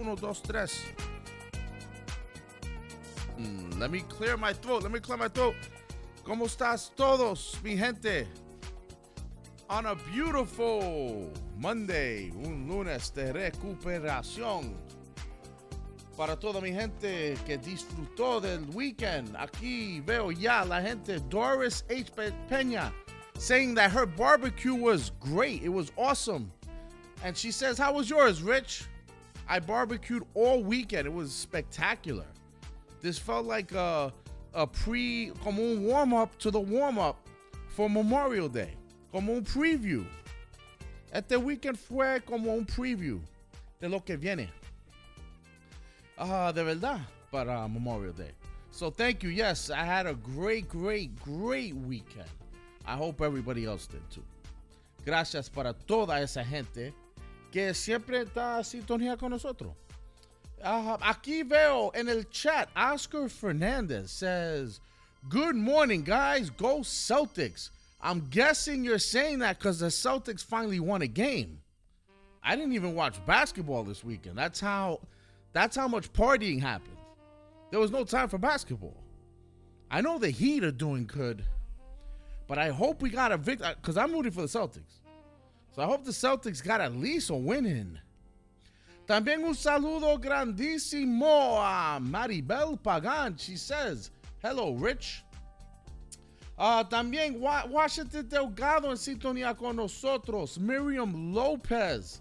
Uno, dos, tres. Mm, let me clear my throat. Let me clear my throat. ¿Cómo estás todos, mi gente? On a beautiful Monday, un lunes de recuperación. Para toda mi gente que disfrutó del weekend, aquí veo ya la gente Doris H. Peña saying that her barbecue was great. It was awesome. And she says, How was yours, Rich? I barbecued all weekend. It was spectacular. This felt like a, a pre, como un warm up to the warm up for Memorial Day, como un preview. Este weekend fue como un preview de lo que viene. Ah, de verdad, para Memorial Day. So thank you. Yes, I had a great, great, great weekend. I hope everybody else did too. Gracias para toda esa gente que siempre está sintonía con nosotros. Uh, aquí veo en el chat, Oscar Fernandez says, Good morning, guys. Go Celtics. I'm guessing you're saying that because the Celtics finally won a game. I didn't even watch basketball this weekend. That's how that's how much partying happened. There was no time for basketball. I know the Heat are doing good, but I hope we got a victory because I'm rooting for the Celtics. So I hope the Celtics got at least a win in. También un saludo grandísimo a Maribel Pagan. She says, Hello, Rich. Uh, también Washington Delgado en sintonía con nosotros. Miriam Lopez.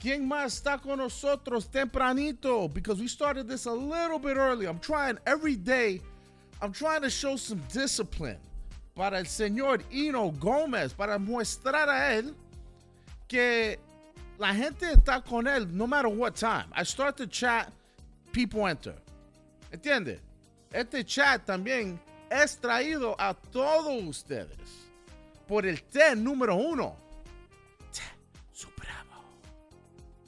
¿Quién más está con nosotros tempranito? Because we started this a little bit early. I'm trying every day. I'm trying to show some discipline para el señor Ino Gómez, para mostrar a él que la gente está con él no matter what time. I start the chat, people enter. ¿Entiende? Este chat también es traído a todos ustedes por el T número uno. T Supremo.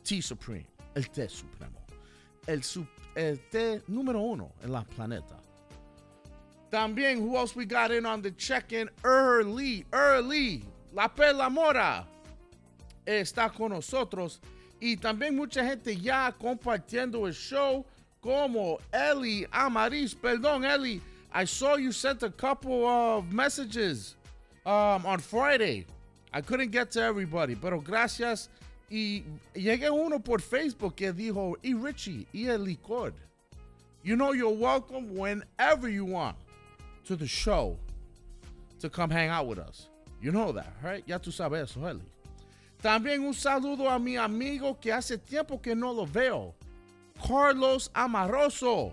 T Supreme. El T Supremo. El, el T número uno en la planeta. También, who else we got in on the check-in? Early, early. La Perla Mora está con nosotros. Y también mucha gente ya compartiendo el show, como Eli Amaris. Perdón, Eli. I saw you sent a couple of messages um, on Friday. I couldn't get to everybody, pero gracias. Y llegué uno por Facebook que dijo, y Richie, y el licor. You know you're welcome whenever you want to the show to come hang out with us. You know that, right? Ya tú sabes eso, Eli. También un saludo a mi amigo que hace tiempo que no lo veo, Carlos Amaroso.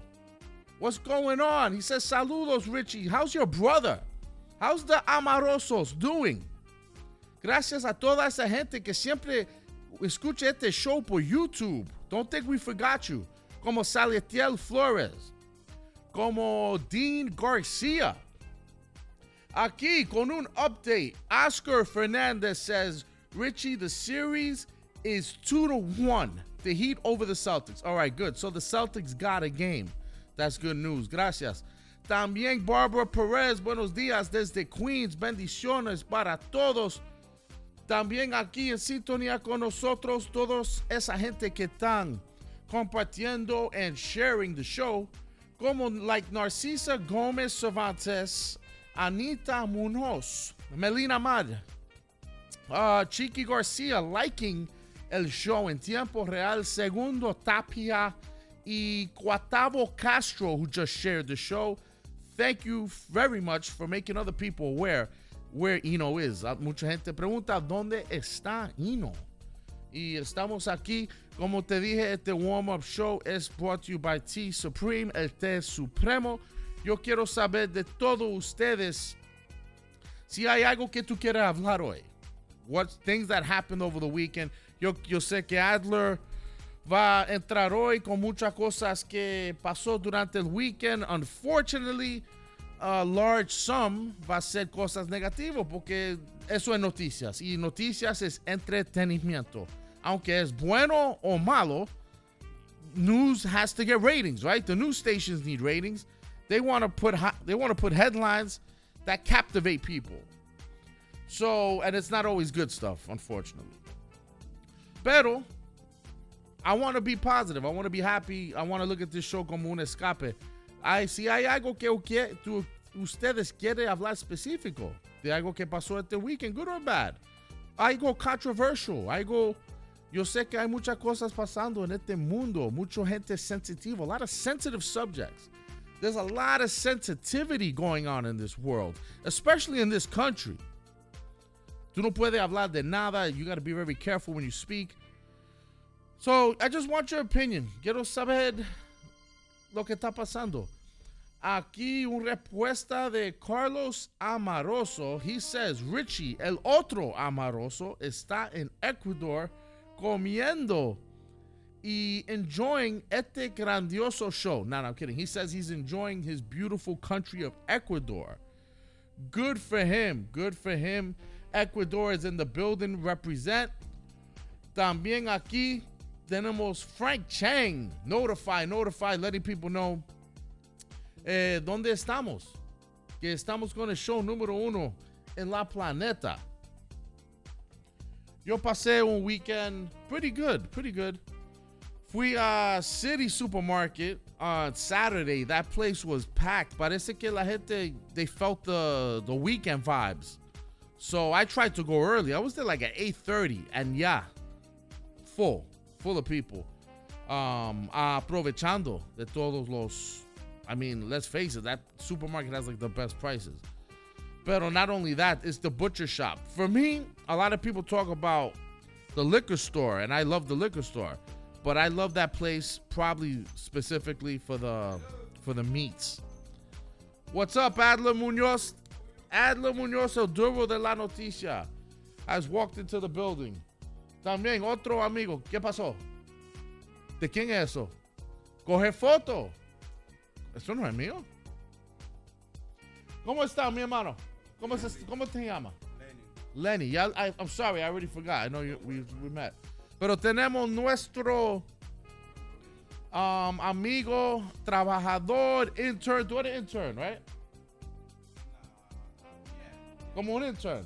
What's going on? He says, Saludos, Richie. How's your brother? How's the Amarosos doing? Gracias a toda esa gente que siempre escucha este show por YouTube. Don't think we forgot you. Como Saletiel Flores. Como Dean Garcia. Aquí con un update. Oscar Fernandez says, Richie, the series is two to one. The Heat over the Celtics. All right, good. So the Celtics got a game. That's good news. Gracias. También Barbara Perez, buenos días desde Queens. Bendiciones para todos. También aquí en sintonía con nosotros, todos esa gente que están compartiendo and sharing the show, como like Narcisa Gómez Cervantes, Anita Munoz, Melina Mad, Uh, Chiqui Garcia liking el show en tiempo real. Segundo Tapia y Cuatavo Castro, who just shared the show. Thank you very much for making other people aware where Ino is. Uh, mucha gente pregunta dónde está Ino. Y estamos aquí, como te dije, este warm-up show es brought to you by T Supreme, el té supremo. Yo quiero saber de todos ustedes si hay algo que tú quieras hablar hoy what things that happened over the weekend. Yo, yo sé que Adler va a entrar hoy con muchas cosas que pasó durante el weekend. Unfortunately, a large sum va a ser cosas negativas porque eso es noticias y noticias es entretenimiento. Aunque es bueno o malo, news has to get ratings, right? The news stations need ratings. They want to put they want to put headlines that captivate people. So, and it's not always good stuff, unfortunately. Pero, I want to be positive. I want to be happy. I want to look at this show como un escape. Ay, si hay algo que ustedes quieren hablar específico de algo que pasó este weekend, good or bad. Algo controversial, algo... Yo sé que hay muchas cosas pasando en este mundo, mucha gente sensitiva, a lot of sensitive subjects. There's a lot of sensitivity going on in this world, especially in this country. Tú no puedes hablar de nada. You got to be very careful when you speak. So, I just want your opinion. Quiero saber lo que está pasando. Aquí una respuesta de Carlos Amaroso. He says, Richie, el otro Amaroso, está en Ecuador comiendo y enjoying este grandioso show. No, no, I'm kidding. He says he's enjoying his beautiful country of Ecuador. Good for him. Good for him. Ecuador is in the building. Represent. También aquí tenemos Frank Chang. Notify, notify, letting people know eh, dónde estamos. Que estamos con el show número uno en la planeta. Yo pasé un weekend pretty good, pretty good. Fui a City Supermarket on Saturday. That place was packed. Parece que la gente, they felt the, the weekend vibes. So I tried to go early. I was there like at 8.30 and yeah, full, full of people. Um, aprovechando de todos los, I mean, let's face it, that supermarket has like the best prices. But not only that, it's the butcher shop. For me, a lot of people talk about the liquor store, and I love the liquor store, but I love that place probably specifically for the for the meats. What's up, Adler Munoz? Adler Munoz, el duro de la noticia, has walked into the building. También otro amigo, ¿qué pasó? ¿De quién es eso? Coge foto. Eso no es mío. ¿Cómo está, mi hermano? ¿Cómo, se, cómo te llama? Lenny. Yeah, I, I'm sorry, I already forgot. I know you, we, we met. Pero tenemos nuestro um, amigo, trabajador, intern. Tú eres intern, right? Como un intern.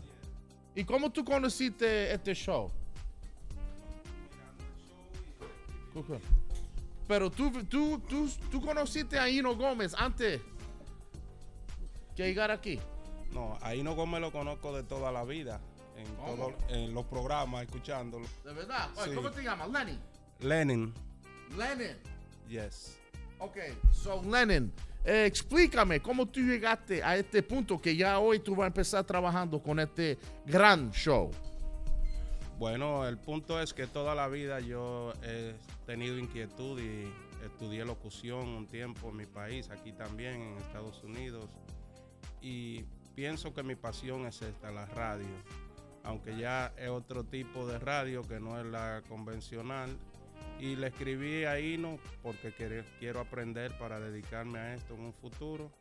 ¿Y cómo tú conociste este show? Pero tú, tú, tú, tú conociste a Ino Gómez antes que llegar aquí. No, a Ino Gómez lo conozco de toda la vida. En, todo, en los programas, escuchándolo. ¿De verdad? Oye, Sí. ¿Cómo te llamas? Lenny. Lenin, Lennon. yes. Ok, so Lennon, explícame cómo tú llegaste a este punto que ya hoy tú vas a empezar trabajando con este gran show. Bueno, el punto es que toda la vida yo he tenido inquietud y estudié locución un tiempo en mi país, aquí también en Estados Unidos. Y pienso que mi pasión es esta, la radio. Aunque ya es otro tipo de radio que no es la convencional. Y le escribí a Ino porque quiero aprender para dedicarme a esto en un futuro.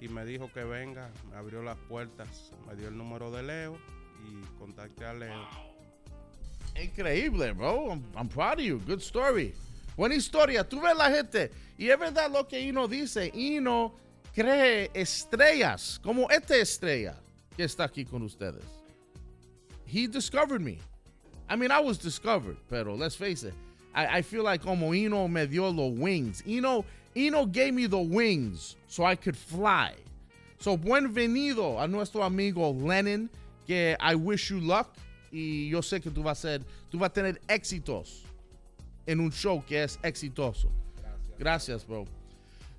Y me dijo que venga, me abrió las puertas, me dio el número de Leo y contacté a Leo. Increíble, bro. I'm, proud of you. Good story. Buena historia. Tú ves la gente. Y es verdad lo que Ino dice. Ino cree estrellas, como esta estrella que está aquí con ustedes. He discovered me. I mean, I was discovered, pero let's face it. I, I feel like como Ino me dio los wings. Ino, Ino gave me the wings so I could fly. So, bienvenido a nuestro amigo Lennon, que I wish you luck. Y yo sé que tú vas a ser, tú vas a tener éxitos en un show que es exitoso. Gracias, bro.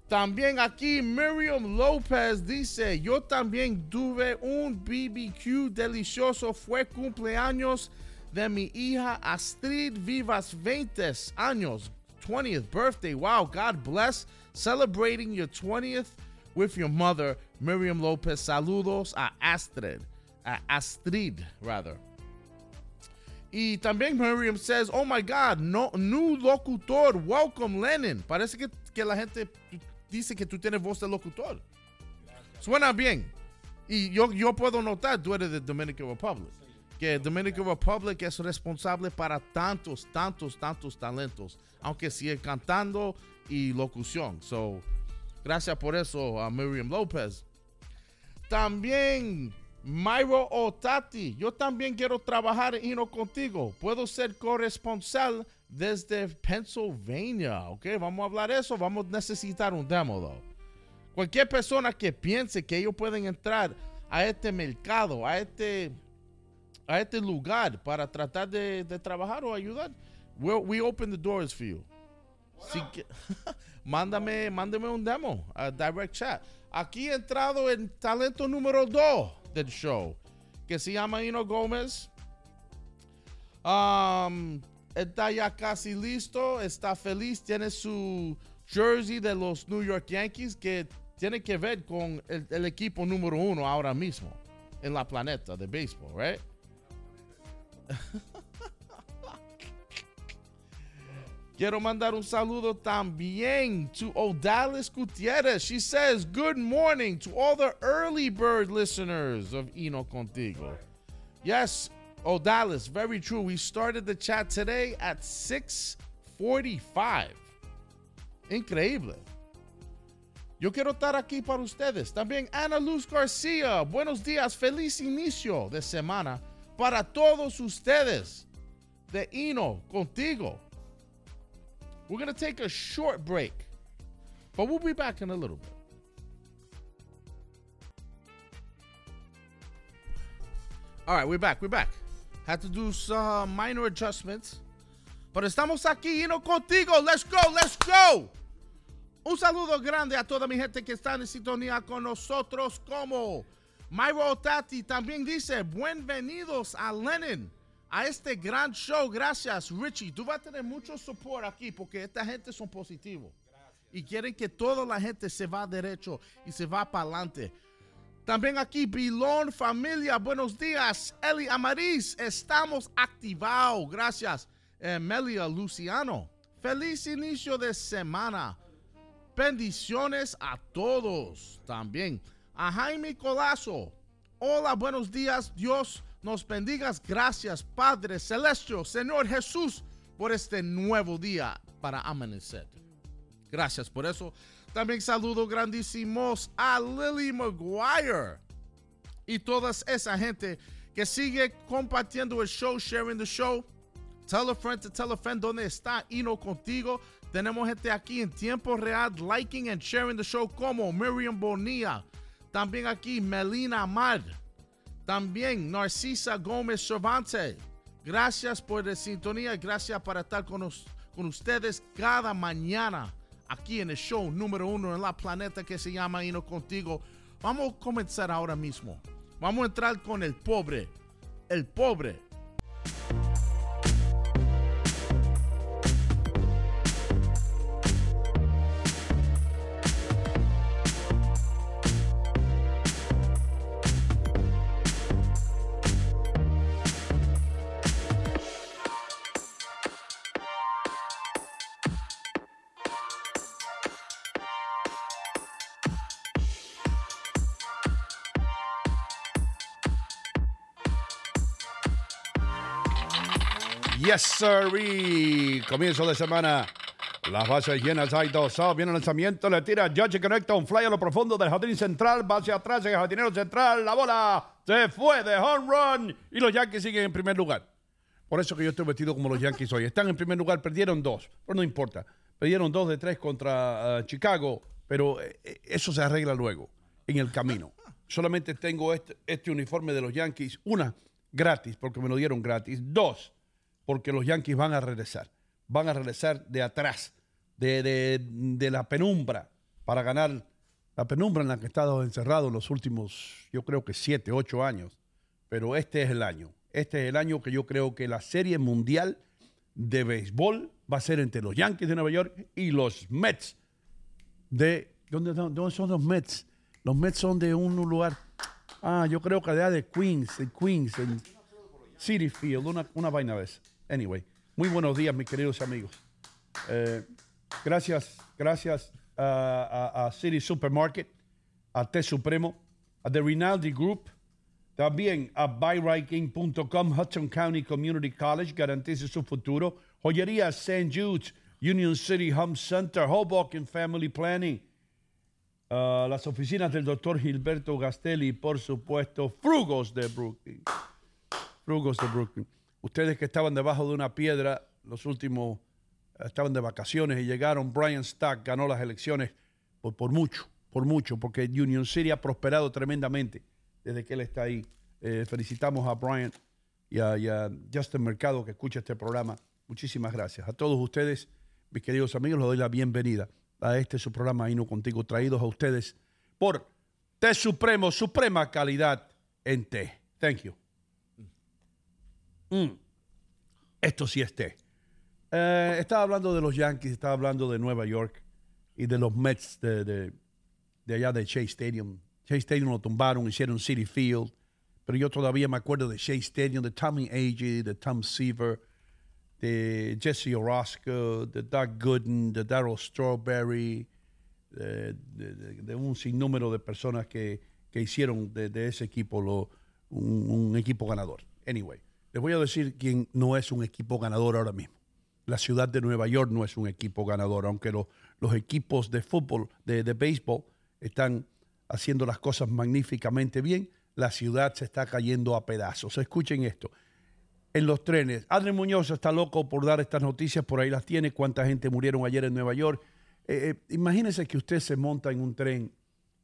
También aquí Miriam López dice, yo también tuve un BBQ delicioso, fue cumpleaños de mi hija Astrid Vivas 20 años, 20th birthday. Wow, God bless. Celebrating your 20th with your mother, Miriam López. Saludos a Astrid, a Astrid, rather. Y también Miriam says, oh my God, no, new locutor, welcome Lennon. Parece que, que la gente dice que tú tienes voz de locutor. Suena bien. Y yo, yo puedo notar, tú eres de Dominican Republic. Que Dominican Republic es responsable para tantos, tantos, tantos talentos. Aunque sigue cantando y locución. So, gracias por eso a Miriam López. También Myro Otati, yo también quiero trabajar en Hino contigo. Puedo ser corresponsal desde Pennsylvania. Ok, vamos a hablar eso. Vamos a necesitar un demo, though. Cualquier persona que piense que ellos pueden entrar a este mercado, a este, a este lugar para tratar de, de trabajar o ayudar, we, we open the doors for you. Si que- mándame, mándame un demo a direct chat. Aquí he entrado el talento número 2 del show, que se llama Ino Gómez. Um, está ya casi listo, está feliz, tiene su jersey de los New York Yankees que tiene que ver con el, el equipo número uno ahora mismo en la planeta de béisbol, right? Quiero mandar un saludo también to Odalis Gutierrez. She says, Good morning to all the early bird listeners of Ino Contigo. Yes, Odalis, very true. We started the chat today at 6:45. Increíble. Yo quiero estar aquí para ustedes. También Ana Luz García. Buenos días. Feliz inicio de semana para todos ustedes de Ino Contigo. We're going to take a short break, but we'll be back in a little bit. All right, we're back. We're back. Had to do some minor adjustments. Pero estamos aquí, Ino contigo. Let's go, let's go. Un saludo grande a toda mi gente que está en sintonía con nosotros, como Myro Tati también dice: Bienvenidos a Lenin, a este gran show. Gracias, Richie. Tú vas a tener mucho support aquí porque esta gente son positivos y quieren que toda la gente se va derecho y se va para adelante. También aquí, Bilón Familia, buenos días. Eli Amariz, estamos activados. Gracias, eh, Melia Luciano. Feliz inicio de semana. Bendiciones a todos. También a Jaime Colazo. Hola, buenos días. Dios nos bendiga. Gracias, Padre Celestial, Señor Jesús, por este nuevo día para amanecer. Gracias por eso. También saludo grandísimos a Lily McGuire y toda esa gente que sigue compartiendo el show, sharing the show. Tell a friend to tell a friend donde está Ino contigo. Tenemos gente aquí en tiempo real, liking and sharing the show como Miriam Bonilla. También aquí Melina Amar. También Narcisa Gómez Cervantes. Gracias por la sintonía. Gracias por estar con, nos- con ustedes cada mañana aquí en el show número uno en la planeta que se llama Ino Contigo. Vamos a comenzar ahora mismo. Vamos a entrar con el pobre. El pobre. Yes, sir. Comienzo de semana. Las bases llenas, hay dos outs. Viene el lanzamiento, le tira Judge conecta un fly a lo profundo del jardín central. Base atrás, el jardinero central. La bola se fue de home run. Y los Yankees siguen en primer lugar. Por eso que yo estoy vestido como los Yankees hoy. Están en primer lugar, perdieron dos, pero no importa. Perdieron dos de tres contra ah, Chicago, pero eh, eso se arregla luego, en el camino. Solamente tengo este, este uniforme de los Yankees, una, gratis, porque me lo dieron gratis. Dos, porque los Yankees van a regresar. Van a regresar de atrás, de, de- de la penumbra, para ganar la penumbra en la que he estado encerrado en los últimos, yo creo que siete, ocho años. Pero este es el año. Este es el año que yo creo que la Serie Mundial de Béisbol va a ser entre los Yankees de Nueva York y los Mets de... ¿Dónde, dónde son los Mets? Los Mets son de un lugar... Ah, yo creo que allá de Queens, en Queens, en City Field, una, una vaina de esa. Anyway, muy buenos días, mis queridos amigos. Eh, gracias, gracias a, City Supermarket, a T Supremo, a The Rinaldi Group, también a buyriking.com, Hudson County Community College, garantice su futuro. Joyería St. Jude's, Union City Home Center, Hoboken Family Planning. ah, las oficinas del doctor Gilberto Gastelli por supuesto, Frugos de Brooklyn. Frugos de Brooklyn. Ustedes que estaban debajo de una piedra los últimos, estaban de vacaciones y llegaron. Brian Stack ganó las elecciones por, por mucho, por mucho, porque Union City ha prosperado tremendamente desde que él está ahí. Eh, felicitamos a Brian y a, Justin Mercado que escucha este programa. Muchísimas gracias. A todos ustedes, mis queridos amigos, les doy la bienvenida a este su programa Hino Contigo, traídos a ustedes por Té Supremo, suprema calidad en té. Thank you. Mm. Esto sí es té. Eh, estaba hablando de los Yankees, estaba hablando de Nueva York y de los Mets de, de, de allá de Chase Stadium. Chase Stadium lo tumbaron, hicieron City Field, pero yo todavía me acuerdo de Chase Stadium, de Tommy Agee, de Tom Seaver, de Jesse Orozco, de Doug Gooden, de Darryl Strawberry, de, de- de- de un sinnúmero de personas que, que hicieron de, de ese equipo lo- un, un equipo ganador. Anyway, les voy a decir quién no es un equipo ganador ahora mismo. La ciudad de Nueva York no es un equipo ganador, aunque lo- los equipos de fútbol, de, béisbol, están haciendo las cosas magníficamente bien. La ciudad se está cayendo a pedazos. Escuchen esto en los trenes. Adrián Muñoz está loco por dar estas noticias, por ahí las tiene. ¿Cuánta gente murieron ayer en Nueva York? Eh, eh, imagínense que usted se monta en un tren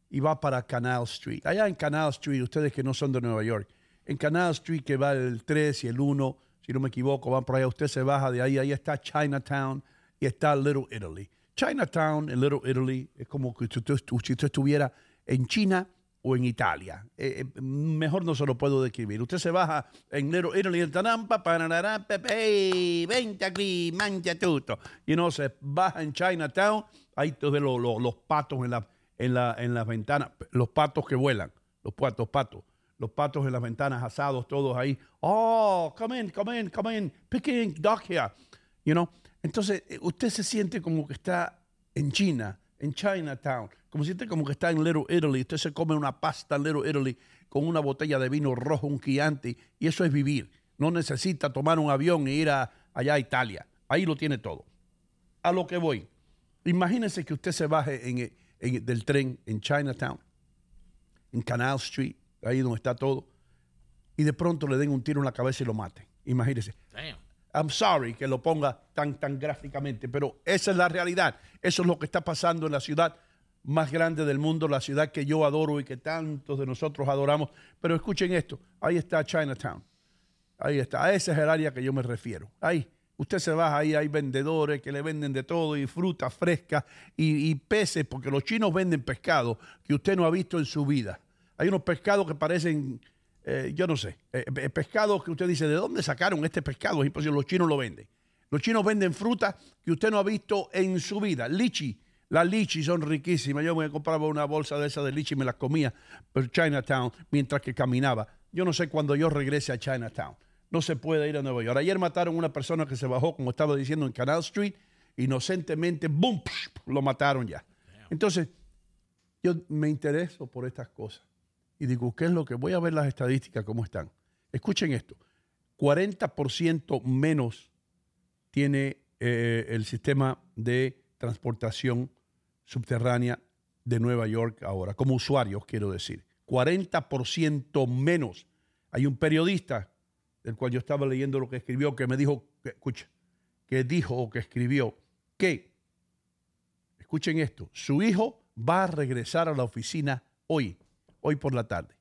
y va para Canal Street. Allá en Canal Street, ustedes que no son de Nueva York, en Canal Street que va el 3 y el 1, si no me equivoco, van por allá, usted se baja de ahí, ahí está Chinatown y está Little Italy. Chinatown y Little Italy es como que si usted, usted estuviera en China o en Italia. Eh, eh, mejor no se lo puedo describir. Usted se baja en Little Italy, en Tanampa, hey, vente aquí, mancha tutto. Y no se baja en Chinatown, ahí tú ves lo- lo- los patos en, la, en, la, en las ventanas, los patos que vuelan, los patos, patos, los patos en las ventanas asados, todos ahí. Oh, come in, come in, come in, picking duck here. You know? Entonces, eh, usted se siente como que está en China, en Chinatown, como si siente como que está en Little Italy. Usted se come una pasta en Little Italy con una botella de vino rojo, un Chianti, y eso es vivir. No necesita tomar un avión e ir a, allá a Italia. Ahí lo tiene todo. A lo que voy. Imagínese que usted se baje en, en- del tren en Chinatown, en Canal Street, ahí donde está todo, y de pronto le den un tiro en la cabeza y lo maten. Imagínese. Damn. I'm sorry que lo ponga tan, tan gráficamente, pero esa es la realidad. Eso es lo que está pasando en la ciudad más grande del mundo, la ciudad que yo adoro y que tantos de nosotros adoramos. Pero escuchen esto, ahí está Chinatown. Ahí está, a ese es el área que yo me refiero. Ahí, usted se baja ahí, hay vendedores que le venden de todo y fruta fresca y, y peces, porque los chinos venden pescado que usted no ha visto en su vida. Hay unos pescados que parecen, eh, yo no sé, eh, eh, pescados que usted dice, ¿de dónde sacaron este pescado? Es imposible, los chinos lo venden. Los chinos venden fruta que usted no ha visto en su vida. Lichi, las lichis son riquísimas. Yo me compraba una bolsa de esas de lichi y me las comía por Chinatown mientras que caminaba. Yo no sé cuándo yo regrese a Chinatown. No se puede ir a Nueva York. Ayer mataron a una persona que se bajó, como estaba diciendo, en Canal Street. Inocentemente, ¡boom! psh, Lo mataron ya. Entonces, yo me intereso por estas cosas. Y digo, ¿qué es lo que? Voy a ver las estadísticas, cómo están. Escuchen esto. 40% menos tiene eh, el sistema de transportación subterránea de Nueva York ahora, como usuarios, quiero decir. 40% menos. Hay un periodista del cual yo estaba leyendo lo que escribió, que me dijo, escucha, que dijo o que escribió que, escuchen esto, su hijo va a regresar a la oficina hoy, hoy por la tarde.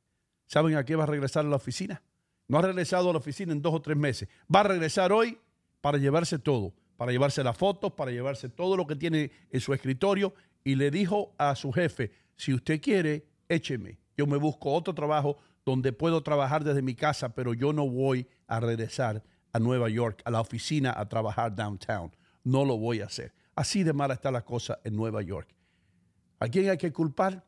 ¿Saben a qué va a regresar a la oficina? No ha regresado a la oficina en dos o tres meses. Va a regresar hoy para llevarse todo, para llevarse las fotos, para llevarse todo lo que tiene en su escritorio y le dijo a su jefe, si usted quiere, écheme. Yo me busco otro trabajo donde puedo trabajar desde mi casa, pero yo no voy a regresar a Nueva York, a la oficina, a trabajar downtown. No lo voy a hacer. Así de mala está la cosa en Nueva York. ¿A quién hay que culpar?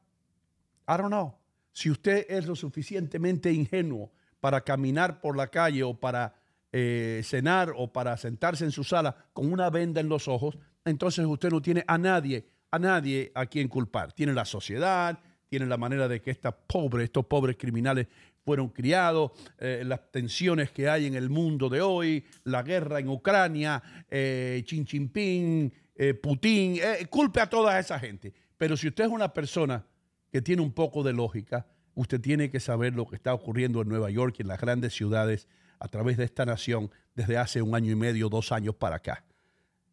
I don't know. Si usted es lo suficientemente ingenuo para caminar por la calle o para eh, cenar o para sentarse en su sala con una venda en los ojos, entonces usted no tiene a nadie, a nadie a quien culpar. Tiene la sociedad, tiene la manera de que esta pobre, estos pobres criminales fueron criados, eh, las tensiones que hay en el mundo de hoy, la guerra en Ucrania, eh, Xi Jinping, eh, Putin, culpe a toda esa gente. Pero si usted es una persona que tiene un poco de lógica, usted tiene que saber lo que está ocurriendo en Nueva York y en las grandes ciudades a través de esta nación desde hace un año y medio, dos años para acá.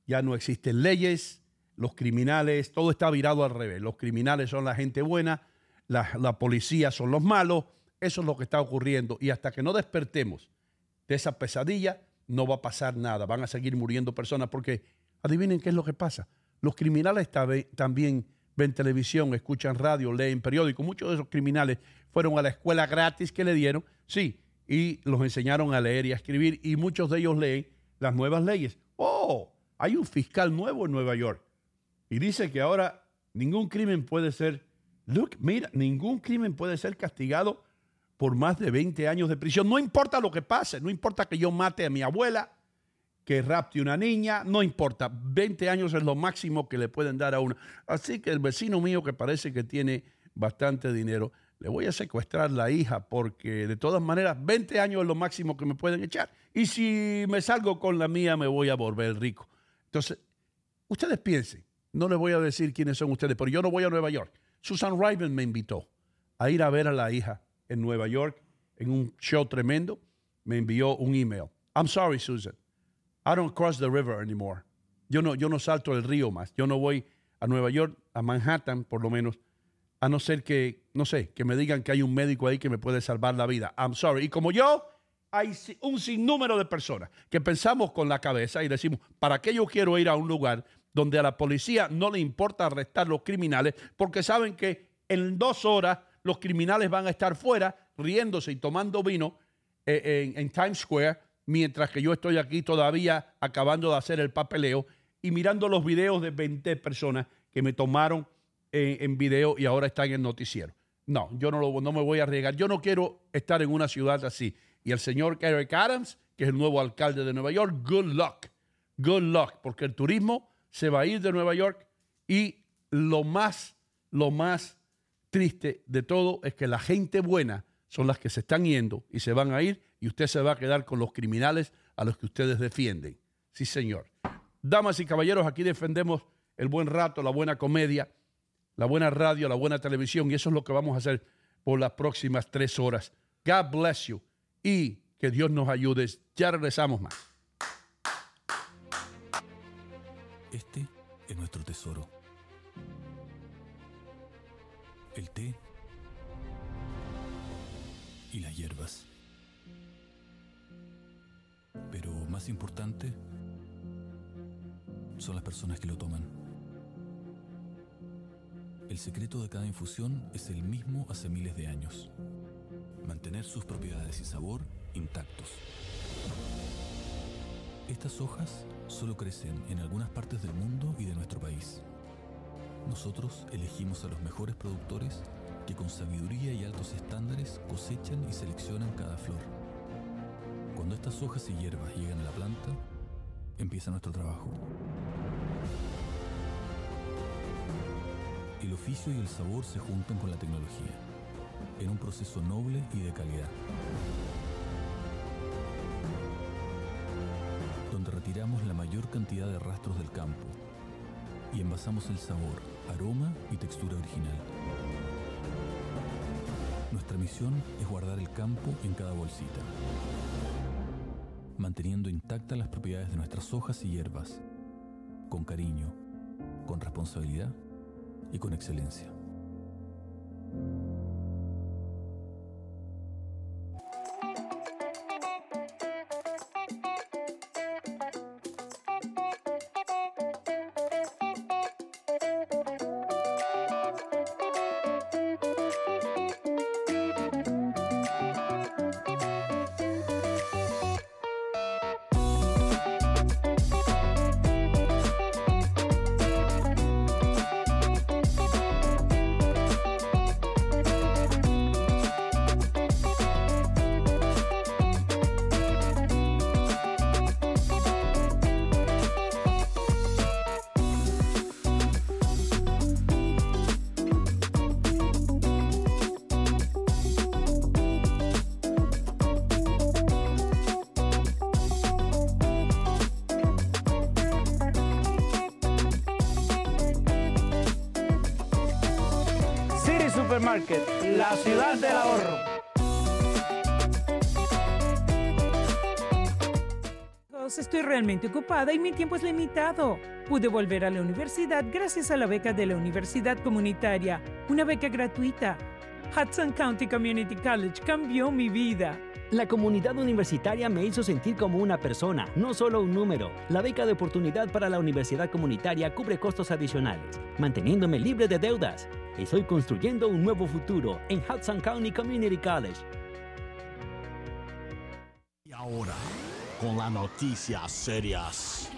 Ya no existen leyes, los criminales, todo está virado al revés. Los criminales son la gente buena, la, la policía son los malos, eso es lo que está ocurriendo. Y hasta que no despertemos de esa pesadilla, no va a pasar nada. Van a seguir muriendo personas porque, adivinen qué es lo que pasa. Los criminales también ven televisión, escuchan radio, leen periódicos. Muchos de esos criminales fueron a la escuela gratis que le dieron, sí, y los enseñaron a leer y a escribir, y muchos de ellos leen las nuevas leyes. Oh, hay un fiscal nuevo en Nueva York. Y dice que ahora ningún crimen puede ser, look, mira, ningún crimen puede ser castigado por más de 20 años de prisión. No importa lo que pase, no importa que yo mate a mi abuela, que rapte una niña, no importa. 20 años es lo máximo que le pueden dar a uno. Así que el vecino mío que parece que tiene bastante dinero, le voy a secuestrar la hija porque de todas maneras 20 años es lo máximo que me pueden echar. Y si me salgo con la mía me voy a volver rico. Entonces, ustedes piensen, no les voy a decir quiénes son ustedes, pero yo no voy a Nueva York. Susan Riven me invitó a ir a ver a la hija en Nueva York en un show tremendo, me envió un email. I'm sorry, Susan. I don't cross the river anymore. Yo no, yo no salto el río más. Yo no voy a Nueva York, a Manhattan, por lo menos, a no ser que, no sé, que me digan que hay un médico ahí que me puede salvar la vida. I'm sorry. Y como yo, hay un sinnúmero de personas que pensamos con la cabeza y decimos, ¿para qué yo quiero ir a un lugar donde a la policía no le importa arrestar los criminales porque saben que en dos horas los criminales van a estar fuera riéndose y tomando vino eh, en, Times Square, mientras que yo estoy aquí todavía acabando de hacer el papeleo y mirando los videos de 20 personas que me tomaron en, video y ahora están en el noticiero. No, yo no, no me voy a arriesgar. Yo no quiero estar en una ciudad así. Y el señor Eric Adams, que es el nuevo alcalde de Nueva York, good luck. Good luck, porque el turismo se va a ir de Nueva York y lo más, lo más triste de todo es que la gente buena son las que se están yendo y se van a ir y usted se va a quedar con los criminales a los que ustedes defienden. Sí, señor. Damas y caballeros, aquí defendemos el buen rato, la buena comedia, la buena radio, la buena televisión y eso es lo que vamos a hacer por las próximas tres horas. God bless you y que Dios nos ayude. Ya regresamos más. Este es nuestro tesoro el té y las hierbas. Más importante son las personas que lo toman. El secreto de cada infusión es el mismo hace miles de años. Mantener sus propiedades y sabor intactos. Estas hojas solo crecen en algunas partes del mundo y de nuestro país. Nosotros elegimos a los mejores productores que con sabiduría y altos estándares cosechan y seleccionan cada flor. Cuando estas hojas y hierbas llegan a la planta, empieza nuestro trabajo. El oficio y el sabor se juntan con la tecnología, en un proceso noble y de calidad. Donde retiramos la mayor cantidad de rastros del campo y envasamos el sabor, aroma y textura original. Nuestra misión es guardar el campo en cada bolsita, manteniendo intactas las propiedades de nuestras hojas y hierbas, con cariño, con responsabilidad y con excelencia. La ciudad del ahorro. Estoy realmente ocupada y mi tiempo es limitado. Pude volver a la universidad gracias a la beca de la Universidad Comunitaria, una beca gratuita. Hudson County Community College cambió mi vida. La comunidad universitaria me hizo sentir como una persona, no solo un número. La beca de oportunidad para la universidad comunitaria cubre costos adicionales, manteniéndome libre de deudas. Estoy construyendo un nuevo futuro en Hudson County Community College. Y ahora, con las noticias serias,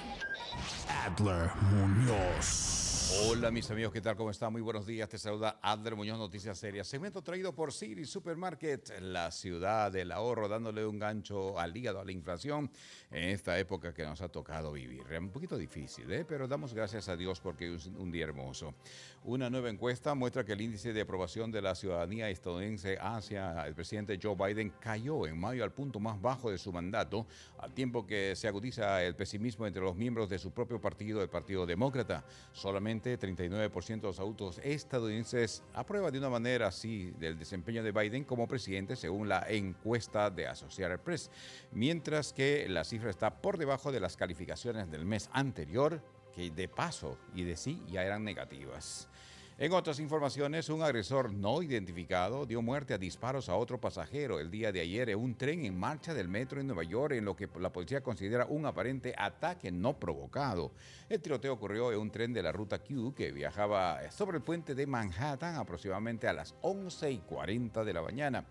Adler Muñoz. Hola mis amigos, ¿qué tal? ¿Cómo están? Muy buenos días. Te saluda Adler Muñoz, Noticias Serias. Segmento traído por City Supermarket, la ciudad del ahorro, dándole un gancho al hígado, a la inflación en esta época que nos ha tocado vivir. Un poquito difícil, ¿eh? pero damos gracias a Dios porque es un día hermoso. Una nueva encuesta muestra que el índice de aprobación de la ciudadanía estadounidense hacia el presidente Joe Biden cayó en mayo al punto más bajo de su mandato, al tiempo que se agudiza el pesimismo entre los miembros de su propio partido, el Partido Demócrata. Solamente 39% de los adultos estadounidenses aprueban de una manera así del desempeño de Biden como presidente, según la encuesta de Associated Press, mientras que la cifra está por debajo de las calificaciones del mes anterior, que de paso y de sí ya eran negativas. En otras informaciones, un agresor no identificado dio muerte a disparos a otro pasajero el día de ayer en un tren en marcha del metro en Nueva York, en lo que la policía considera un aparente ataque no provocado. El tiroteo ocurrió en un tren de la ruta Q que viajaba sobre el puente de Manhattan aproximadamente a las 11 y 40 de la mañana.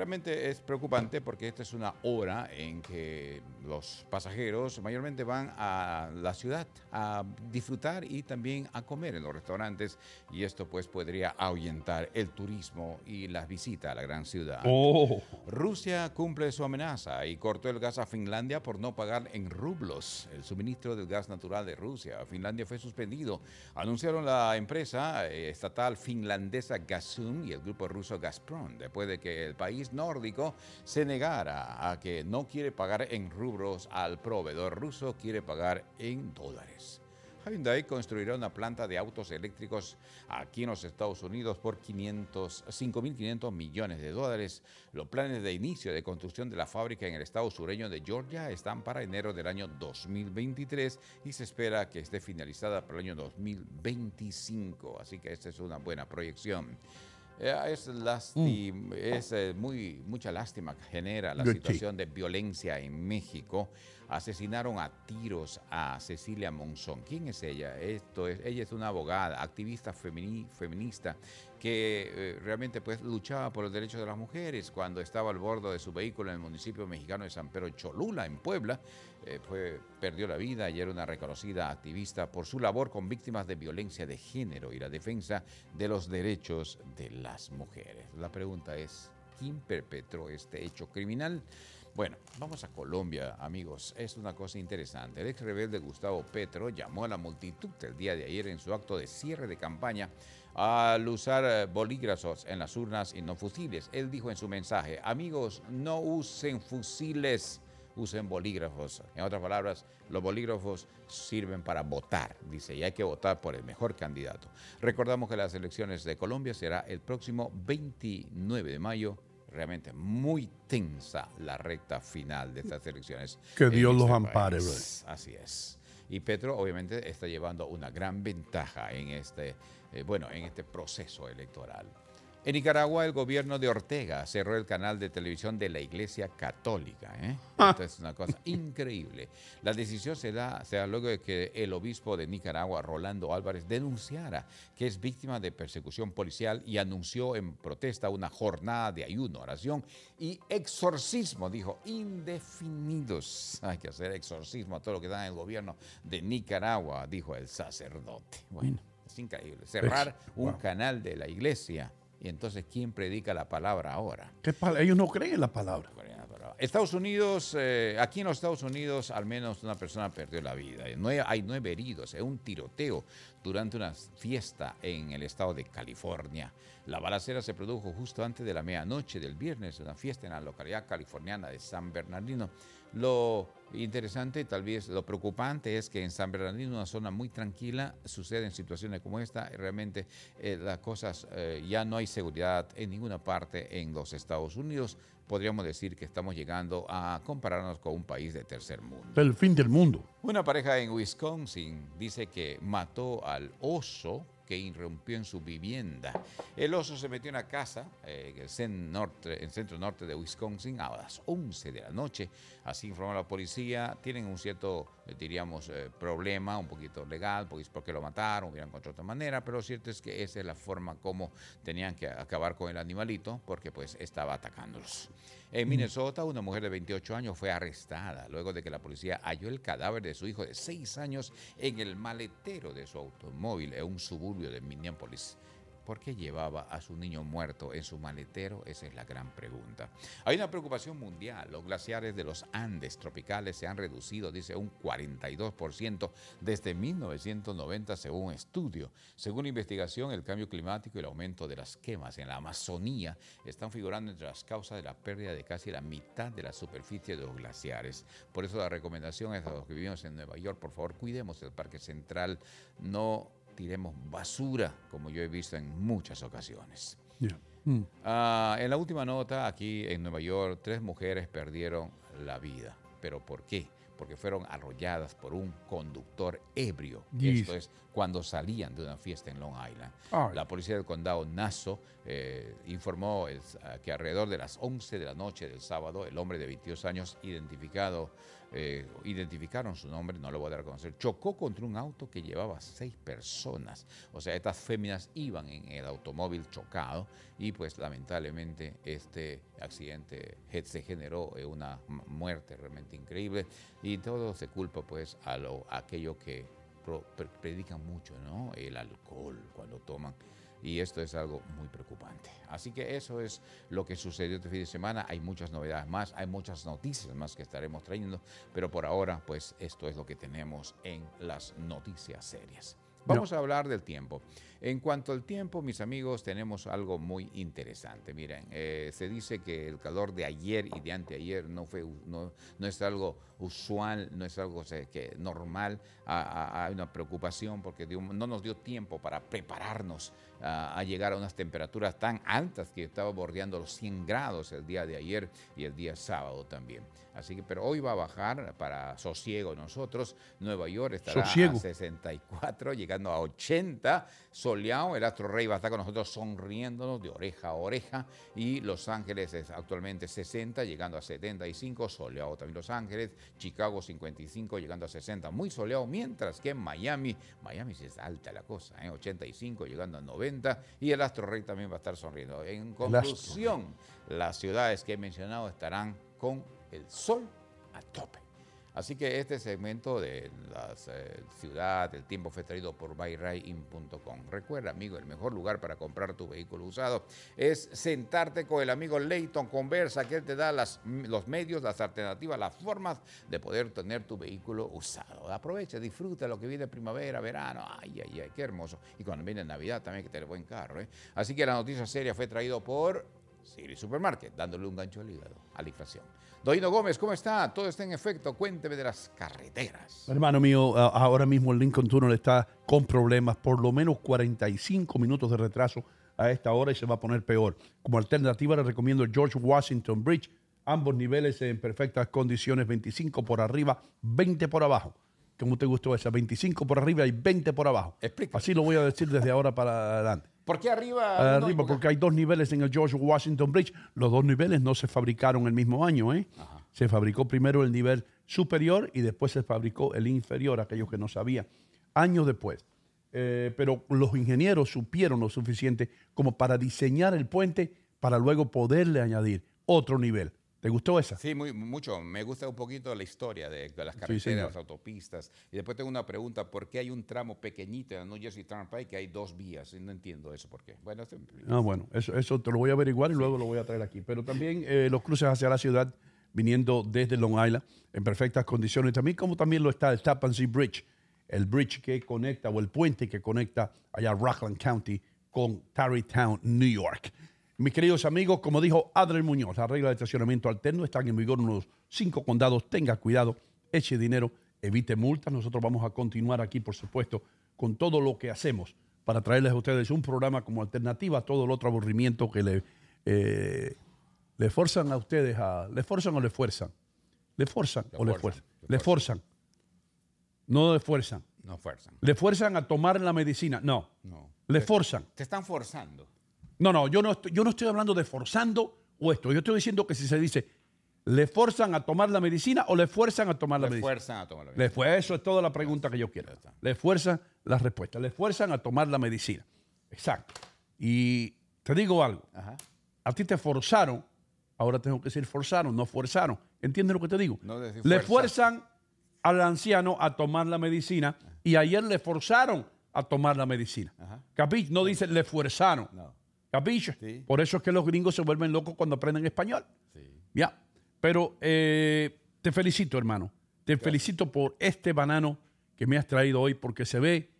Realmente es preocupante porque esta es una hora en que los pasajeros mayormente van a la ciudad a disfrutar y también a comer en los restaurantes y esto pues podría ahuyentar el turismo y las visitas a la gran ciudad. Oh. Rusia cumple su amenaza y cortó el gas a Finlandia por no pagar en rublos el suministro del gas natural de Rusia. Finlandia fue suspendido. Anunciaron la empresa eh, estatal finlandesa Gazum y el grupo ruso Gazprom después de que el nórdico se negara a que no quiere pagar en rubros al proveedor ruso, quiere pagar en dólares. Hyundai construirá una planta de autos eléctricos aquí en los Estados Unidos por 5.500 millones de dólares. Los planes de inicio de construcción de la fábrica en el estado sureño de Georgia están para enero del año 2023 y se espera que esté finalizada para el año 2025. Así que esta es una buena proyección. Eh, Es, lasti- es eh, muy, mucha lástima que genera la Good situación de violencia en México. Asesinaron a tiros a Cecilia Monzón. ¿Quién es ella? Esto es, ella es una abogada, activista femini- feminista que eh, realmente pues luchaba por los derechos de las mujeres cuando estaba al bordo de su vehículo en el municipio mexicano de San Pedro Cholula, en Puebla. eh, fue, perdió la vida y era una reconocida activista por su labor con víctimas de violencia de género y la defensa de los derechos de las mujeres. La pregunta es, ¿quién perpetró este hecho criminal? Bueno, vamos a Colombia, amigos. Es una cosa interesante. El ex rebelde Gustavo Petro llamó a la multitud el día de ayer en su acto de cierre de campaña al usar eh, bolígrafos en las urnas y no fusiles. Él dijo en su mensaje, amigos, no usen fusiles, usen bolígrafos. En otras palabras, los bolígrafos sirven para votar, dice, y hay que votar por el mejor candidato. Recordamos que las elecciones de Colombia será el próximo 29 de mayo. Realmente muy tensa la recta final de estas elecciones. Que Dios los este ampare. Así es. Y Petro obviamente está llevando una gran ventaja en este, eh, bueno, en este proceso electoral. En Nicaragua, el gobierno de Ortega cerró el canal de televisión de la Iglesia Católica. ¿eh? Esto es una cosa increíble. La decisión se da, se da luego de que el obispo de Nicaragua, Rolando Álvarez, denunciara que es víctima de persecución policial y anunció en protesta una jornada de ayuno, oración y exorcismo, dijo, indefinidos. Hay que hacer exorcismo a todo lo que da en el gobierno de Nicaragua, dijo el sacerdote. Bueno, increíble. Cerrar un wow. canal de la iglesia. Y entonces, ¿quién predica la palabra ahora? ¿Qué pal- Ellos no creen en la palabra. Estados Unidos, eh, aquí en los Estados Unidos, al menos una persona perdió la vida. Hay nueve heridos, es un tiroteo. durante una fiesta en el estado de California. La balacera se produjo justo antes de la medianoche del viernes, una fiesta en la localidad californiana de San Bernardino. Lo interesante, tal vez lo preocupante es que en San Bernardino, una zona muy tranquila, suceden situaciones como esta. y Realmente eh, las cosas, eh, ya no hay seguridad en ninguna parte en los Estados Unidos. Podríamos decir que estamos llegando a compararnos con un país de tercer mundo. El fin del mundo. Una pareja en Wisconsin dice que mató al oso que irrumpió en su vivienda. El oso se metió en una casa eh, en el cen- norte, centro norte de Wisconsin a las 11 de la noche. Así informó la policía. Tienen un cierto, diríamos, eh, problema, un poquito legal, pues porque lo mataron, hubieran encontrado otra manera, pero lo cierto es que esa es la forma como tenían que acabar con el animalito, porque pues estaba atacándolos. En Minnesota, una mujer de 28 años fue arrestada luego de que la policía halló el cadáver de su hijo de 6 años en el maletero de su automóvil en un suburbio de Minneapolis. ¿Por qué llevaba a su niño muerto en su maletero? Esa es la gran pregunta. Hay una preocupación mundial. Los glaciares de los Andes tropicales se han reducido, dice, un 42% desde 1990 según un estudio. Según la investigación, el cambio climático y el aumento de las quemas en la Amazonía están figurando entre las causas de la pérdida de casi la mitad de la superficie de los glaciares. Por eso la recomendación es a los que vivimos en Nueva York, por favor, cuidemos el Parque Central, no tiremos basura, como yo he visto en muchas ocasiones. Ya. Mm. Ah, en la última nota, aquí en Nueva York, tres mujeres perdieron la vida. ¿Pero por qué? Porque fueron arrolladas por un conductor ebrio. Dice. Esto es cuando salían de una fiesta en Long Island. La policía del condado Nassau eh, informó el- que alrededor de las 11 de la noche del sábado, el hombre de 22 años, identificado, eh, identificaron su nombre, no lo voy a dar a conocer, chocó contra un auto que llevaba seis personas. O sea, estas féminas iban en el automóvil chocado y pues lamentablemente este accidente ge- se generó en una muerte realmente increíble y todo se culpa pues a, lo, a aquello que predican mucho, ¿no? El alcohol cuando toman. Y esto es algo muy preocupante. Así que eso es lo que sucedió este fin de semana. Hay muchas novedades más, hay muchas noticias más que estaremos trayendo, pero por ahora, pues esto es lo que tenemos en las noticias serias. Vamos a hablar del tiempo. En cuanto al tiempo, mis amigos, tenemos algo muy interesante. Miren, eh, se dice que el calor de ayer y de anteayer no, fue, no, no es algo usual, no es algo que normal. Hay una preocupación porque no nos dio tiempo para prepararnos a llegar a unas temperaturas tan altas que estaba bordeando los 100 grados el día de ayer y el día sábado también. Así que, pero hoy va a bajar para sosiego nosotros. Nueva York estará Sosiego. a 64, llegando a 80. Soleado, el Astro Rey va a estar con nosotros sonriéndonos de oreja a oreja. Y Los Ángeles es actualmente 60, llegando a 75. Soleado también Los Ángeles. Chicago 55, llegando a 60. Muy soleado. Mientras que en Miami, Miami sí es alta la cosa, ¿eh? 85, llegando a 90. Y el Astro Rey también va a estar sonriendo. En conclusión, las ciudades que he mencionado estarán con el sol a tope. Así que este segmento de la eh, ciudad, el tiempo fue traído por buyrain.com. Recuerda, amigo, el mejor lugar para comprar tu vehículo usado es sentarte con el amigo Leighton, conversa, que él te da las, los medios, las alternativas, las formas de poder tener tu vehículo usado. Aprovecha, disfruta lo que viene primavera, verano, ay, ay, ay, qué hermoso. Y cuando viene Navidad también que tener buen carro. ¿eh? Así que la noticia seria fue traído por Siri Supermarket, dándole un gancho al hígado, a la inflación. Doino Gómez, ¿cómo está? Todo está en efecto. Cuénteme de las carreteras. Hermano mío, ahora mismo el Lincoln Tunnel está con problemas, por lo menos 45 minutos de retraso a esta hora y se va a poner peor. Como alternativa le recomiendo el George Washington Bridge, ambos niveles en perfectas condiciones, 25 por arriba, 20 por abajo. ¿Cómo te gustó esa? 25 por arriba y 20 por abajo. Explica. Así lo voy a decir desde ahora para adelante. ¿Por qué arriba? Arriba, porque hay dos niveles en el George Washington Bridge. Los dos niveles no se fabricaron el mismo año, ¿eh? Se fabricó primero el nivel superior y después se fabricó el inferior, aquellos que no sabían, años después. Eh, pero los ingenieros supieron lo suficiente como para diseñar el puente para luego poderle añadir otro nivel. ¿Te gustó esa? Sí, muy, mucho. Me gusta un poquito la historia de, de las Sí, carreteras, señor. las autopistas. Y después tengo una pregunta. ¿Por qué hay un tramo pequeñito en la New Jersey Turnpike que hay dos vías? Y No entiendo eso. ¿Por qué? Bueno, esto- Ah, bueno, eso, eso te lo voy a averiguar y luego lo voy a traer aquí. Pero también eh, los cruces hacia la ciudad viniendo desde Long Island en perfectas condiciones. También como también lo está el Tappan Zee Bridge el bridge que conecta o el puente que conecta allá Rockland County con Tarrytown, New York. Mis queridos amigos, como dijo Adriel Muñoz, las reglas de estacionamiento alterno están en vigor en los cinco condados. Tenga cuidado, eche dinero, evite multas. Nosotros vamos a continuar aquí, por supuesto, con todo lo que hacemos para traerles a ustedes un programa como alternativa a todo el otro aburrimiento que le, eh, le forzan a ustedes a... ¿Le forzan o le fuerzan? ¿Le forzan o le fuerzan, fuerzan? le Le forzan. No le fuerzan. No fuerzan. Le fuerzan a tomar la medicina. No. No. Le forzan. Te están forzando. No, no, yo no, estoy, yo no estoy hablando de forzando o esto. Yo estoy diciendo que si se dice, ¿le forzan a tomar la medicina o le fuerzan a tomar la Le medicina? fuerzan a tomar la Le fue, eso es toda la pregunta que yo quiero. Le fuerzan la respuesta. Le fuerzan a tomar la medicina. Exacto. Y te digo algo. Ajá. A ti te forzaron, ahora tengo que decir forzaron, no forzaron. ¿Entiendes lo que te digo? No decir le fuerza. fuerzan al anciano a tomar la medicina y ayer le forzaron a tomar la medicina. ¿Capich? No dice le forzaron. No. ¿Capiche? Sí. Por eso es que los gringos se vuelven locos cuando aprenden español. Sí. Ya. Pero eh, te felicito, hermano. Te felicito por este banano que me has traído hoy porque se ve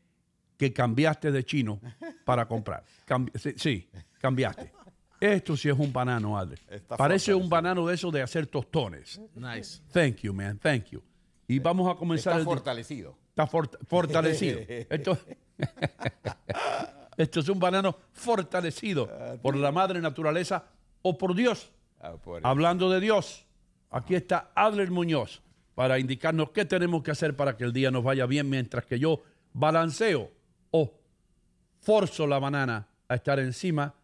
que cambiaste de chino para comprar. Cambi- sí, sí, cambiaste. Esto sí es un banano, Adri. Está Parece un banano de esos de hacer tostones. Nice. Thank you, man. Thank you. Y vamos a comenzar Está el fortalecido. Está fort- fortalecido. Esto, esto es un banano fortalecido por la madre naturaleza o por Dios. Ah, por- Hablando de Dios, aquí está Adler Muñoz para indicarnos qué tenemos que hacer para que el día nos vaya bien mientras que yo balanceo o forzo la banana a estar encima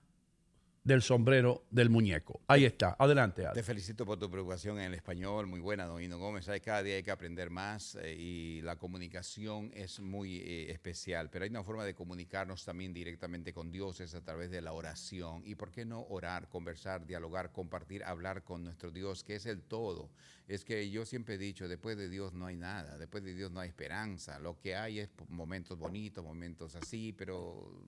del sombrero del muñeco. Ahí está. Adelante, Te Adler. felicito por tu preocupación en el español, muy buena, Don Hino Gómez. Sabes, cada día hay que aprender más eh, y la comunicación es muy eh, especial, pero hay una forma de comunicarnos también directamente con Dios, es a través de la oración. ¿Y por qué no orar, conversar, dialogar, compartir, hablar con nuestro Dios, que es el todo? Es que yo siempre he dicho, después de Dios no hay nada, después de Dios no hay esperanza. Lo que hay es momentos bonitos, momentos así, pero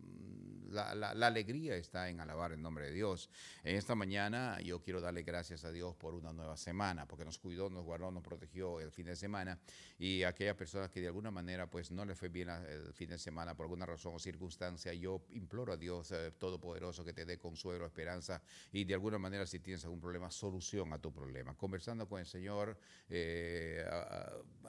la, alegría está en alabar el nombre de Dios. En esta mañana yo quiero darle gracias a Dios por una nueva semana, porque nos cuidó, nos guardó, nos protegió el fin de semana y aquellas personas que de alguna manera pues no les fue bien la- el fin de semana por alguna razón o circunstancia, yo imploro a Dios eh, Todopoderoso que te dé consuelo, esperanza y de alguna manera si tienes algún problema, solución a tu problema. Conversando con el Señor eh,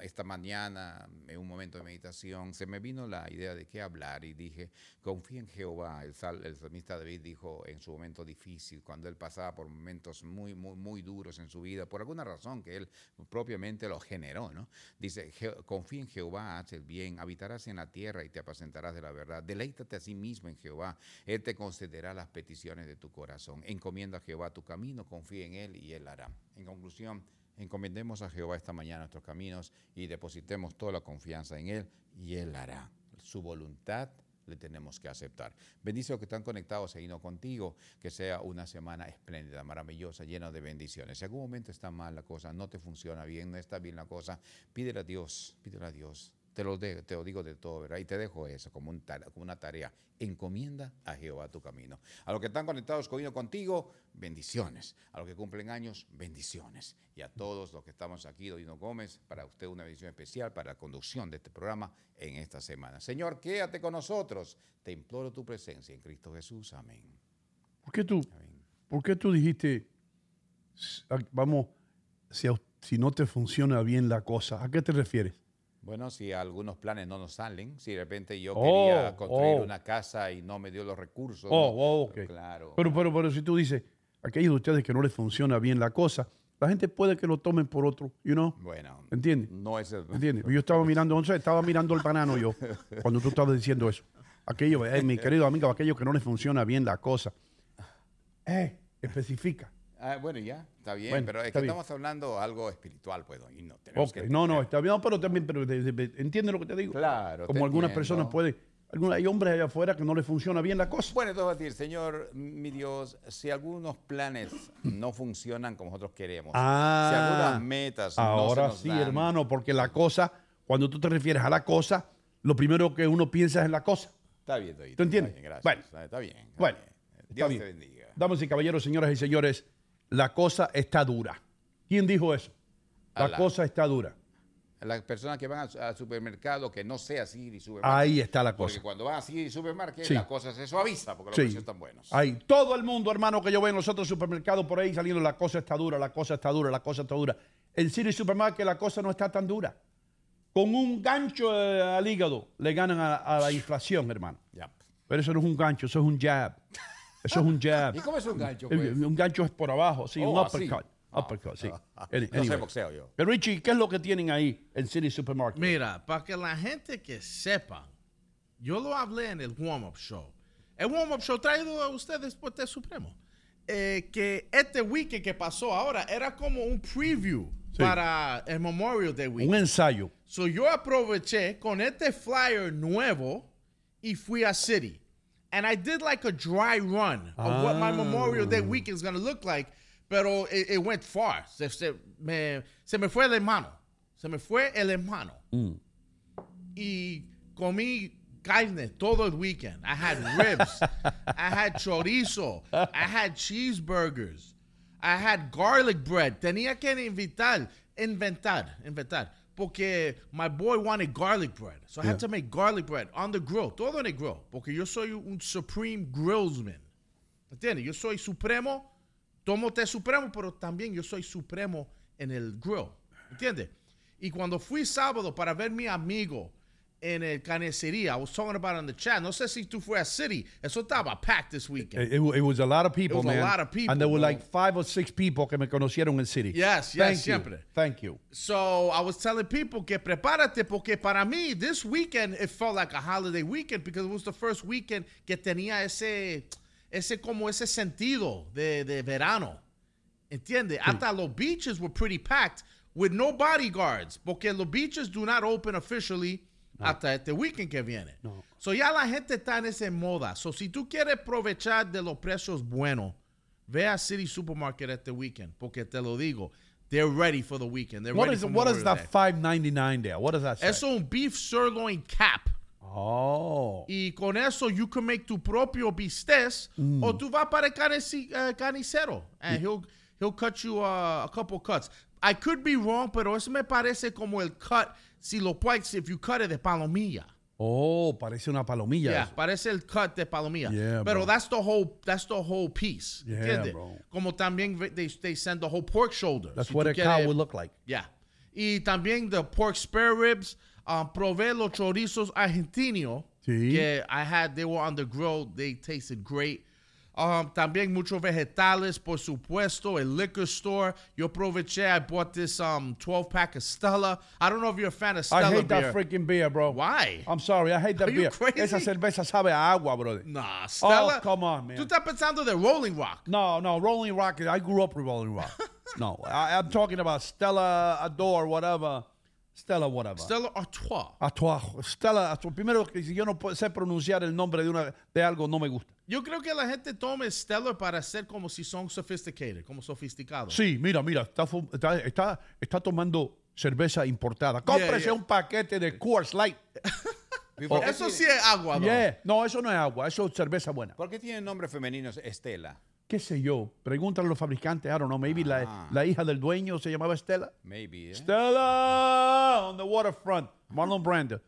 esta mañana en un momento de meditación, se me vino la idea de qué hablar y dije, confía en Jehová. El, sal- el salmista David dijo en su momento difícil, cuando él pasaba por momentos muy, muy, muy duros en su vida, por alguna razón que él propiamente lo generó, ¿no? Dice, "Je- confía en Jehová, haz el bien, habitarás en la tierra y te apacentarás de la verdad. Deleítate a sí mismo en Jehová, Él te concederá las peticiones de tu corazón. Encomienda a Jehová tu camino, confía en Él y Él hará. En conclusión, encomendemos a Jehová esta mañana nuestros caminos y depositemos toda la confianza en Él y Él hará. Su voluntad le tenemos que aceptar. Bendice a los que están conectados ahí no contigo, que sea una semana espléndida, maravillosa, llena de bendiciones. Si algún momento está mal la cosa, no te funciona bien, no está bien la cosa, pídele a Dios, pídele a Dios. Te lo, de- te lo digo de todo, ¿verdad? Y te dejo eso como, un tare- como una tarea. Encomienda a Jehová tu camino. A los que están conectados conmigo contigo, bendiciones. A los que cumplen años, bendiciones. Y a todos los que estamos aquí, Dodino Gómez, para usted una bendición especial para la conducción de este programa en esta semana. Señor, quédate con nosotros. Te imploro tu presencia en Cristo Jesús. Amén. ¿Por qué tú, Amén. por qué tú dijiste, vamos, si, si no te funciona bien la cosa? ¿A qué te refieres? Bueno, si algunos planes no nos salen, si de repente yo Oh, quería construir oh. una casa y no me dio los recursos. Oh, ¿no? oh, ok. Claro. Pero, pero, pero si tú dices, aquellos de ustedes que no les funciona bien la cosa, la gente puede que lo tomen por otro, you know? Bueno, ¿Entiendes? no es el... ¿Entiendes? Yo estaba mirando, sé, estaba mirando el banano yo, cuando tú estabas diciendo eso. Aquello, eh, mi querido amigo, aquellos que no les funciona bien la cosa. Eh, especifica. Ah, bueno, ya, está bien, Bueno, pero es está que bien. estamos hablando algo espiritual, pues, y no tenemos Ok, que no, no, está bien, pero también, pero de- de- de- entiende lo que te digo. Claro, Como algunas entiendo. personas pueden, algunos, hay hombres allá afuera que no les funciona bien la cosa. Bueno, entonces va a decir, Señor, mi Dios, si algunos planes no funcionan como nosotros queremos, si Ah, algunas metas no se Ahora nos sí, dan, hermano, porque la cosa, cuando tú te refieres a la cosa, lo primero que uno piensa es en la cosa. Está bien, Doito, ¿Tú entiendes? Está bien, gracias. Bueno. está bien. está Bueno, bien. está Dios bien. te bendiga. Damas y caballeros, señoras y señores, la cosa está dura. ¿Quién dijo eso? La Alá. cosa está dura. Las personas que van al, supermercado que no sea City Supermarket. Ahí está la Porque cosa. cuando van a City Supermarket, Sí. la cosa se suaviza porque los Sí. precios están buenos. Ahí, todo el mundo, hermano, que yo veo en los otros supermercados por ahí saliendo, la cosa está dura, la cosa está dura, la cosa está dura. En City Supermarket la cosa no está tan dura. Con un gancho eh, al hígado le ganan a, a la inflación, hermano. Pero eso no es un gancho, eso es un jab. Eso es un jab. ¿Y cómo es un gancho, pues? Un gancho es por abajo, sí, Oh, un así. uppercut. Ah, uppercut, sí. ah, Any- no sé boxeo yo. Pero Richie, ¿qué es lo que tienen ahí en City Supermarket? Mira, para que la gente que sepa, yo lo hablé en el warm-up show. El warm-up show traído a ustedes por T Supremo. Eh, que este weekend que pasó ahora era como un preview Sí. para el Memorial Day un weekend. ensayo. So yo aproveché con este flyer nuevo y fui a City. And I did like a dry run of what my Memorial Day ah. weekend is going to look like. Pero it, it went far. Se, se me, se me fue el hermano. Se me fue el hermano. Mm. Y comí carne todo el weekend. I had ribs. I had chorizo. I had cheeseburgers. I had garlic bread. Tenía que invitar, inventar, inventar. Porque my boy wanted garlic bread. So I had to make garlic bread on the grill. Todo en el grill. Porque yo soy un supreme grillsman. ¿Entiendes? Yo soy supremo. Tomo té supremo, pero también yo soy supremo en el grill. ¿Entiendes? Y cuando fui sábado para ver mi amigo en el carnicería, I was talking about it on the chat. No sé si tú fue a City. Eso estaba packed this weekend. It, it- it was a lot of people, It was a lot of people, And there were bro. like five or six people que me conocieron en City. Yes, yes, Thank you. siempre. Thank you. So I was telling people que prepárate porque para mí this weekend it felt like a holiday weekend because it was the first weekend que tenía ese ese como ese sentido de, de verano. ¿Entiende? Hasta los beaches were pretty packed with no bodyguards porque los beaches do not open officially hasta este weekend que viene. So ya la gente está en esa moda. So si tú quieres aprovechar de los precios buenos, ve a City Supermarket este weekend porque te lo digo, they're ready for the weekend. They're What ready is for what is that Day. five ninety nine there? What does that say? Eso es un beef sirloin cap. Oh. Y con eso you can make tu propio bistec Mm. o tú vas para el carnici- eh, carnicero and he'll, he'll cut you uh, a couple cuts. I could be wrong, pero eso me parece como el cut si lo puedes, if you cut it de palomilla. Oh, parece una palomilla. Yeah, eso. parece el cut de palomilla. Yeah, Pero bro. that's the whole that's the whole piece. Yeah, ¿entiendes? bro. Como también they, they send the whole pork shoulder. That's Si what a cow quieres- would look like. Yeah. Y también the pork spare ribs. Um, probé los chorizos argentinos. Sí. Que I had, they were on the grill. They tasted great. Um, también muchos vegetales, por supuesto. El liquor store. Yo aproveché. I bought this um 12 pack of Stella. I don't know if you're a fan of Stella. I hate beer. that freaking beer, bro. Why? I'm sorry, I hate that Are you beer. crazy? Esa cerveza sabe a agua, brother. Nah, Stella. Oh, come on, man. Tú estás pensando de Rolling Rock. No, no, Rolling Rock. I grew up with Rolling Rock. no, I, I'm talking about Stella Adore, whatever. Stella, whatever. Stella Artois. Artois. Stella Artois. Primero, si yo no puedo- sé pronunciar el nombre de, una, de algo, no me gusta. Yo creo que la gente tome Stella para ser como si son sophisticated, como sofisticados. Sí, mira, mira, está, está, está, está tomando cerveza importada. Cómprese yeah. un paquete de Coors Light. ¿Y por qué Eso sí es agua, ¿no? Yeah. No, eso no es agua, eso es cerveza buena. ¿Por qué tiene nombre femenino Estela? ¿Qué sé yo? Pregúntale a los fabricantes. I don't know. Maybe la, Ah. la hija del dueño se llamaba Estela. Maybe, ¿eh? Stella on the waterfront. Marlon Brando.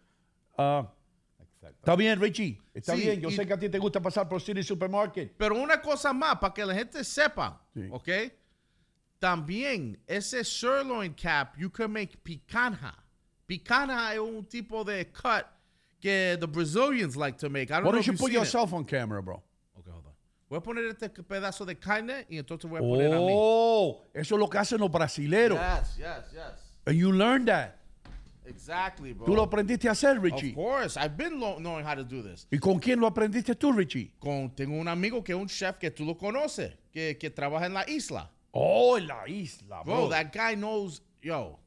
Exacto. está bien, Richie. Está Sí, bien. Yo y- sé que a ti te gusta pasar por City Supermarket. Pero una cosa más, para que la gente sepa, Sí. ¿ok? También ese sirloin cap, you can make picanha. Picanha es un tipo de cut que the Brazilians like to make. I don't Why know don't if you put seen it. yourself on camera, bro? Voy a poner este pedazo de carne y entonces voy a poner a mí. Oh, eso es lo que hacen los brasileros. Yes, yes, yes. And you learned that. Exactly, bro. Tú lo aprendiste a hacer, Of Richie. course. I've been knowing how to do this. ¿Y con quién lo aprendiste tú, Richie? Con, tengo un amigo que es un chef que tú lo conoces, que, que trabaja en la isla. Oh, en la isla, Bro, bro. that guy knows, yo,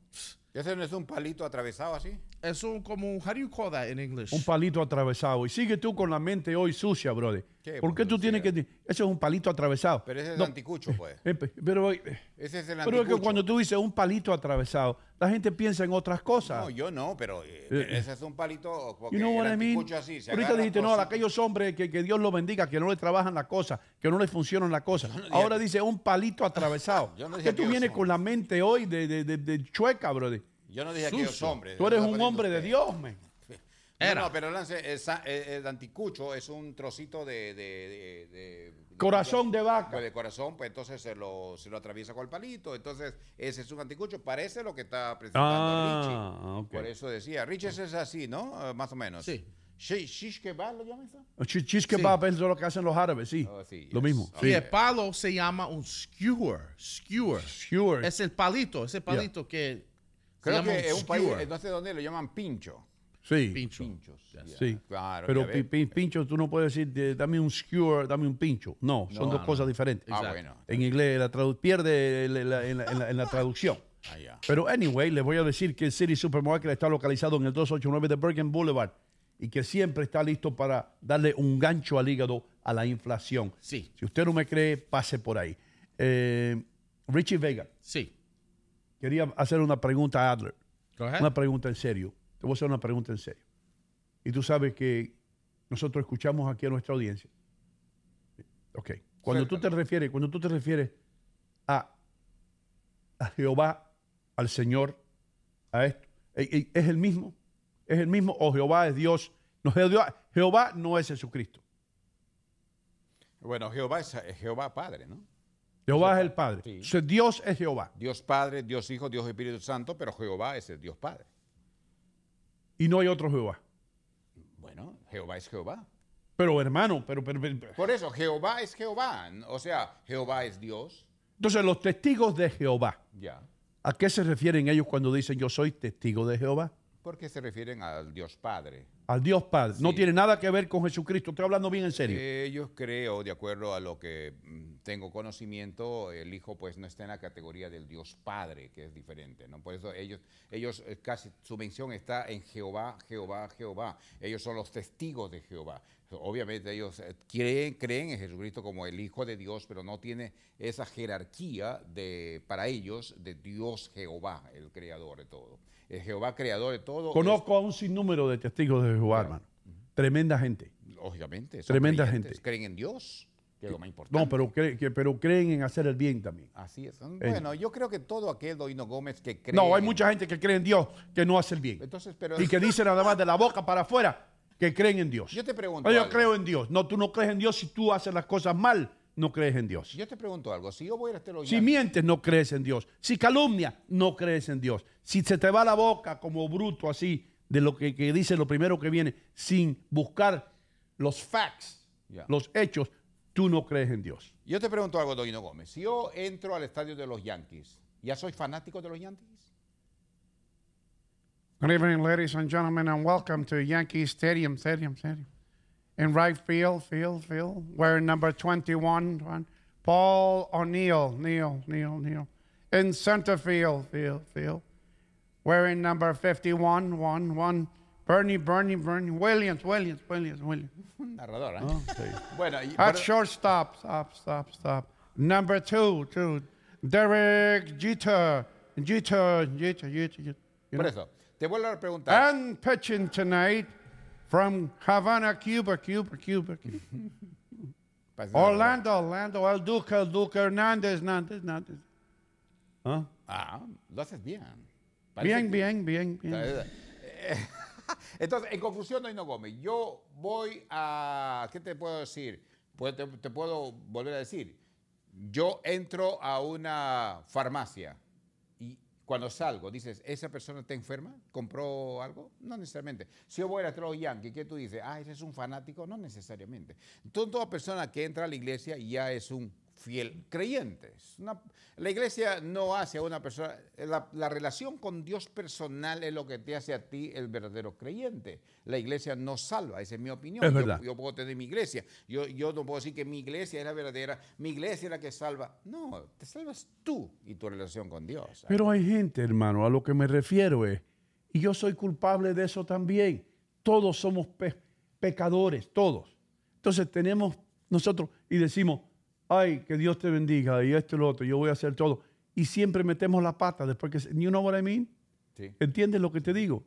¿Ese no es un palito atravesado así? Es un como, un- how do you call that in English? Un palito atravesado. Y sigue tú con la mente hoy sucia, brother. ¿Qué ¿Por qué tú tienes que.? Eso es un palito atravesado. Pero ese es No, anticucho, pues. eh, pe- pero eh, Ese es el pero es que anticucho. cuando tú dices un palito atravesado, la gente piensa en otras cosas. No, yo no, pero eh, Eh, ese es un palito porque You know el anticucho así. se Ahorita dijiste, no, a trocito. aquellos hombres que, que Dios los bendiga, que no le trabajan la cosa, que no les funcionan la cosa. Ahora dice un palito atravesado. Yo no que tú vienes con la mente hoy de, de, de- de chueca, brother. Yo no dije aquellos Sucio. hombres. Tú eres un hombre de Dios, man. usted. Era. No, no, pero Lance, el, sa- el- el anticucho es un trocito de... de- de- de- Corazón de vaca. Pues de corazón, pues entonces se lo, se lo atraviesa con el palito. Entonces, ese es un anticucho. Parece lo que está presentando Ah, Richie. ok. Por eso decía. Richie es así, ¿no? Eh, más o menos. Sí. Shi- Shish kebab lo llaman eso? Cheese kebab es lo que hacen los árabes, sí. Oh, sí, Lo mismo. Ok. Sí. Y el palo se llama un skewer. Skewer. Skewer. Es el palito, ese palito que Creo que en un país, skewer. no sé dónde, lo llaman pincho. Sí. Pincho. Pinchos. Sí. Claro. Pero pi- pi- pincho, tú no puedes decir, de- dame un skewer, dame un pincho. No, son No, dos no. cosas diferentes. Ah, Exacto. bueno. En inglés la tradu- pierde la- en, la, en la- en la traducción. Ah, ya. Pero anyway, les voy a decir que el City Supermarket está localizado en el 289 de Bergen Boulevard y que siempre está listo para darle un gancho al hígado a la inflación. Sí. Si usted no me cree, pase por ahí. Eh, Richie Vega, Sí. Quería hacer una pregunta a Adler. Una pregunta en serio. Te voy a hacer una pregunta en serio. Y tú sabes que nosotros escuchamos aquí a nuestra audiencia. Ok. Cuando tú te refieres, cuando tú te refieres a, a Jehová, al Señor, a esto, ¿e- e- ¿es el mismo? ¿Es el mismo o Jehová es Dios? No, Jehová, Jehová no es Jesucristo. Bueno, Jehová es Jehová Padre, ¿no? Jehová es el Padre. Sí. Dios es Jehová. Dios Padre, Dios Hijo, Dios Espíritu Santo, pero Jehová es el Dios Padre. Y no hay otro Jehová. Bueno, Jehová es Jehová. Pero hermano, pero, pero- pero- Por eso, Jehová es Jehová. O sea, Jehová es Dios. entonces los testigos de Jehová, Ya. ¿a qué se refieren ellos cuando dicen yo soy testigo de Jehová? Porque se refieren al Dios Padre. Al Dios Padre. No tiene nada que ver con Jesucristo. Estoy hablando bien en serio. Ellos creo, de acuerdo a lo que mm, tengo conocimiento, el Hijo pues no está en la categoría del Dios Padre, que es diferente, ¿no? Por eso ellos, ellos eh, casi, su mención está en Jehová, Jehová, Jehová. Ellos son los testigos de Jehová. Obviamente ellos eh, creen, creen en Jesucristo como el Hijo de Dios, pero no tiene esa jerarquía de, para ellos de Dios Jehová, el creador de todo. El Jehová creador de todo. es- Conozco a un sinnúmero de testigos de Jehová, hermano. Tremenda gente. lógicamente, Tremenda gente. Creen en Dios, que es lo más importante. No, pero, que- pero creen en hacer el bien también. Así es. Bueno, yo creo que todo aquel Doino Gómez que cree. No, hay en- mucha gente que cree en Dios que no hace el bien. Entonces, pero. Y que dice nada más de la boca para afuera que creen en Dios. Yo te pregunto. No, yo algo. creo en Dios. No, tú no crees en Dios si tú haces las cosas mal, no crees en Dios. Yo te pregunto algo. Si yo voy a estar Si mientes, no crees en Dios. Si calumnia, no crees en Dios. Si se te va la boca como bruto así, de lo que, que dice lo primero que viene, sin buscar los facts, los hechos, tú no crees en Dios. Yo te pregunto algo, Doino Gómez. Si yo entro al estadio de los Yankees, ¿ya soy fanático de los Yankees? Good evening, ladies and gentlemen, and welcome to Yankee Stadium, Stadium, Stadium. In right field, field, field, wearing number 21, one, Paul O'Neill, Neil, Neil, Neil. In center field, field, field, wearing number 51, one, one, Bernie, Bernie, Bernie, Williams, Williams, Williams, Williams. Narrador, ¿eh? Bueno, y- At shortstop, stop, stop, stop. Number two, two, Derek Jeter, Jeter, Jeter, Jeter, Jeter. Por know? eso, te vuelvo a preguntar. And pitching tonight from Havana, Cuba, Cuba, Cuba. Cuba. Orlando, Orlando, El Duque, El Duque, Hernández, Hernández, Hernández. ¿Ah? Ah, lo haces bien. Bien, bien, bien, bien. Eh, Entonces, en conclusión, Doino Gómez, yo voy a. ¿Qué te puedo decir? Pues te, te puedo volver a decir. Yo entro a una farmacia cuando salgo, dices, ¿esa persona está enferma? ¿Compró algo? No necesariamente. Si yo voy a los Yankee, ¿qué tú dices? Ah, ese es un fanático. No necesariamente. Entonces, toda persona que entra a la iglesia ya es un fiel creyente. Una- la iglesia no hace a una persona, la, la relación con Dios personal es lo que te hace a ti el verdadero creyente. La iglesia no salva, esa es mi opinión. Es Yo- verdad. Yo, puedo tener mi iglesia, yo, yo no puedo decir que mi iglesia es la verdadera, mi iglesia es la que salva. No, te salvas tú y tu relación con Dios. Pero hay gente, hermano, a lo que me refiero es, y yo soy culpable de eso también. Todos somos pe- pecadores, todos. Entonces tenemos nosotros y decimos, ay, que Dios te bendiga y esto y lo otro, yo voy a hacer todo. Y siempre metemos la pata después que, you know what I mean? Sí, ¿Entiendes lo que te digo?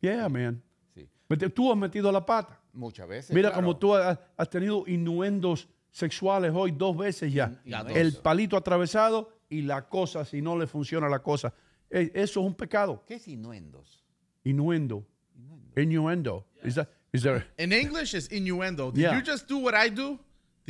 Yeah, man. sí. Tú has metido la pata. Muchas veces. Mira claro. como tú has, has tenido innuendos sexuales hoy dos veces ya. Ya dos. El palito atravesado y la cosa, si no le funciona la cosa, Eh, Eso es un pecado. ¿Qué es inuendos? Innuendo. Innuendo. Is that, is there, In English, it's innuendo. Did Yeah. you just do what I do?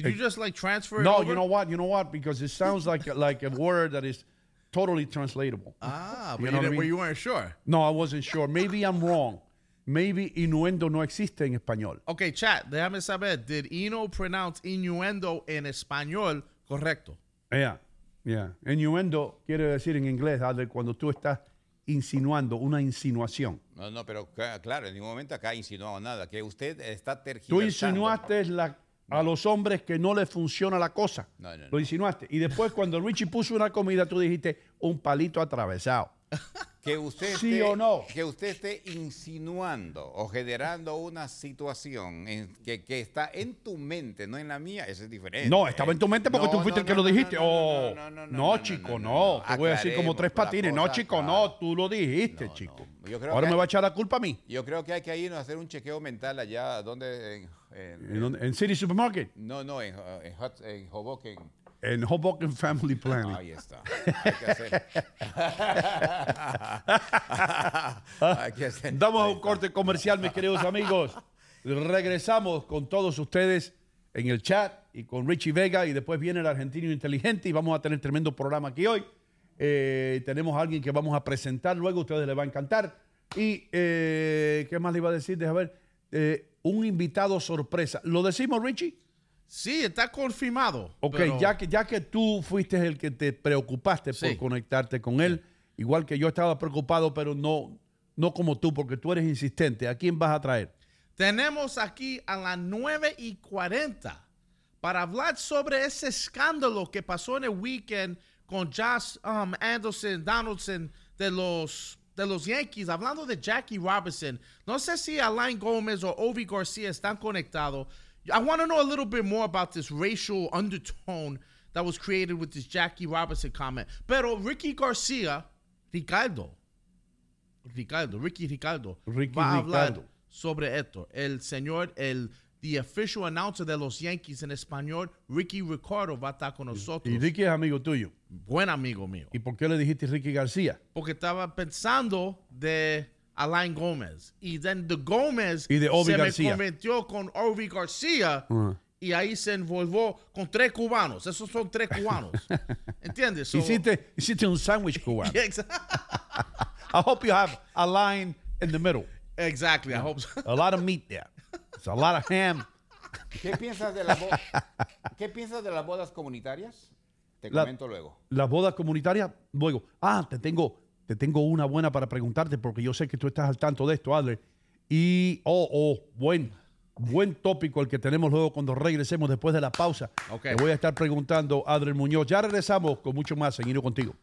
Did you just like transfer it no, over? you know what? You know what? Because it sounds like a- like a word that is totally translatable. Ah, You but know you, what I you weren't sure. No, I wasn't sure. Maybe I'm wrong. Maybe innuendo no existe en español. Okay, chat, déjame saber. Did Eno pronounce innuendo en español correcto? Yeah, yeah. Innuendo quiere decir en inglés, cuando tú estás insinuando una insinuación. No, no, pero claro, en ningún momento acá ha insinuado nada. Que usted está Tú tergiversando. insinuaste la- a los hombres que no les funciona la cosa. No, no, no. Lo insinuaste. Y después cuando Richie puso una comida, tú dijiste un palito atravesado. Que usted ¿Sí esté, o no? Que usted esté insinuando o generando una situación en que, que está en tu mente, no en la mía, eso es diferente. No, estaba en tu mente porque No, tú fuiste no, el que no, lo dijiste. oh, no, no, no, no, no, no, chico, no. Te voy a decir como tres patines. No, chico, no. Tú lo dijiste, chico. no. Yo creo Ahora me va a echar la culpa a mí. Yo creo que hay que irnos a hacer un chequeo mental allá, donde en, en- ¿En, dónde? ¿En City Supermarket? no, no, en, en, Hoboken. En Hoboken Family Planning. Ahí está. Hay que hacer. hay que hacer. Damos a Ahí un está. corte comercial, mis queridos amigos. Regresamos con todos ustedes en el chat y con Richie Vega y después viene el argentino inteligente y vamos a tener tremendo programa aquí hoy. Eh, tenemos a alguien que vamos a presentar luego, ustedes les va a encantar. Y, eh, ¿qué más le iba a decir? Deja ver. Eh, un invitado sorpresa. ¿Lo decimos, Richie? Sí, está confirmado. Ok, pero- ya, que, ya que tú fuiste el que te preocupaste por conectarte con él, igual que yo estaba preocupado, pero no, no como tú, porque tú eres insistente. ¿A quién vas a traer? Tenemos aquí a las 9 y 40 para hablar sobre ese escándalo que pasó en el weekend con Josh um, Anderson, Donaldson de los, de los Yankees, hablando de Jackie Robinson. No sé si Alain Gómez o Ovi Garcia están conectados. I want to know a little bit more about this racial undertone that was created with this Jackie Robinson comment. Pero Ricky Garcia, Ricardo, Ricardo, Ricky Ricardo, Ricky va a hablar Ricardo. sobre esto. El señor, el the official announcer de los Yankees en español, Ricky Ricardo, va a estar con nosotros. Y Ricky es amigo tuyo. Buen amigo mío. ¿Y por qué le dijiste Ricky García? Porque estaba pensando de Alain Gómez. Y then the Gómez Y de Ovi se García. me convirtió con Ovi García. Ajá. Y ahí se envolvió con tres cubanos. Esos son tres cubanos. ¿Entiendes? So- hiciste, hiciste un sándwich cubano. Yeah, I hope you have a line in the middle. exactly. I hope so. A lot of meat there. It's a lot of ham. ¿Qué piensas de, la bo- ¿Qué piensas de las bodas comunitarias? Te La- comento luego. Las bodas comunitarias, luego. Ah, te tengo, te tengo una buena para preguntarte porque yo sé que tú estás al tanto de esto, Adler. Y, oh, oh, buen, buen tópico el que tenemos luego cuando regresemos después de la pausa. Ok. Te voy a estar preguntando, Adler Muñoz. Ya regresamos con mucho más Hilo Contigo.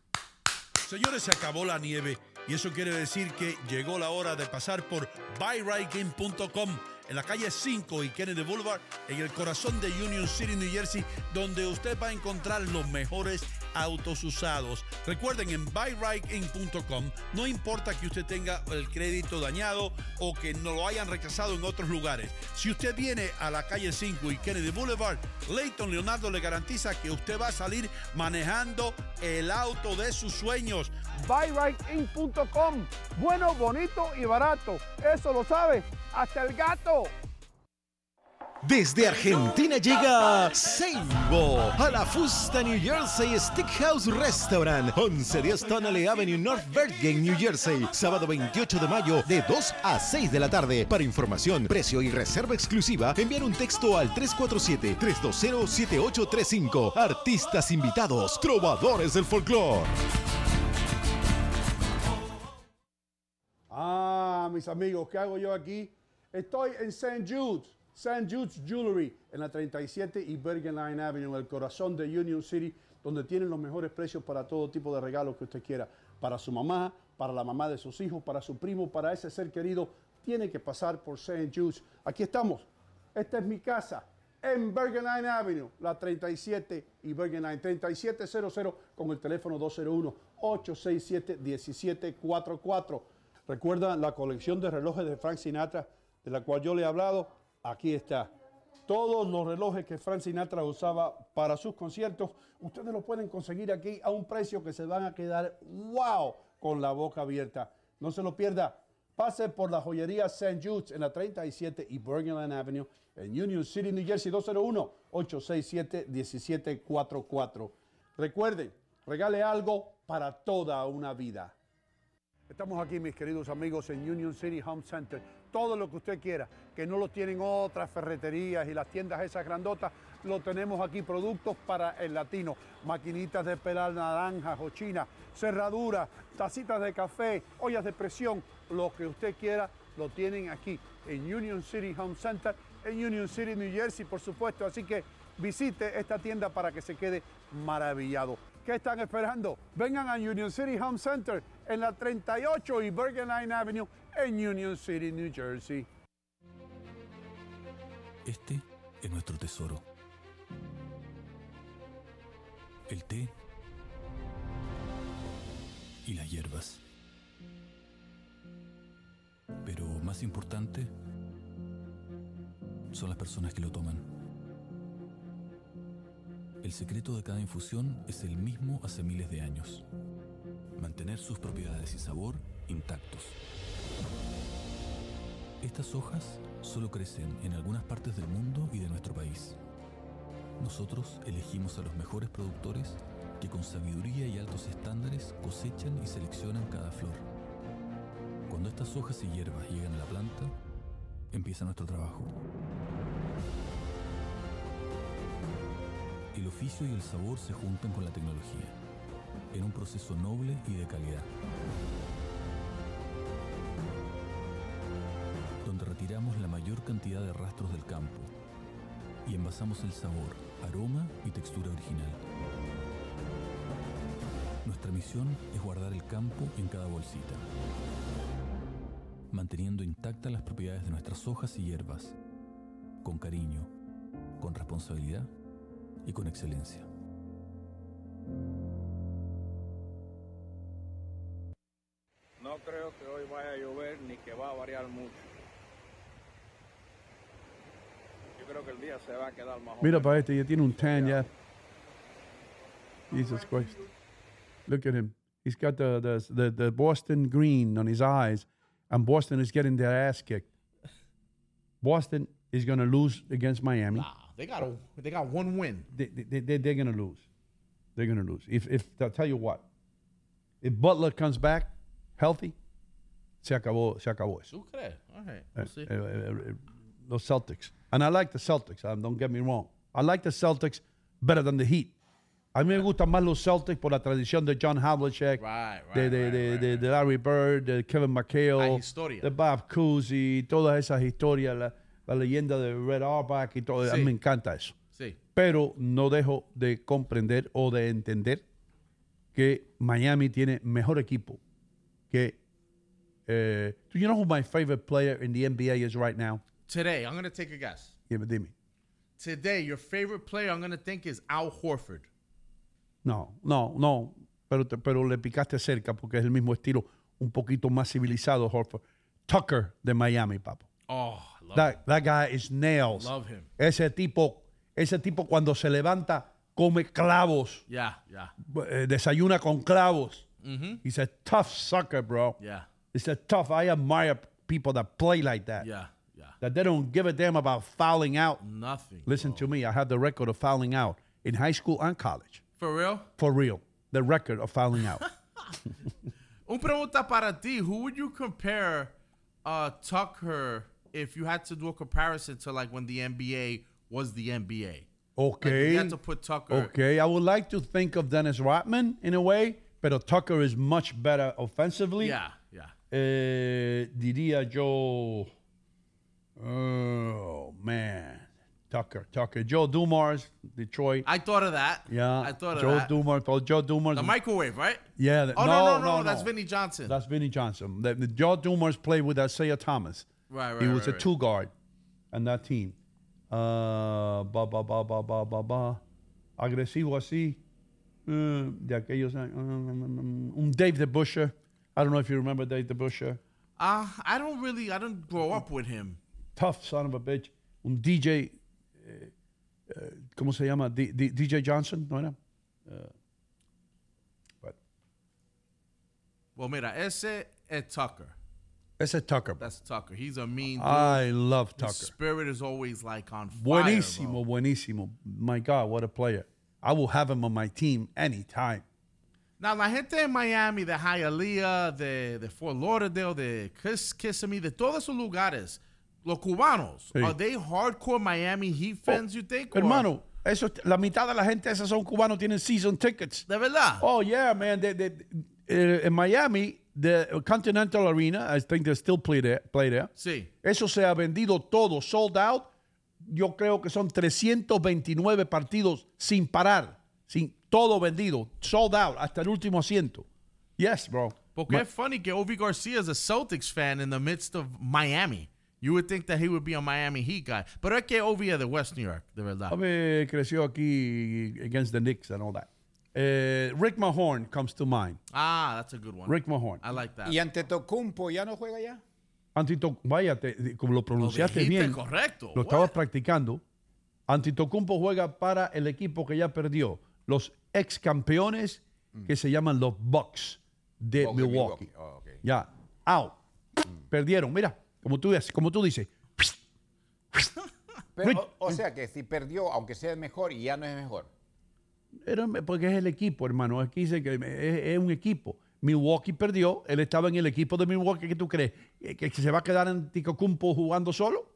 Señores, se acabó la nieve y eso quiere decir que llegó la hora de pasar por buyrightgame.com en la calle 5 y Kennedy Boulevard, en el corazón de Union City, New Jersey, donde usted va a encontrar los mejores autos usados. Recuerden, en buyrightgame.com no importa que usted tenga el crédito dañado o que no lo hayan rechazado en otros lugares. Si usted viene a la calle 5 y Kennedy Boulevard, Leighton Leonardo le garantiza que usted va a salir manejando el auto de sus sueños. buyrightInc.com. Bueno, bonito y barato. Eso lo sabe hasta el gato. Desde Argentina llega Seibo a la Fusta New Jersey Steakhouse Restaurant, 1110 Tonale Avenue North Bergen, New Jersey, sábado 28 de mayo de 2 a 6 de la tarde. Para información, precio y reserva exclusiva, enviar un texto al 347-320-7835. Artistas invitados, trovadores del folclore. Ah, mis amigos, ¿qué hago yo aquí? Estoy en St. Jude's, St. Jude's Jewelry, en la 37 y Bergen Line Avenue, en el corazón de Union City, donde tienen los mejores precios para todo tipo de regalos que usted quiera. Para su mamá, para la mamá de sus hijos, para su primo, para ese ser querido, tiene que pasar por St. Jude's. Aquí estamos. Esta es mi casa en Bergen Line Avenue, la 37 y Bergen Line 3700 con el teléfono 201-867-1744. ¿Recuerdan la colección de relojes de Frank Sinatra de la cual yo le he hablado? Aquí está. Todos los relojes que Frank Sinatra usaba para sus conciertos, ustedes los pueden conseguir aquí a un precio que se van a quedar wow. con la boca abierta. No se lo pierda. Pase por la joyería St. Jude's en la 37 y Bergenland Avenue en Union City, New Jersey, 201-867-1744. Recuerden, regale algo para toda una vida. Estamos aquí, mis queridos amigos, en Union City Home Center. Todo lo que usted quiera, que no lo tienen otras ferreterías y las tiendas esas grandotas, lo tenemos aquí. Productos para el latino, maquinitas de pelar naranjas o china, cerraduras, tacitas de café, ollas de presión, lo que usted quiera, lo tienen aquí en Union City Home Center, en Union City, New Jersey, por supuesto. Así que visite esta tienda para que se quede maravillado. ¿Qué están esperando? Vengan a Union City Home Center en la 38 y Bergen Line Avenue en Union City, New Jersey. Este es nuestro tesoro. El té y las hierbas. Pero más importante son las personas que lo toman. El secreto de cada infusión es el mismo hace miles de años. Mantener sus propiedades y sabor intactos. Estas hojas solo crecen en algunas partes del mundo y de nuestro país. Nosotros elegimos a los mejores productores que con sabiduría y altos estándares cosechan y seleccionan cada flor. Cuando estas hojas y hierbas llegan a la planta, empieza nuestro trabajo. Oficio y el sabor se juntan con la tecnología, en un proceso noble y de calidad. Donde retiramos la mayor cantidad de rastros del campo y envasamos el sabor, aroma y textura original. Nuestra misión es guardar el campo en cada bolsita, manteniendo intactas las propiedades de nuestras hojas y hierbas, con cariño, con responsabilidad y con excelencia. No creo que hoy vaya a llover ni que va a variar mucho. Yo creo que el día se va a quedar más Mira para este, ya tiene un tan ya. Jesus Christ. Look at him. He's got the, the, the, the Boston green on his eyes, and Boston is getting their ass kicked. Boston is going to lose against Miami. They got a, they got one win. They, they, they, they're going to lose. They're going to lose. If, if, I'll tell you what, if Butler comes back healthy, se acabó, se acabó eso. ¿Tú crees? All right. We'll see. eh, eh, eh, los Celtics. And I like the Celtics, um, don't get me wrong. I like the Celtics better than the Heat. A mí me gustan más los Celtics por la tradición de John Havlicek, Right, right, de, de, right, de, de- de Larry Bird, de Kevin McHale, de Bob Cousy, todas esas historias, la, la leyenda de Red Auerbach y todo. A mí me encanta eso. Sí. Pero no dejo de comprender o de entender que Miami tiene mejor equipo que. eh, do you know who my favorite player in the NBA is right now? Today, I'm going to take a guess. Yeah, but dime. Today, your favorite player I'm going to think is Al Horford. No, no, no. Pero, te- pero le picaste cerca porque es el mismo estilo, un poquito más civilizado, Horford. Tucker de Miami, papo. Oh. That, that guy is nails. Love him. Ese tipo, ese tipo cuando se levanta come clavos, Yeah, yeah. eh, desayuna con clavos. Mhm. He's a tough sucker, bro. Yeah. It's a tough. I admire people that play like that. Yeah, yeah. That they don't give a damn about fouling out. Nothing. Listen to me. I have the record of fouling out in high school and college. For real? For real. The record of fouling out. Un pregunta para ti. Who would you compare uh, Tucker if you had to do a comparison to like when the NBA was the NBA? Okay. if you had to put Tucker. Okay. I would like to think of Dennis Rodman in a way, but Tucker is much better offensively. Yeah, yeah. Eh, diría yo. Oh, man. Tucker, Tucker. Joe Dumars, Detroit. I thought of that. yeah. I thought of Joe that. Dumars. Paul Joe Dumars. The microwave, right? Yeah. the- Oh, no, no, no, no, no, That's. Vinny Johnson. That's Vinny Johnson. The, the Joe Dumars played with Isaiah Thomas. Right, right, He was right, a two guard on that team. Uh, ba, ba, ba, ba, ba, ba, ba. Agresivo así. Uh, de aquellos. uh, um, um, Dave DeBuscher. I don't know if you remember Dave DeBuscher. Uh, I don't really, I don't grow up with him. Tough son of a bitch. Un DJ. eh, eh, ¿Cómo se llama? D- D- DJ Johnson, ¿no era? Uh, but Well, mira, ese es Tucker. Ese a Tucker. That's Tucker. He's a mean dude. I love His Tucker. spirit is always like on fire. Buenísimo, bro. buenísimo. My God, what a player. I will have him on my team anytime. Now, la gente en Miami, de Hialeah, de, de Fort Lauderdale, de Kiss, Kissimmee, de todos esos lugares, los cubanos, Sí. are they hardcore Miami Heat fans, you think? or- Hermano, eso, la mitad de la gente esos son cubanos, tienen season tickets. De verdad. Oh, yeah, man. They- they- eh, en Miami, the Continental Arena, I think they still play there. Play there. Sí. Eso se ha vendido todo, sold out. Yo creo que son 329 partidos sin parar, sin todo vendido, sold out hasta el último asiento. Yes, bro. Porque Ma- es funny que Ovi Garcia is a Celtics fan in the midst of Miami. You would think that he would be a Miami Heat guy. Pero es que Ovi es de West New York, de verdad. Ove creció aquí against the Knicks and all that. Eh, Rick Mahorn comes to mind. Ah, that's a good one. Rick Mahorn. I like that. Y ante Tocumpo ya no juega ya. Antito, vaya, te- como lo pronunciaste dijiste bien. correcto. Lo estabas practicando. Antitokounmpo juega para el equipo que ya perdió. Los ex campeones que se llaman los Bucks de Bucks de Milwaukee. Milwaukee. Oh. Ya, out. Perdieron. Mira, como tú, dices- como tú dices. Pero, o, o sea que si perdió, aunque sea mejor, y ya no es mejor. Era porque es el equipo, hermano. Aquí dice que es, es un equipo. Milwaukee perdió. Él estaba en el equipo de Milwaukee. ¿Qué tú crees? ¿Que, que se va a quedar Antetokounmpo jugando solo?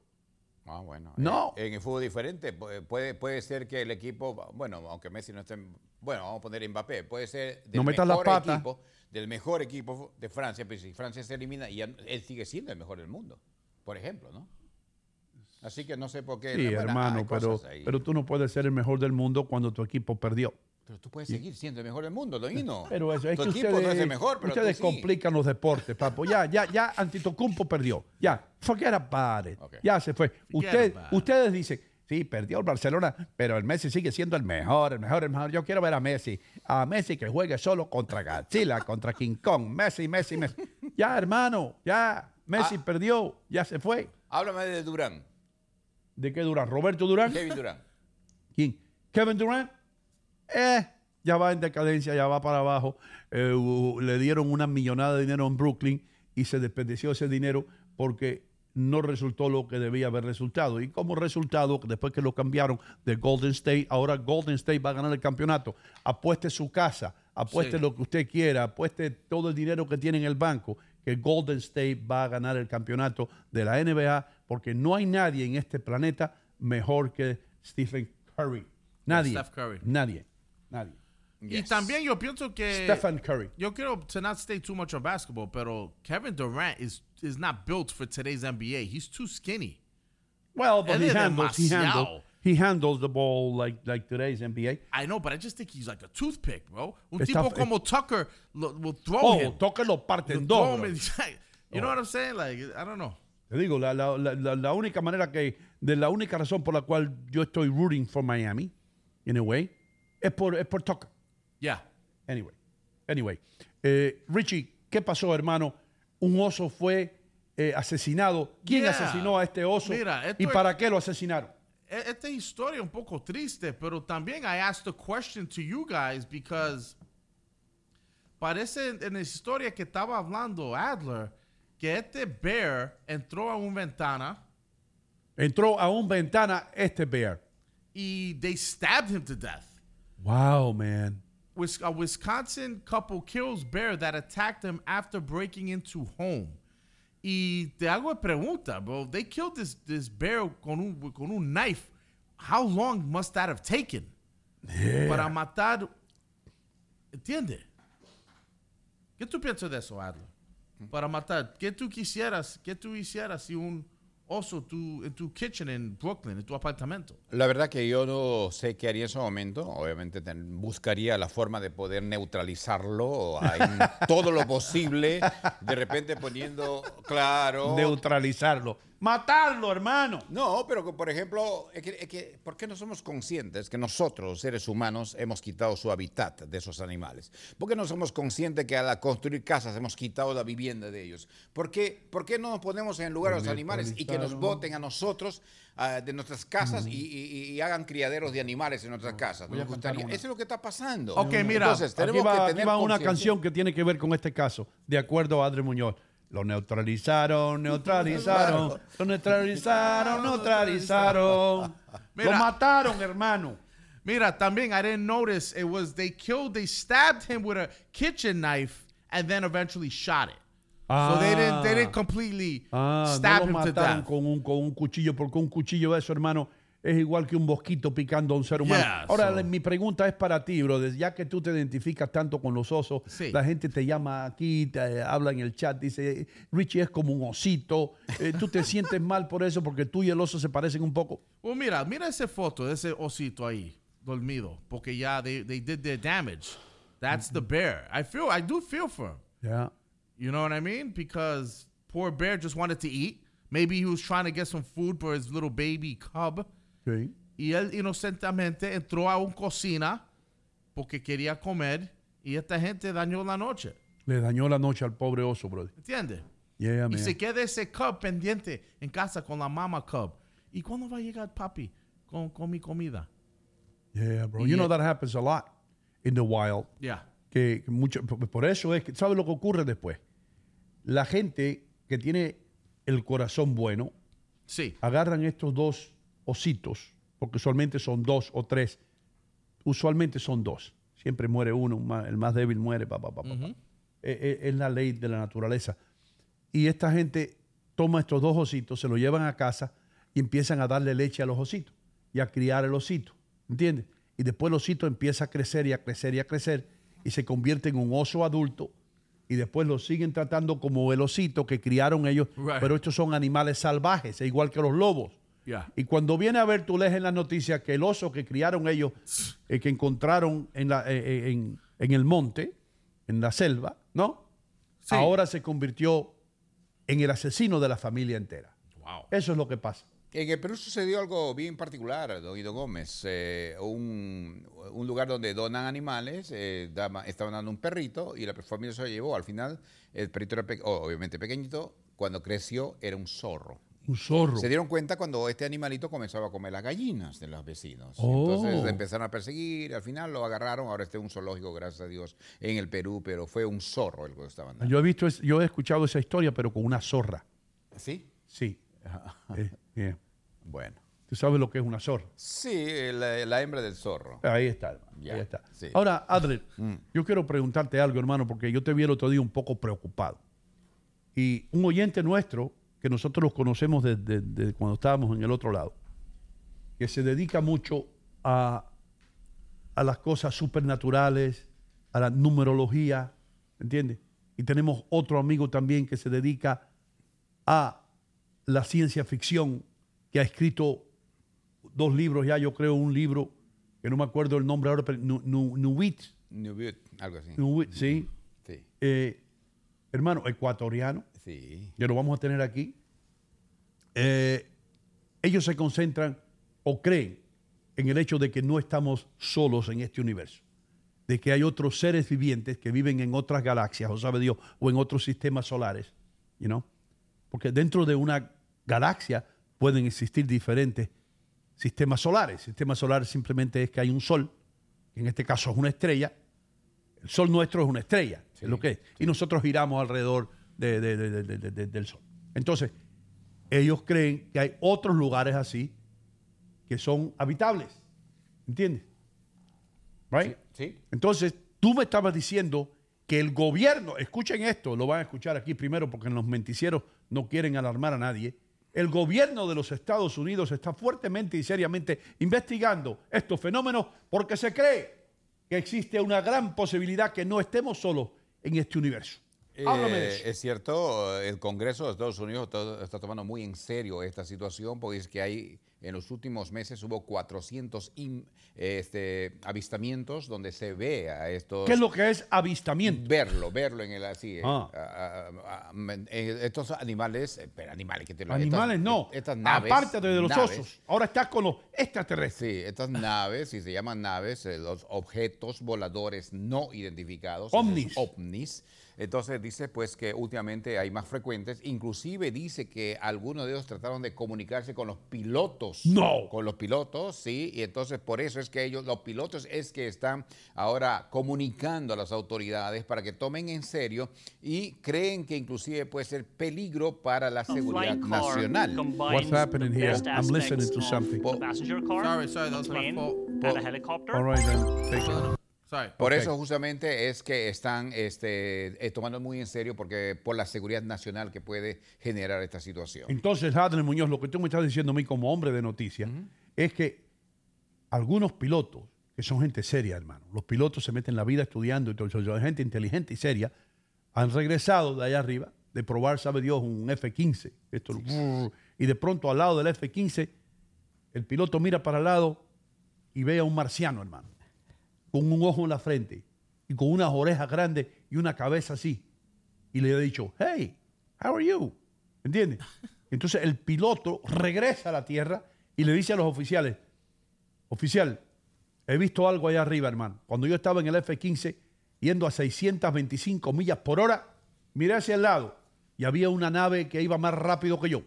Ah, bueno. No. En, en el fútbol diferente. pu- Puede, puede ser que el equipo, bueno, aunque Messi no esté, en- bueno, vamos a poner Mbappé, puede ser del No metas la mejor pata. equipo, del mejor equipo de Francia, pero si Francia se elimina, y él sigue siendo el mejor del mundo, por ejemplo, ¿no? Así que no sé por qué. Sí, bueno, hermano, pero, pero tú no puedes ser el mejor del mundo cuando tu equipo perdió. Pero tú puedes seguir siendo el mejor del mundo, Doino. Pero eso, es tu que equipo ustedes, no es el mejor, pero ustedes tú sí. complican los deportes, papo. Ya, ya, ya, Antitokounmpo perdió. Ya, forget about it. Ok. Ya se fue. Usted- ustedes dicen, sí, perdió el Barcelona, pero el Messi sigue siendo el mejor, el mejor, el mejor. Yo quiero ver a Messi. A Messi que juegue solo contra Godzilla, contra King Kong. Messi, Messi, Messi. Ya, hermano, ya. Messi Ah. perdió, ya se fue. Háblame de Durán, ¿De qué Durán? ¿Roberto Durán? Kevin Durán. ¿Quién? Kevin Durant. Eh, ya va en decadencia, ya va para abajo. Eh, le dieron una millonada de dinero en Brooklyn y se desperdició ese dinero porque no resultó lo que debía haber resultado. Y como resultado, después que lo cambiaron de Golden State, ahora Golden State va a ganar el campeonato. Apueste su casa, apueste Sí. lo que usted quiera, apueste todo el dinero que tiene en el banco, que Golden State va a ganar el campeonato de la NBA, porque no hay nadie en este planeta mejor que Stephen Curry. Nadie. Steph Curry. Nadie. Nadie. Y también yo pienso que. Stephen Curry. Yo quiero to not stay too much on basketball, pero Kevin Durant is is not built for today's NBA. He's too skinny. Well, but Él he es handles, he handles. He handles the ball like, like today's NBA. I know, but I just think he's like a toothpick, bro. Un Está- tipo como Tucker lo, will throw Oh, him. toque lo parte en dos. you know what I'm saying? Like, I don't know. Te digo, la, la, la, la- única manera que, de la única razón por la cual yo estoy rooting for Miami, in a way, es por, es por Tucker. Yeah. Anyway, anyway. Eh, Richie, ¿qué pasó, hermano? Un oso fue eh, asesinado. ¿Quién Yeah. asesinó a este oso? Mira, ¿Y es- para qué lo asesinaron? Esta historia un um poco triste, pero también I asked a question to you guys because parece en la historia que estaba hablando Adler que este bear entró a una ventana Entró a un ventana este bear. y they stabbed him to death. Wow, man. A Wisconsin couple kills bear that attacked them after breaking into home. Y te hago una pregunta, bro. They killed this, this bear con un, con un knife. How long must that have taken? Para matar. ¿Entiende? ¿Qué tú piensas de eso, Adler? Para matar. ¿Qué tú quisieras, qué tú hicieras si un oso tu, en tu kitchen en Brooklyn, en tu apartamento? La verdad que yo no sé qué haría en ese momento. Obviamente buscaría la forma de poder neutralizarlo en todo lo posible. De repente poniendo, claro, Neutralizarlo. Matarlo, hermano. No, pero que, por ejemplo, es que, es que, ¿por qué no somos conscientes que nosotros, seres humanos, hemos quitado su hábitat de esos animales? ¿Por qué no somos conscientes que al construir casas hemos quitado la vivienda de ellos? ¿Por qué, por qué no nos ponemos en el lugar de los animales y que nos voten a nosotros ah, de nuestras casas y, y- y hagan criaderos de animales en nuestras casas? Nos gustaría-. Eso es lo que está pasando. Ok, mira, Entonces, aquí tenemos va, que aquí tener va una canción que tiene que ver con este caso, de acuerdo a Adri Muñoz. Lo neutralizaron, neutralizaron, lo neutralizaron, neutralizaron. Mira. Lo mataron, hermano. Mira, también I didn't notice it was they killed, they stabbed him with a kitchen knife and then eventually shot it. So they didn't they didn't completely Ah, stab no lo him to death. con un, con un cuchillo, porque un cuchillo eso, hermano, es igual que un mosquito picando a un ser humano. Yeah, Ahora, so- mi pregunta es para ti, brother. Ya que tú te identificas tanto con los osos, Sí. la gente te llama aquí, te eh, habla en el chat, dice, Richie es como un osito. Eh, ¿Tú te sientes mal por eso? Porque tú y el oso se parecen un poco. Well, mira, mira esa foto de ese osito ahí, dormido, porque ya they, they did their damage. That's the bear. I feel, I do feel for him. Ya. You know what I mean? Because poor bear just wanted to eat. Maybe he was trying to get some food for his little baby cub. Sí. Y él inocentemente entró a una cocina porque quería comer y esta gente dañó la noche. Le dañó la noche al pobre oso, brother. ¿Entiendes? Yeah, y se queda ese cub pendiente en casa con la mama cub. ¿Y cuándo va a llegar papi con, con mi comida? Yeah, bro. Y You know that happens a lot in the wild. Yeah. que que mucho, por eso es que, ¿sabe lo que ocurre después? La gente que tiene el corazón bueno, Sí. agarran estos dos ositos, porque usualmente son dos o tres, usualmente son dos, siempre muere uno, el más débil muere, pa, pa, pa, pa, pa. Eh, eh, es la ley de la naturaleza. Y esta gente toma estos dos ositos, se los llevan a casa y empiezan a darle leche a los ositos y a criar el osito, ¿entiendes? Y después el osito empieza a crecer y a crecer y a crecer y se convierte en un oso adulto y después lo siguen tratando como el osito que criaron ellos, Right. pero estos son animales salvajes, igual que los lobos. Yeah. Y cuando viene a ver, tú lees en las noticias que el oso que criaron ellos, eh, que encontraron en, la- eh, eh, en, en el monte, en la selva, ¿no? Sí. Ahora se convirtió en el asesino de la familia entera. Wow. Eso es lo que pasa. En el Perú sucedió algo bien particular, don Guido Gómez. Eh, un, un lugar donde donan animales, eh, estaban dando un perrito y la familia se lo llevó. Al final, el perrito era pe- oh, obviamente pequeñito. Cuando creció, era un zorro. Un zorro. Se dieron cuenta cuando este animalito comenzaba a comer las gallinas de los vecinos. Oh. Entonces empezaron a perseguir, al final lo agarraron. Ahora está en un zoológico, gracias a Dios, en el Perú, pero fue un zorro el que estaban dando. Yo he visto, es- yo he escuchado esa historia, pero con una zorra. ¿Sí? Sí. Eh, yeah. Bueno. ¿Tú sabes lo que es una zorra? Sí, la, la hembra del zorro. Ahí está, hermano. Ahí está. sí. Ahora, Adler, Mm. yo quiero preguntarte algo, hermano, porque yo te vi el otro día un poco preocupado. Y un oyente nuestro, que nosotros los conocemos desde, desde cuando estábamos en el otro lado, que se dedica mucho a, a las cosas supernaturales, a la numerología, ¿entiendes? Y tenemos otro amigo también que se dedica a la ciencia ficción, que ha escrito dos libros ya, yo creo un libro, que no me acuerdo el nombre ahora, pero Nu- Nu- Nuwit, Butte, algo así. Nuwit, sí, Sí. eh, hermano, ecuatoriano, Sí. que lo vamos a tener aquí. Eh, ellos se concentran o creen en el hecho de que no estamos solos en este universo, de que hay otros seres vivientes que viven en otras galaxias, o sabe Dios, o en otros sistemas solares, you know? porque dentro de una galaxia pueden existir diferentes sistemas solares. Sistema solar simplemente es que hay un sol, que en este caso es una estrella. El sol nuestro es una estrella, es lo que es. Y nosotros giramos alrededor de- de- de- de- de- de- del sol. Entonces, ellos creen que hay otros lugares así que son habitables. ¿Entiendes? Right? Sí. Entonces, tú me estabas diciendo que el gobierno, escuchen esto, lo van a escuchar aquí primero porque los menticieros no quieren alarmar a nadie. El gobierno de los Estados Unidos está fuertemente y seriamente investigando estos fenómenos porque se cree que existe una gran posibilidad que no estemos solos en este universo. Eh, es cierto, el Congreso de Estados Unidos está tomando muy en serio esta situación porque dice que hay En los últimos meses hubo 400 in- este, avistamientos donde se ve a estos... ¿Qué es lo que es avistamiento? Verlo, verlo en el así. eh, Ah. eh, estos animales, pero animales que te lo Animales estas- no. Estas naves. Aparte de los naves, osos. Ahora estás con los extraterrestres. Sí, estas naves, y se llaman naves, los objetos voladores no identificados. Ovnis. ovnis. Entonces dice pues que últimamente hay más frecuentes. Inclusive dice que algunos de ellos trataron de comunicarse con los pilotos. No. Con los pilotos, sí. Y entonces por eso es que ellos, los pilotos, es que están ahora comunicando a las autoridades para que tomen en serio y creen que inclusive puede ser peligro para la seguridad nacional. What's happening here? I'm listening to something. passenger car, Sorry, sorry, that was my fault. and a helicopter. All right, then. Take it. Por eso justamente es que están este, eh, tomando muy en serio porque por la seguridad nacional que puede generar esta situación. Entonces, Adler Muñoz, lo que tú me estás diciendo a mí como hombre de noticias es que algunos pilotos, que son gente seria, hermano, los pilotos se meten en la vida estudiando y todo eso, gente inteligente y seria, han regresado de allá arriba de probar, sabe Dios, un F-15. Esto, y de pronto al lado del F-15, el piloto mira para el lado y ve a un marciano, hermano, con un ojo en la frente y con unas orejas grandes y una cabeza así. Y le ha dicho, hey, how are you? ¿Entiendes? Entonces el piloto regresa a la tierra y le dice a los oficiales, oficial, he visto algo allá arriba, hermano. Cuando yo estaba en el F-15 yendo a 625 millas por hora, miré hacia el lado y había una nave que iba más rápido que yo.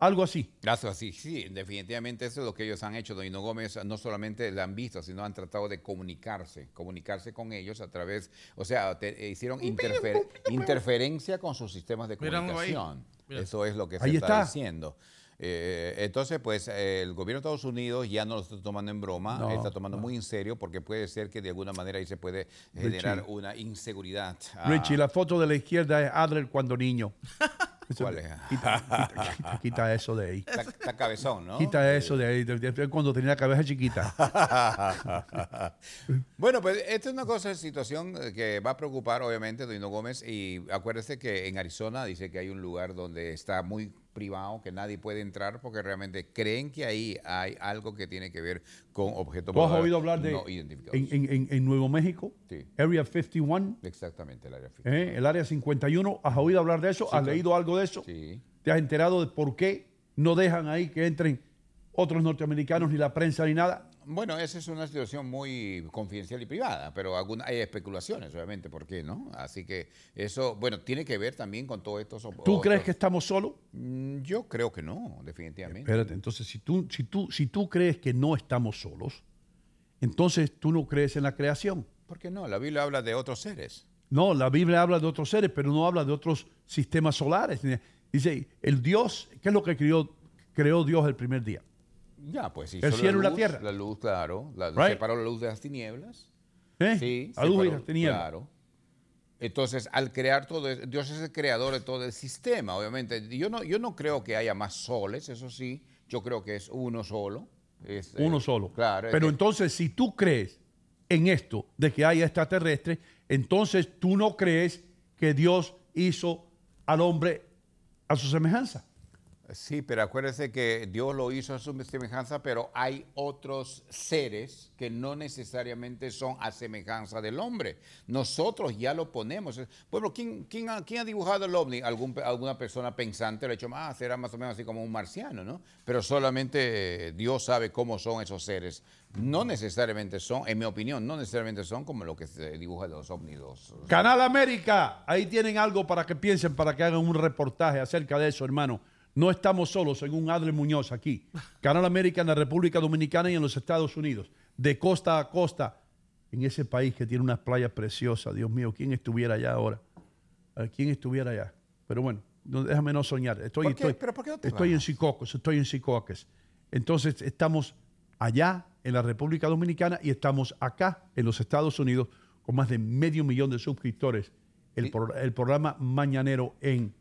Algo así. Gracias, sí, sí, definitivamente eso es lo que ellos han hecho. Don Hino Gómez no solamente la han visto, sino han tratado de comunicarse, comunicarse con ellos a través, o sea, te- eh, hicieron interfer- interferencia con sus sistemas de comunicación. Eso es lo que se Ahí está, está. diciendo. Eh, entonces, pues eh, el gobierno de Estados Unidos ya no lo está tomando en broma, No, está tomando muy en serio porque puede ser que de alguna manera ahí se puede generar Richie. una inseguridad. Ah, Richie, la foto de la izquierda es Adler cuando niño. Eso- ¿Cuál es? Quita, quita- quita- quita eso de ahí. Está, está cabezón, ¿no? Quita eso de ahí, cuando tenía la cabeza chiquita. bueno, pues esta es una cosa, situación eh, que va a preocupar obviamente a Dino Gómez y acuérdese que en Arizona dice que hay un lugar donde está muy privado, que nadie puede entrar porque realmente creen que ahí hay algo que tiene que ver con objetos ¿Tú has oído hablar de no identificados. en, en- en- en Nuevo México? Sí. Area 51, Exactamente, el área fija. ¿eh? el Área 51. ¿Has oído hablar de eso? ¿Has claro. leído algo de eso? Sí. ¿Te has enterado de por qué no dejan ahí que entren otros norteamericanos, ni la prensa, ni nada? Bueno, esa es una situación muy confidencial y privada, pero alguna, hay especulaciones, obviamente, ¿por qué no? Así que eso, bueno, tiene que ver también con todos estos... ¿Tú crees que estamos solos? Mm, Yo creo que no, definitivamente. Espérate, entonces si tú, si, tú, si tú crees que no estamos solos, entonces tú no crees en la creación. ¿Por qué no? La Biblia habla de otros seres. No, la Biblia habla de otros seres, pero no habla de otros sistemas solares. Dice, el Dios, ¿qué es lo que creó, creó Dios el primer día? Ya, pues sí. El cielo y la tierra. La luz, claro. La, Right. Separó la luz de las tinieblas. ¿Eh? Sí. La luz y las tinieblas. Claro. Entonces, al crear todo, eso- Dios es el creador de todo el sistema, obviamente. Yo no, yo no creo que haya más soles, eso sí. Yo creo que es uno solo. Es, eh, Uno solo. Claro. es Pero que- entonces, si tú crees en esto de que hay extraterrestres, entonces tú no crees que Dios hizo al hombre a su semejanza. Sí, pero acuérdese que Dios lo hizo a su semejanza, pero hay otros seres que no necesariamente son a semejanza del hombre. Nosotros ya lo ponemos. Bueno, ¿quién, quién, ha, quién ha dibujado el ovni? Alguna persona pensante lo ha hecho, ah, será más o menos así como un marciano, ¿no? Pero solamente eh, Dios sabe cómo son esos seres. No necesariamente son, en mi opinión, no necesariamente son como lo que se dibuja de los ovnis. Canal América, ahí tienen algo para que piensen, para que hagan un reportaje acerca de eso, hermano. No estamos solos, según Adler Muñoz aquí. Canal América en la República Dominicana y en los Estados Unidos, de costa a costa, en ese país que tiene unas playas preciosas. Dios mío, ¿quién estuviera allá ahora? Ver, ¿Quién estuviera allá? Pero bueno, no- déjame no soñar. Estoy, ¿Por qué? estoy, ¿Pero por qué no te estoy en? Sicocos, estoy en Sicocos. Entonces estamos allá en la República Dominicana y estamos acá en los Estados Unidos con más de medio millón de suscriptores. El, pro- el programa Mañanero en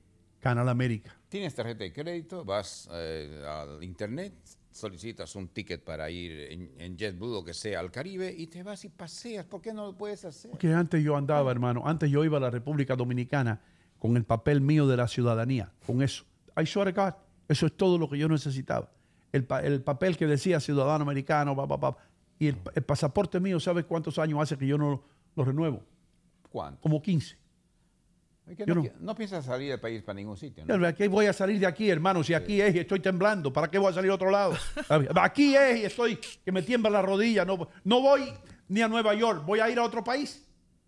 Canal América. Tienes tarjeta de crédito, vas eh, al internet, solicitas un ticket para ir en, en JetBlue o que sea al Caribe y te vas y paseas. ¿Por qué no lo puedes hacer? Que antes yo andaba, hermano, antes yo iba a la República Dominicana con el papel mío de la ciudadanía, con eso. I swear to God, eso es todo lo que yo necesitaba. el, pa- el papel que decía ciudadano americano, y el, el pasaporte mío, ¿sabes cuántos años hace que yo no lo renuevo? ¿Cuánto? Como 15. Es que Yo no, no- qui- no piensas salir del país para ningún sitio, ¿no? ¿A qué voy a salir de aquí, hermano? Si aquí es y estoy temblando, ¿para qué voy a salir a otro lado? Aquí es y estoy que me tiembla la rodilla. No, no voy ni a Nueva York, voy a ir a otro país.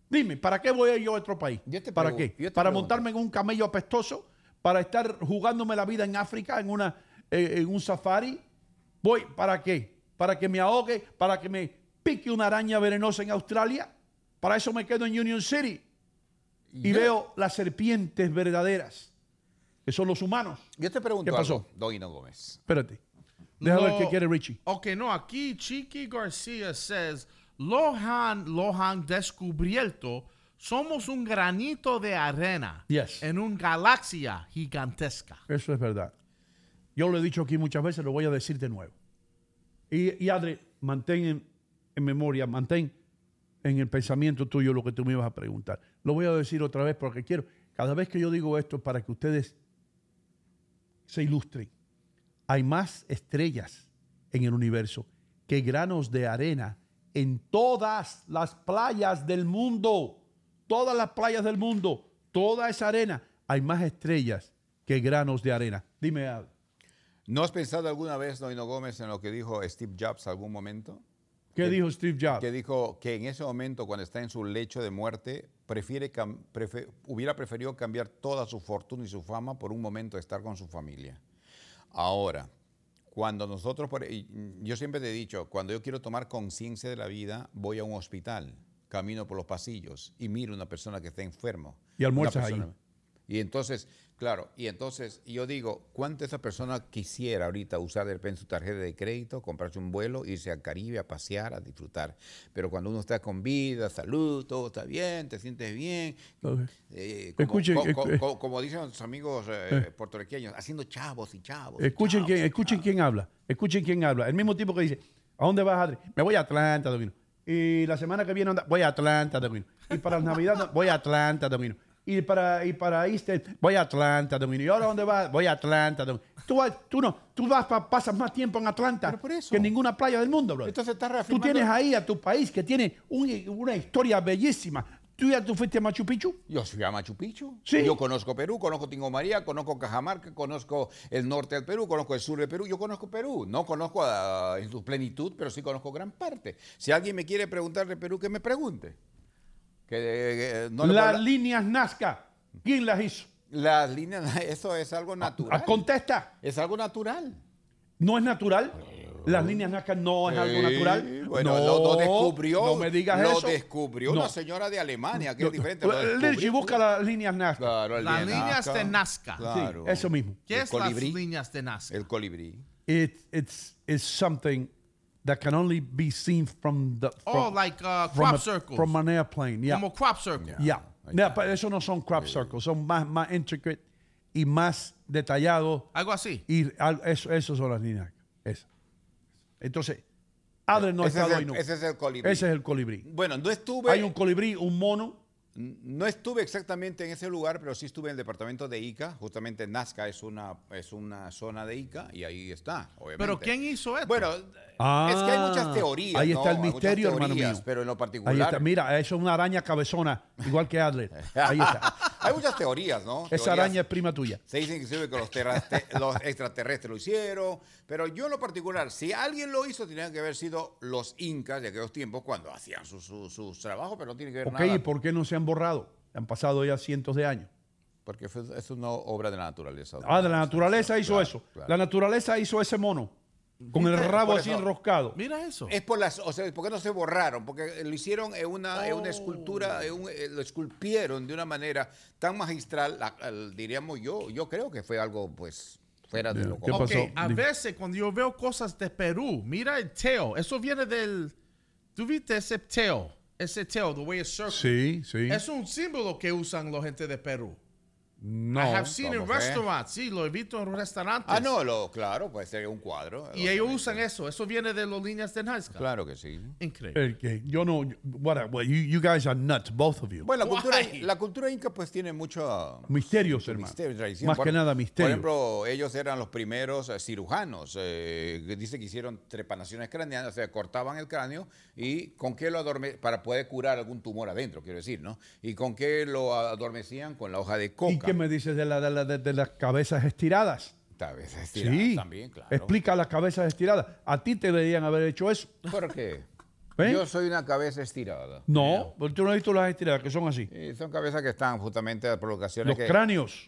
Dime, ¿para qué voy yo a otro país? Yo te ¿Para qué? yo te ¿Para pregunto. montarme en un camello apestoso? ¿Para estar jugándome la vida en África, en, una, eh, en un safari? ¿Voy para qué? ¿Para que me ahogue? ¿Para que me pique una araña venenosa en Australia? Para eso me quedo en Union City y Yo- veo las serpientes verdaderas, que son los humanos. Yo te pregunto ¿Qué pasó? algo, Don Hino Gómez. Espérate. Déjame ver qué quiere Richie. Ok, no, aquí Chiqui García says, Lohan, Lohan descubierto, somos un granito de arena Yes. en una galaxia gigantesca. Eso es verdad. Yo lo he dicho aquí muchas veces, lo voy a decir de nuevo. Y, y Adri, mantén en, en memoria, mantén en el pensamiento tuyo lo que tú me ibas a preguntar. Lo voy a decir otra vez porque quiero, cada vez que yo digo esto es para que ustedes se ilustren. Hay más estrellas en el universo que granos de arena en todas las playas del mundo. Todas las playas del mundo, toda esa arena, hay más estrellas que granos de arena. Dime, Adri. ¿No has pensado alguna vez, Don Hino Gómez, en lo que dijo Steve Jobs algún momento? ¿Qué Que- dijo Steve Jobs? Que dijo que en ese momento, cuando está en su lecho de muerte, prefiere hubiera preferido cambiar toda su fortuna y su fama por un momento de estar con su familia. Ahora, cuando nosotros, por- y yo siempre te he dicho, cuando yo quiero tomar conciencia de la vida, voy a un hospital, camino por los pasillos y miro a una persona que está enfermo. Y almuerzas persona- ahí. Y entonces, claro, y entonces yo digo, ¿cuánto esa persona quisiera ahorita usar de repente su tarjeta de crédito, comprarse un vuelo, irse al Caribe a pasear, a disfrutar? Pero cuando uno está con vida, salud, todo está bien, te sientes bien. Ok. eh, como, Escuchen, co- co- escu- co- como dicen nuestros amigos eh, puertorriqueños, haciendo chavos y chavos. y Escuchen, chavos quién, escuchen chavos. quién habla. Escuchen quién habla. El mismo tipo que dice, ¿a dónde vas, Adri? Me voy a Atlanta, Domino. Y la semana que viene, voy a Atlanta, Domino. Y para Navidad, voy a Atlanta, Domino. Y para, y para Easter, voy a Atlanta, Domino. ¿Y ahora dónde vas? Voy a Atlanta, Domino. Tú, vas- tú no, tú vas pa- pasas más tiempo en Atlanta por eso. que en ninguna playa del mundo, bro. Entonces está Tú reafirmando- tienes ahí a tu país que tiene un- una historia bellísima. ¿Tú ya tú fuiste a Machu Picchu? Yo fui a Machu Picchu. Sí. Yo conozco Perú, conozco Tingo María, conozco Cajamarca, conozco el norte del Perú, conozco el sur del Perú. Yo conozco Perú. No conozco ah, en su plenitud, pero sí conozco gran parte. Si alguien me quiere preguntar de Perú, que me pregunte. Que, eh, no puedo Las líneas Nazca. ¿Quién las hizo? las líneas, eso es algo natural. Ah, Contesta. Es algo natural. ¿No es natural? Las líneas Nazca no es algo natural. Bueno, no, lo, lo descubrió. No me digas lo eso. descubrió No. una señora de Alemania, que No, es diferente. no. lo Lirchi, descubrió. busca las líneas Nazca. Claro, Las líneas de Nazca. Claro. Sí, eso mismo. ¿Qué El es las líneas de Nazca? El colibrí. It, it's, it's something that can only be seen from the Oh, from, like uh, crop a- circles. from an airplane. Yeah. Como crop circle. Yeah. Yeah, pero eso no son crop circles, son más, más intricate y más detallados. Algo así. Y al- eso, eso son las líneas. Esas. Entonces, Adler no ha ese, es el, ahí nunca. ese es el colibrí. Ese es el colibrí. Bueno, no estuve, Hay un colibrí, un mono. No estuve exactamente en ese lugar, pero sí estuve en el departamento de Ica. Justamente Nazca es una, es una zona de Ica y ahí está, obviamente. Pero ¿quién hizo esto? Bueno, Ah, es que hay muchas teorías. ahí está ¿no? el misterio, hermano mío. Pero en lo particular. Ahí está. Mira, eso es una araña cabezona, igual que Adler. Ahí está. hay muchas teorías, ¿no? Esa Teorías- araña es prima tuya. Se dice inclusive que los, los extraterrestres lo hicieron, pero yo en lo particular, si alguien lo hizo, tenían que haber sido los incas de aquellos tiempos cuando hacían sus su, sus trabajos, pero no tiene que ver Ok, nada. ¿y por qué no se han borrado? Han pasado ya cientos de años. Porque es una obra de la naturaleza. Ah, de la naturaleza hizo Claro, eso. claro. La naturaleza hizo ese mono. Con el rabo así enroscado. Mira eso. Es por las, o sea, ¿por qué no se borraron? Porque lo hicieron en una, en Oh. una escultura, en un- eh, lo esculpieron de una manera tan magistral, la- diríamos yo, yo creo que fue algo pues fuera de lo ¿Qué común. Ok, pasó? a veces cuando yo veo cosas de Perú, mira el tail. Eso viene del... ¿Tú viste ese tail? Ese tail, the way it's circled. Sí, sí. Es un símbolo que usan la gente de Perú. No. I have seen in restaurants. Sí, lo he visto en restaurantes. Ah, no, lo, claro, puede ser un cuadro. Y ellos usan eso. Eso viene de los líneas de Nazca. Claro que sí. Increíble. Que yo no. What, what, you, you guys are nuts, both of you. Bueno, la cultura, la cultura inca pues tiene mucho Misterios, hermano. misterio tradición. Más Por- que nada Por misterio. ejemplo, ellos eran los primeros eh, cirujanos. eh, dice que hicieron trepanaciones craneanas, o sea, cortaban el cráneo y con qué lo adorme para poder curar algún tumor adentro, quiero decir, ¿no? Y con qué lo adormecían con la hoja de coca. ¿Y qué me dices de, la, de, la- de- de las cabezas estiradas? Vez estiradas Sí. también, claro. Explica las cabezas estiradas. A ti te deberían haber hecho eso. ¿Por qué? ¿Eh? Yo soy una cabeza estirada. No, porque tú no has visto las estiradas que son así. Y son cabezas que están justamente a provocaciones Los que... cráneos.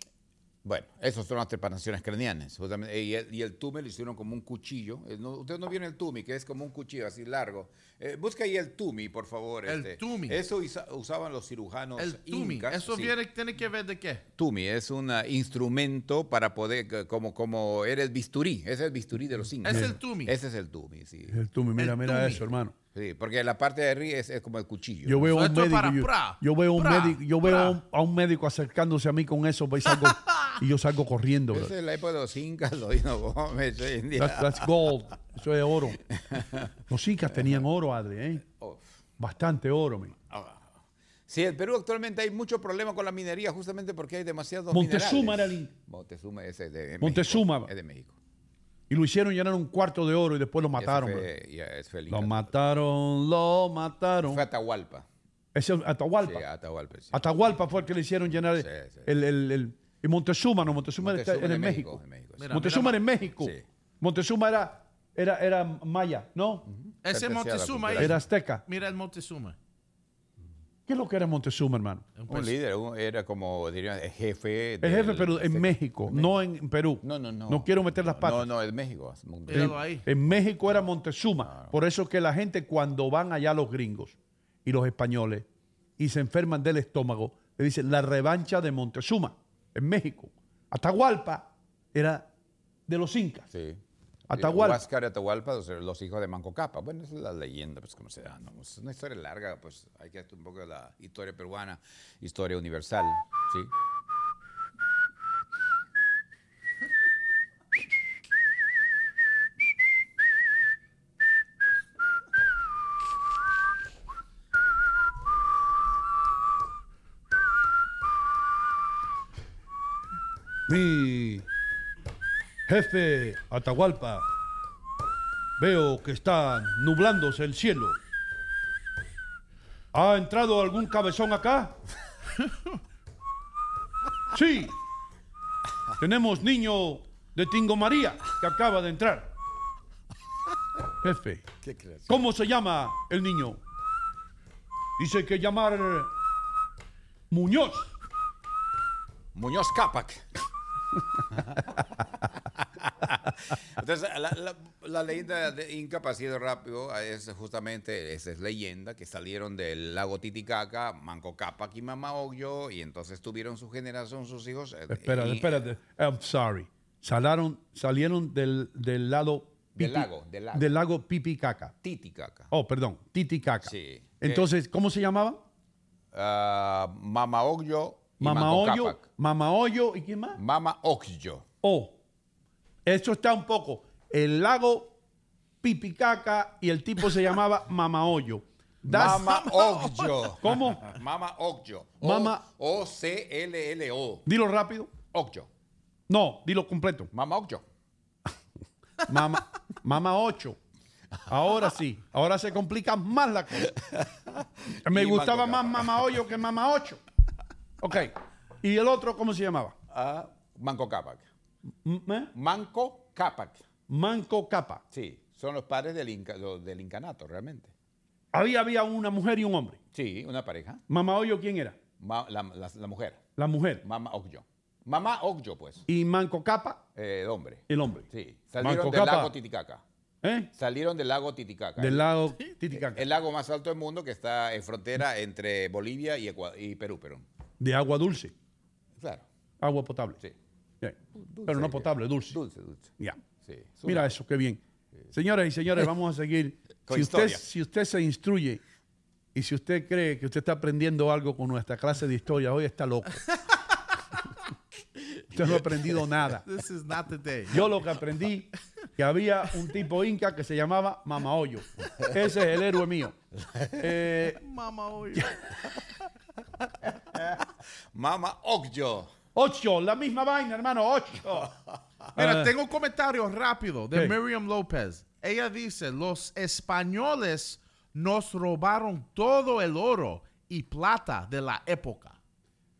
Bueno, esas son las trepanaciones craneanas. y, el, y el tume lo hicieron como un cuchillo. Eh, no- Ustedes no vieron el tumi, que es como un cuchillo así largo. Eh, busca ahí el tumi, por favor. El este. tumi. Eso usa- usaban los cirujanos El tumi. incas, Eso sí. viene, tiene que ver de qué. Tumi es un ah, instrumento para poder, como, como era el bisturí. Ese es el bisturí de los incas. Es el tumi. Ese es el tumi, sí. El tumi, mira, El mira tumi. eso, hermano. Sí, porque la parte de arriba es, es como el cuchillo. Yo veo un médico, para yo, pra, yo veo a un pra, médico, yo veo pra. a un, a un médico acercándose a mí con eso, pues, y, salgo- y yo salgo corriendo. Esa es la época de los incas, lo dijo Gómez hoy en día. That's, that's gold. Eso es oro. Los incas tenían oro, Adri, ¿eh? Bastante oro, mi. Sí, en Perú actualmente hay mucho problema con la minería justamente porque hay demasiados Montezuma era minerales. el in- Montezuma ese es de Montezuma. México. Es de México. Y lo hicieron llenar un cuarto de oro y después lo ese mataron. fue- ese fue Lo mataron, lo mataron. Fue Atahualpa. Ese es Atahualpa. Sí, Atahualpa. sí. Atahualpa fue el que le hicieron llenar Sí, sí. el, el, el- y Montezuma, no, Montezuma, está Montezuma en, en México. México, en México, sí. Mira, Montezuma mira, era en México. Sí. Montezuma era, era, era maya, ¿no? Ese Pertenecía a la Montezuma. Era azteca. Mira el Montezuma. ¿Qué es lo que era Montezuma, hermano? Un líder, un- era como, diría, el jefe. El jefe, pero en de- México, no en Perú. No, no, no. No quiero meter las patas. No, no, es México. Míralo ahí. En México era Montezuma. Por eso que la gente cuando van allá los gringos y los españoles y se enferman del estómago, le dicen la revancha de Montezuma en México. Atahualpa era de los incas. Sí. Atahualpa. Huáscar y Atahualpa, los, los hijos de Manco Cápac. Bueno, esa es la leyenda, pues como se da. ¿no? Es una historia larga, pues hay que hacer un poco de la historia peruana, historia universal, ¿sí? Mi jefe Atahualpa, veo que está nublándose el cielo. ¿Ha entrado algún cabezón acá? Sí. Tenemos niño de Tingo María que acaba de entrar. Jefe, ¿Qué crees? ¿cómo se llama el niño? Dice que llamar Muñoz. Muñoz Cápac. Entonces, la, la- la leyenda de Inca, para rápido, es justamente, esa es leyenda, que salieron del lago Titicaca, Manco Cápac y Mama Ogyo, y entonces tuvieron su generación, sus hijos. eh, Espérate, y- espérate. I'm sorry. Salaron, salieron del, del lado... Del lago, del lago. Del lago Pipicaca. Titicaca. Oh, perdón, Titicaca. Sí. Entonces, ¿cómo se llamaban? Ah, Mama Ogyo y Mama Manco Hoyo, Cápac. Mama Hoyo y quién más? Mama Ogyo. Oh, eso está un poco. El lago Pipicaca y el tipo se llamaba Mama Hoyo. That's- Mama Ogyo. ¿Cómo? Mama Ogyo. Mama- O-C-L-L-O. Dilo rápido. Ogyo. No, dilo completo. Mama Ogyo. Mama, mama 8. Ahora sí, ahora se complica más la cosa. Me Y gustaba más. Mama 8 que Mama 8. Ok. ¿Y el otro cómo se llamaba? Ah, Manco Cápac. ¿Eh? Manco Cápac. Manco Capa. Sí, son los padres del, inca- del incanato, realmente. Ahí había una mujer y un hombre. Sí, una pareja. Mama Hoyo, ¿quién era? Ma- la, la- la mujer. La mujer. Mama Ogyo. Mamá Ogyo, pues. Y Manco Capa, eh, el hombre. el hombre. Sí. Salieron Manco del Cápac. lago Titicaca. ¿Eh? Salieron del lago Titicaca. Del lago Titicaca. El lago más alto del mundo que está en frontera entre Bolivia y Perú, Perú. De agua dulce. Claro. Agua potable. Sí. Pero no potable, dulce. Dulce, dulce. Ya. Sí. Mira eso, qué bien. Señoras y señores, vamos a seguir. Si usted, si usted se instruye y si usted cree que usted está aprendiendo algo con nuestra clase de historia, hoy está loco. Usted no ha aprendido nada. This is not the day. Yo lo que aprendí, que había un tipo inca que se llamaba Mamahoyo. Ese es el héroe mío. Eh, Mama, oye. Mama Okjo. Ocho, la misma vaina, hermano, ocho. Mira, tengo un comentario rápido de ¿Qué? Miriam López. Ella dice, los españoles nos robaron todo el oro y plata de la época.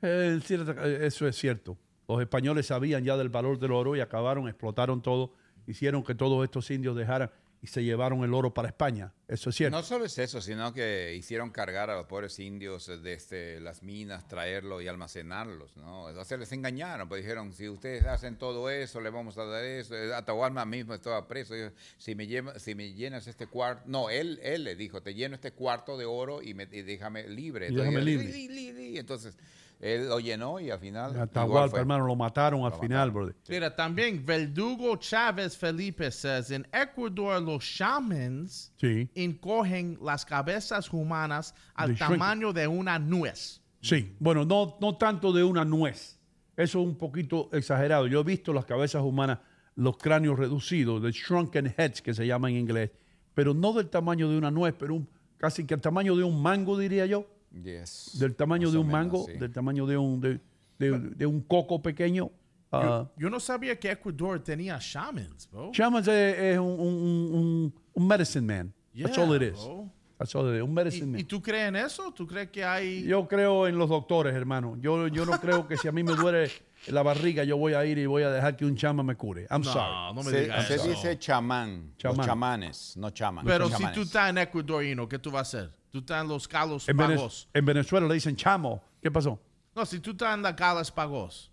Eh, eh, eso es cierto. Los españoles sabían ya del valor del oro y acabaron, explotaron todo, hicieron que todos estos indios dejaran y se llevaron el oro para España. Eso es cierto. No solo es eso, sino que hicieron cargar a los pobres indios desde las minas, traerlo y almacenarlos, ¿no? O sea, les engañaron, pues dijeron, si ustedes hacen todo eso, le vamos a dar eso. Eh, Atahualpa mismo estaba preso. dijo, si me, lleva- si me llenas este cuarto... No, él, él le dijo, te lleno este cuarto de oro y, me, y déjame libre. Y déjame Entonces, libre. "Li, li, li". Entonces, él lo llenó y al final... igual Atahualpa, fue. hermano, lo mataron al final, brother. Mira, también Verdugo Chávez Felipe says, en Ecuador los shamans Sí. encogen las cabezas humanas al They shrink. tamaño de una nuez. Sí, bueno, no, no tanto de una nuez. Eso es un poquito exagerado. Yo he visto las cabezas humanas, los cráneos reducidos, the shrunken heads que se llama en inglés, pero no del tamaño de una nuez, pero un- casi que el tamaño de un mango, diría yo. Yes. Del tamaño Más de un menos, mango, sí. del tamaño de un, de, de- de un coco pequeño. Ah, Yo, yo no sabía que Ecuador tenía shamans, bro. Chamas es, es un, un- un- un medicine man. That's Yeah, all it is. bro. That's all it is, un medicine ¿Y, man. y tú crees en eso? ¿Tú crees que hay... Yo creo en los doctores, hermano. Yo, yo no creo que si a mí me duele la barriga, yo voy a ir y voy a dejar que un chama me cure. I'm No, sorry. no me Se, digas se eso. dice chamán, Chamán. los chamanes, no chaman. Pero si chamanes. tú estás en Ecuador, Hino, ¿qué tú vas a hacer? Tú estás en los Calos En, Vene- Pagos. en Venezuela le dicen chamo. ¿Qué pasó? No, si tú estás en la Calas Pagos.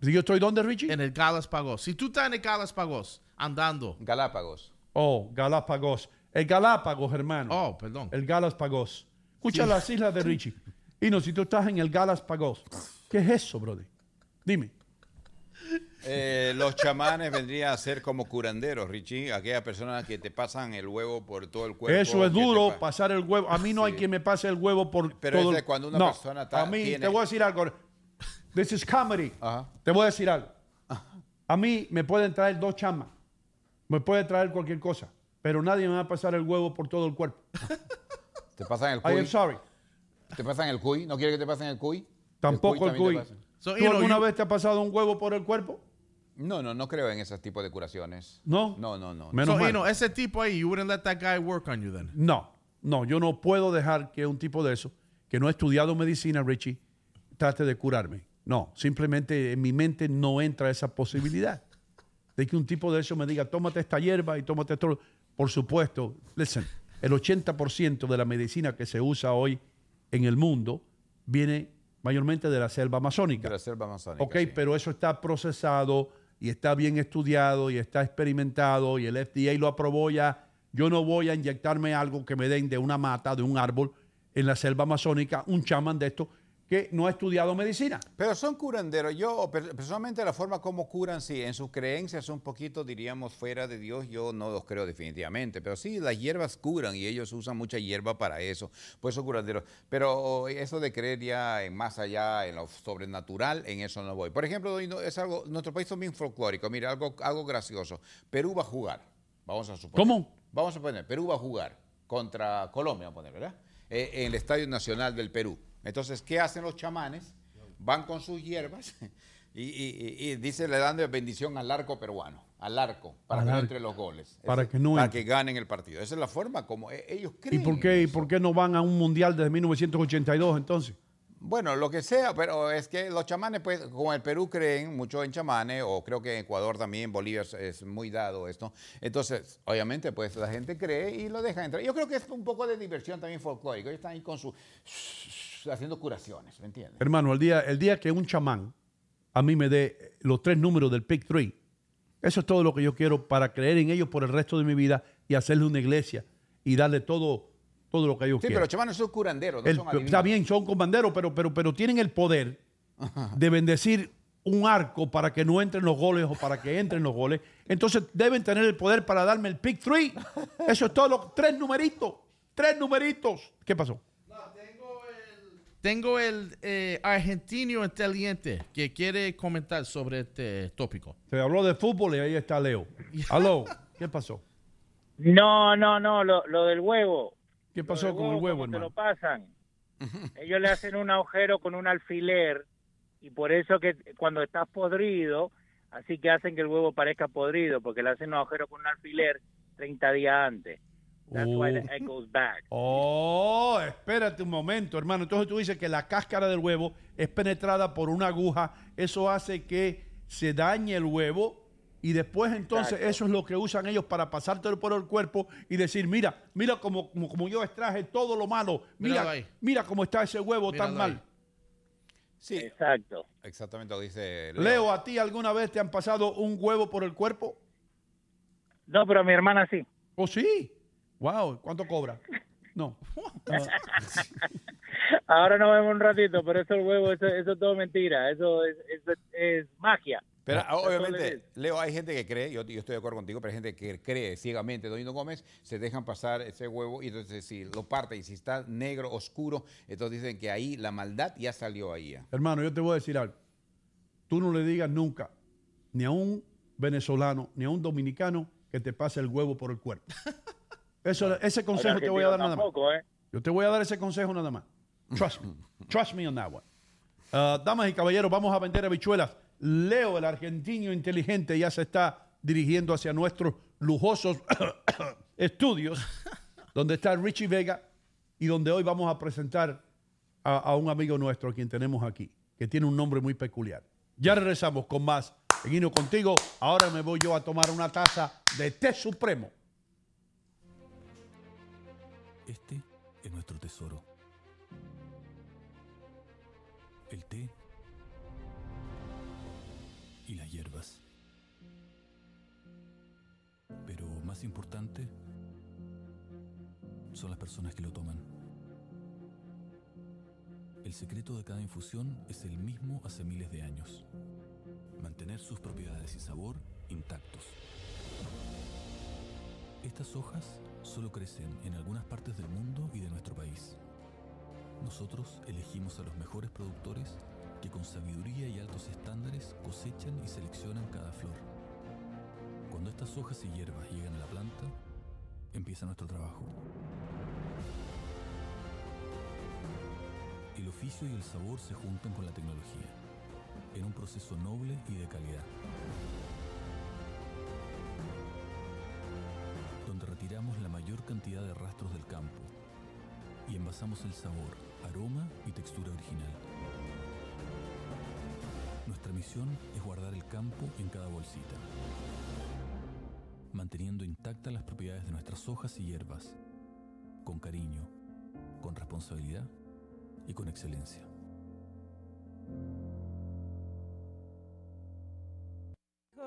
Si yo estoy dónde, Richie? En el Calas Pagos. Si tú estás en el Calas Pagos, andando. Galápagos. Oh, Galápagos. El Galápagos, hermano. Oh, perdón. El Galápagos. Escucha las islas de Richie. Y no, si tú estás en el Galápagos, ¿qué es eso, brother? Dime. Eh, los chamanes vendrían a ser como curanderos, Richie, aquellas personas que te pasan el huevo por todo el cuerpo. Eso es duro, pa- pasar el huevo. A mí no hay quien me pase el huevo por Pero todo es de el- cuando una No, persona ta- A mí, tiene- te voy a decir algo. This is comedy. Ajá. Te voy a decir algo. A mí me pueden traer dos chamas. Me puede traer cualquier cosa. Pero nadie me va a pasar el huevo por todo el cuerpo. Te pasan el I am cuy. sorry. Te pasan el cuy. ¿No quieres que te pasen el cuy? Tampoco el cuy. te pasa. So, ¿Tú you know, alguna you- vez te ha pasado un huevo por el cuerpo? No, no, no creo en ese tipo de curaciones. ¿No? No, no, no. Menos So, mal. Ese tipo ahí, you wouldn't let that guy work on you then. No, no, yo no puedo dejar que un tipo de eso, que no ha estudiado medicina, Richie, trate de curarme. No, simplemente en mi mente no entra esa posibilidad de que un tipo de eso me diga, tómate esta hierba y tómate esto. Por supuesto, listen, el 80% de la medicina que se usa hoy en el mundo viene mayormente de la selva amazónica. De la selva amazónica. Ok, sí. pero eso está procesado y está bien estudiado y está experimentado y el FDA lo aprobó ya. Yo no voy a inyectarme algo que me den de una mata, de un árbol en la selva amazónica, un chamán de esto que no ha estudiado medicina. Pero son curanderos. Yo, per- personalmente, la forma como curan, sí, en sus creencias un poquito, diríamos, fuera de Dios, yo no los creo definitivamente. Pero sí, las hierbas curan y ellos usan mucha hierba para eso. Pues son curanderos. Pero eso de creer ya en más allá, en lo sobrenatural, en eso no voy. Por ejemplo, es algo, nuestro país es bien folclórico. Mira, algo, algo gracioso. Perú va a jugar. Vamos a suponer. ¿Cómo? Vamos a suponer, Perú va a jugar contra Colombia, vamos a poner, ¿verdad? Eh, en el Estadio Nacional del Perú. Entonces, ¿qué hacen los chamanes? Van con sus hierbas y, y- dice, le dan de bendición al arco peruano, al arco, para Al que no entre los goles. Para que no Para que ganen el partido. Esa es la forma como e- ellos ¿Y creen. por qué, y por qué no van a un mundial desde 1982 entonces? Bueno, lo que sea, pero es que los chamanes, pues, como el Perú creen mucho en chamanes, o creo que en Ecuador también, Bolivia es, es muy dado esto. Entonces, obviamente, pues la gente cree y lo deja entrar. Yo creo que es un poco de diversión también folclórica. Ellos están ahí con su. Haciendo curaciones, ¿me entiendes? Hermano, el día, el día que un chamán a mí me dé los tres números del Pick 3, eso es todo lo que yo quiero para creer en ellos por el resto de mi vida y hacerle una iglesia y darle todo, todo lo que ellos Sí, pero quieran. los chamanes son curanderos, no El- son adivinos. está bien, son comanderos, pero, pero, pero tienen el poder de bendecir un arco para que no entren los goles o para que entren los goles. Entonces deben tener el poder para darme el pick three. Eso es todo. lo- tres numeritos. Tres numeritos. ¿Qué pasó? Tengo el eh, argentino inteligente que quiere comentar sobre este tópico. Se habló de fútbol y ahí está Leo. Aló, ¿qué pasó? No, no, no, lo, lo del huevo. ¿Qué pasó con el huevo, ¿cómo te hermano? lo pasan. Ellos le hacen un agujero con un alfiler y por eso que cuando estás podrido, así que hacen que el huevo parezca podrido, porque le hacen un agujero con un alfiler 30 días antes. That's why the Oh. egg goes bad. Oh, espérate un momento, hermano. Entonces tú dices que la cáscara del huevo es penetrada por una aguja. Eso hace que se dañe el huevo y después entonces Exacto. eso es lo que usan ellos para pasártelo por el cuerpo y decir, mira, mira como, como, como yo extraje todo lo malo. Mira, ahí. mira cómo está ese huevo tan mal. ahí. Sí, Exacto. exactamente lo dice Leo, ¿a ti alguna vez te han pasado un huevo por el cuerpo? No, pero a mi hermana sí. ¿Oh, sí? Wow, ¿cuánto cobra? No. Ahora nos vemos un ratito, pero eso el huevo, eso, eso es todo mentira. Eso es, eso es magia. Pero obviamente. Leo, hay gente que cree, yo, yo estoy de acuerdo contigo, pero hay gente que cree ciegamente, Donino Gómez, se dejan pasar ese huevo y entonces si lo parte y si está negro, oscuro, entonces dicen que ahí la maldad ya salió ahí. Hermano, yo te voy a decir algo. Tú no le digas nunca, ni a un venezolano, ni a un dominicano, que te pase el huevo por el cuerpo. Eso, ese consejo te voy a dar nada más. ¿eh? Yo te voy a dar ese consejo nada más. Trust me. Trust me on that one. Ah, damas y caballeros, vamos a vender habichuelas. Leo, el argentino inteligente, ya se está dirigiendo hacia nuestros lujosos estudios, donde está Richie Vega y donde hoy vamos a presentar a, a un amigo nuestro, a quien tenemos aquí, que tiene un nombre muy peculiar. Ya regresamos con más. Seguimos contigo. Ahora me voy yo a tomar una taza de té supremo. Este es nuestro tesoro. El té y las hierbas. Pero más importante son las personas que lo toman. El secreto de cada infusión es el mismo hace miles de años. Mantener sus propiedades y sabor intactos. Estas hojas solo crecen en algunas partes del mundo y de nuestro país. Nosotros elegimos a los mejores productores que con sabiduría y altos estándares cosechan y seleccionan cada flor. Cuando estas hojas y hierbas llegan a la planta, empieza nuestro trabajo. El oficio y el sabor se juntan con la tecnología, en un proceso noble y de calidad. Mayor cantidad de rastros del campo y envasamos el sabor, aroma y textura original. Nuestra misión es guardar el campo en cada bolsita, manteniendo intactas las propiedades de nuestras hojas y hierbas, con cariño, con responsabilidad y con excelencia.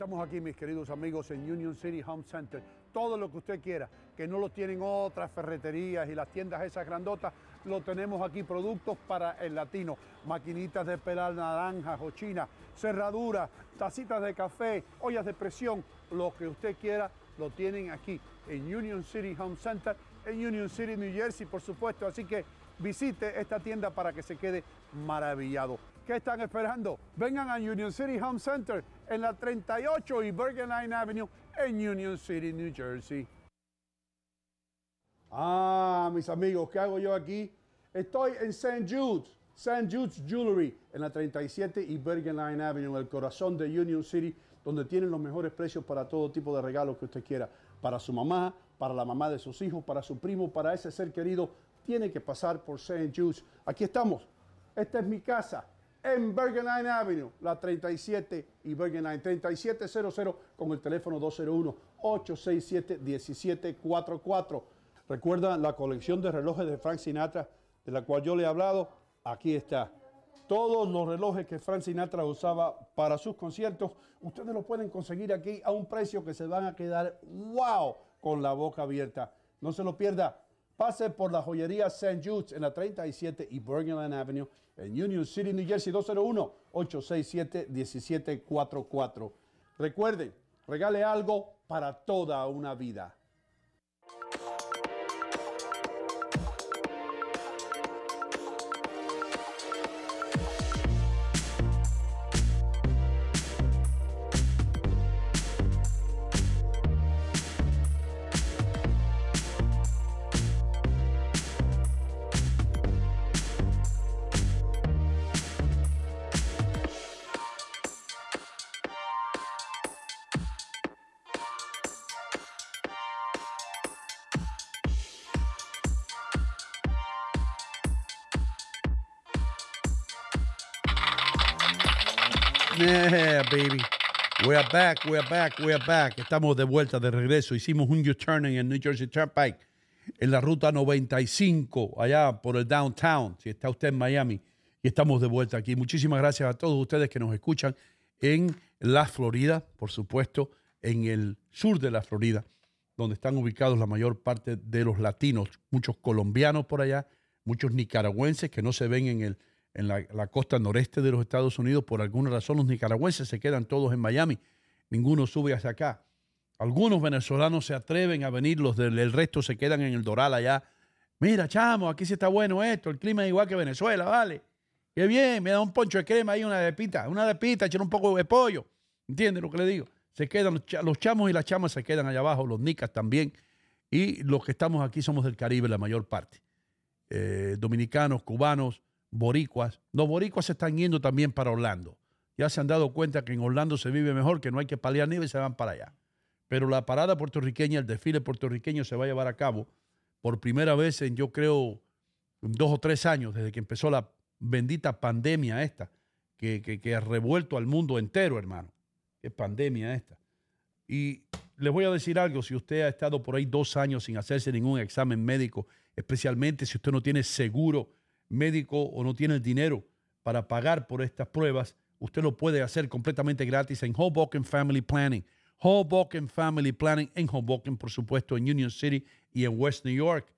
Estamos aquí, mis queridos amigos, en Union City Home Center. Todo lo que usted quiera, que no lo tienen otras ferreterías y las tiendas esas grandotas, lo tenemos aquí. Productos para el latino, maquinitas de pelar naranjas o china, cerraduras, tacitas de café, ollas de presión, lo que usted quiera, lo tienen aquí en Union City Home Center, en Union City, New Jersey, por supuesto. Así que visite esta tienda para que se quede maravillado. ¿Qué están esperando? Vengan a Union City Home Center en la 38 y Bergen Line Avenue en Union City, New Jersey. Ah, mis amigos, ¿qué hago yo aquí? Estoy en St. Jude's, St. Jude's Jewelry, en la 37 y Bergen Line Avenue, en el corazón de Union City, donde tienen los mejores precios para todo tipo de regalos que usted quiera. Para su mamá, para la mamá de sus hijos, para su primo, para ese ser querido, tiene que pasar por St. Jude's. Aquí estamos. Esta es mi casa en Bergen Line Avenue, la 37 y Bergen Line 3700 con el teléfono 201-867-1744. Recuerda la colección de relojes de Frank Sinatra de la cual yo le he hablado. Aquí está. Todos los relojes que Frank Sinatra usaba para sus conciertos, ustedes los pueden conseguir aquí a un precio que se van a quedar wow con la boca abierta. No se lo pierda. Pase por la joyería St. Jude's en la 37 y Bergenland Avenue en Union City, New Jersey, 201-867-1744. Recuerden, regale algo para toda una vida. Baby. We're back, we're back, we're back. Estamos de vuelta, de regreso. Hicimos un U-turn en New Jersey Turnpike, en la ruta 95, allá por el downtown, si está usted en Miami. Y estamos de vuelta aquí. Muchísimas gracias a todos ustedes que nos escuchan en la Florida, por supuesto, en el sur de la Florida, donde están ubicados la mayor parte de los latinos, muchos colombianos por allá, muchos nicaragüenses que no se ven en el en la, costa noreste de los Estados Unidos. Por alguna razón los nicaragüenses se quedan todos en Miami. Ninguno sube hacia acá. Algunos venezolanos se atreven a venir, los del el resto se quedan en el Doral allá. Mira, chamo, aquí sí está bueno esto, el clima es igual que Venezuela, ¿vale? Qué bien, me da un poncho de crema ahí, una de pita, una de pita, echar un poco de pollo. ¿Entiendes lo que le digo? Se quedan, los chamos y las chamas se quedan allá abajo, los nicas también. Y los que estamos aquí somos del Caribe, la mayor parte. Eh, dominicanos, cubanos, boricuas. Los boricuas se están yendo también para Orlando. Ya se han dado cuenta que en Orlando se vive mejor, que no hay que paliar nieve y se van para allá. Pero la parada puertorriqueña, el desfile puertorriqueño se va a llevar a cabo por primera vez en, yo creo, dos o tres años, desde que empezó la bendita pandemia esta, que, que, ha revuelto al mundo entero, hermano. Qué pandemia esta. Y les voy a decir algo, si usted ha estado por ahí dos años sin hacerse ningún examen médico, especialmente si usted no tiene seguro médico o no tiene el dinero para pagar por estas pruebas, usted lo puede hacer completamente gratis en Hoboken Family Planning. Hoboken Family Planning en Hoboken, por supuesto, en Union City y en West New York.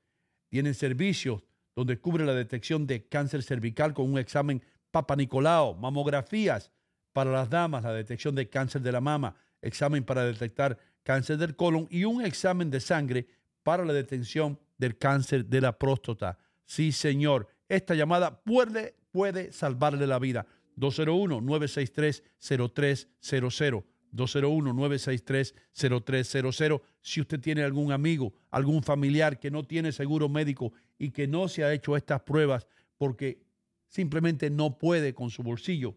Tienen servicios donde cubre la detección de cáncer cervical con un examen Papa Nicolau, mamografías para las damas, la detección de cáncer de la mama, examen para detectar cáncer del colon y un examen de sangre para la detención del cáncer de la próstata. Sí, señor. Esta llamada puede, puede salvarle la vida. 201-963-0300. 201-963-0300. Si usted tiene algún amigo, algún familiar que no tiene seguro médico y que no se ha hecho estas pruebas porque simplemente no puede con su bolsillo,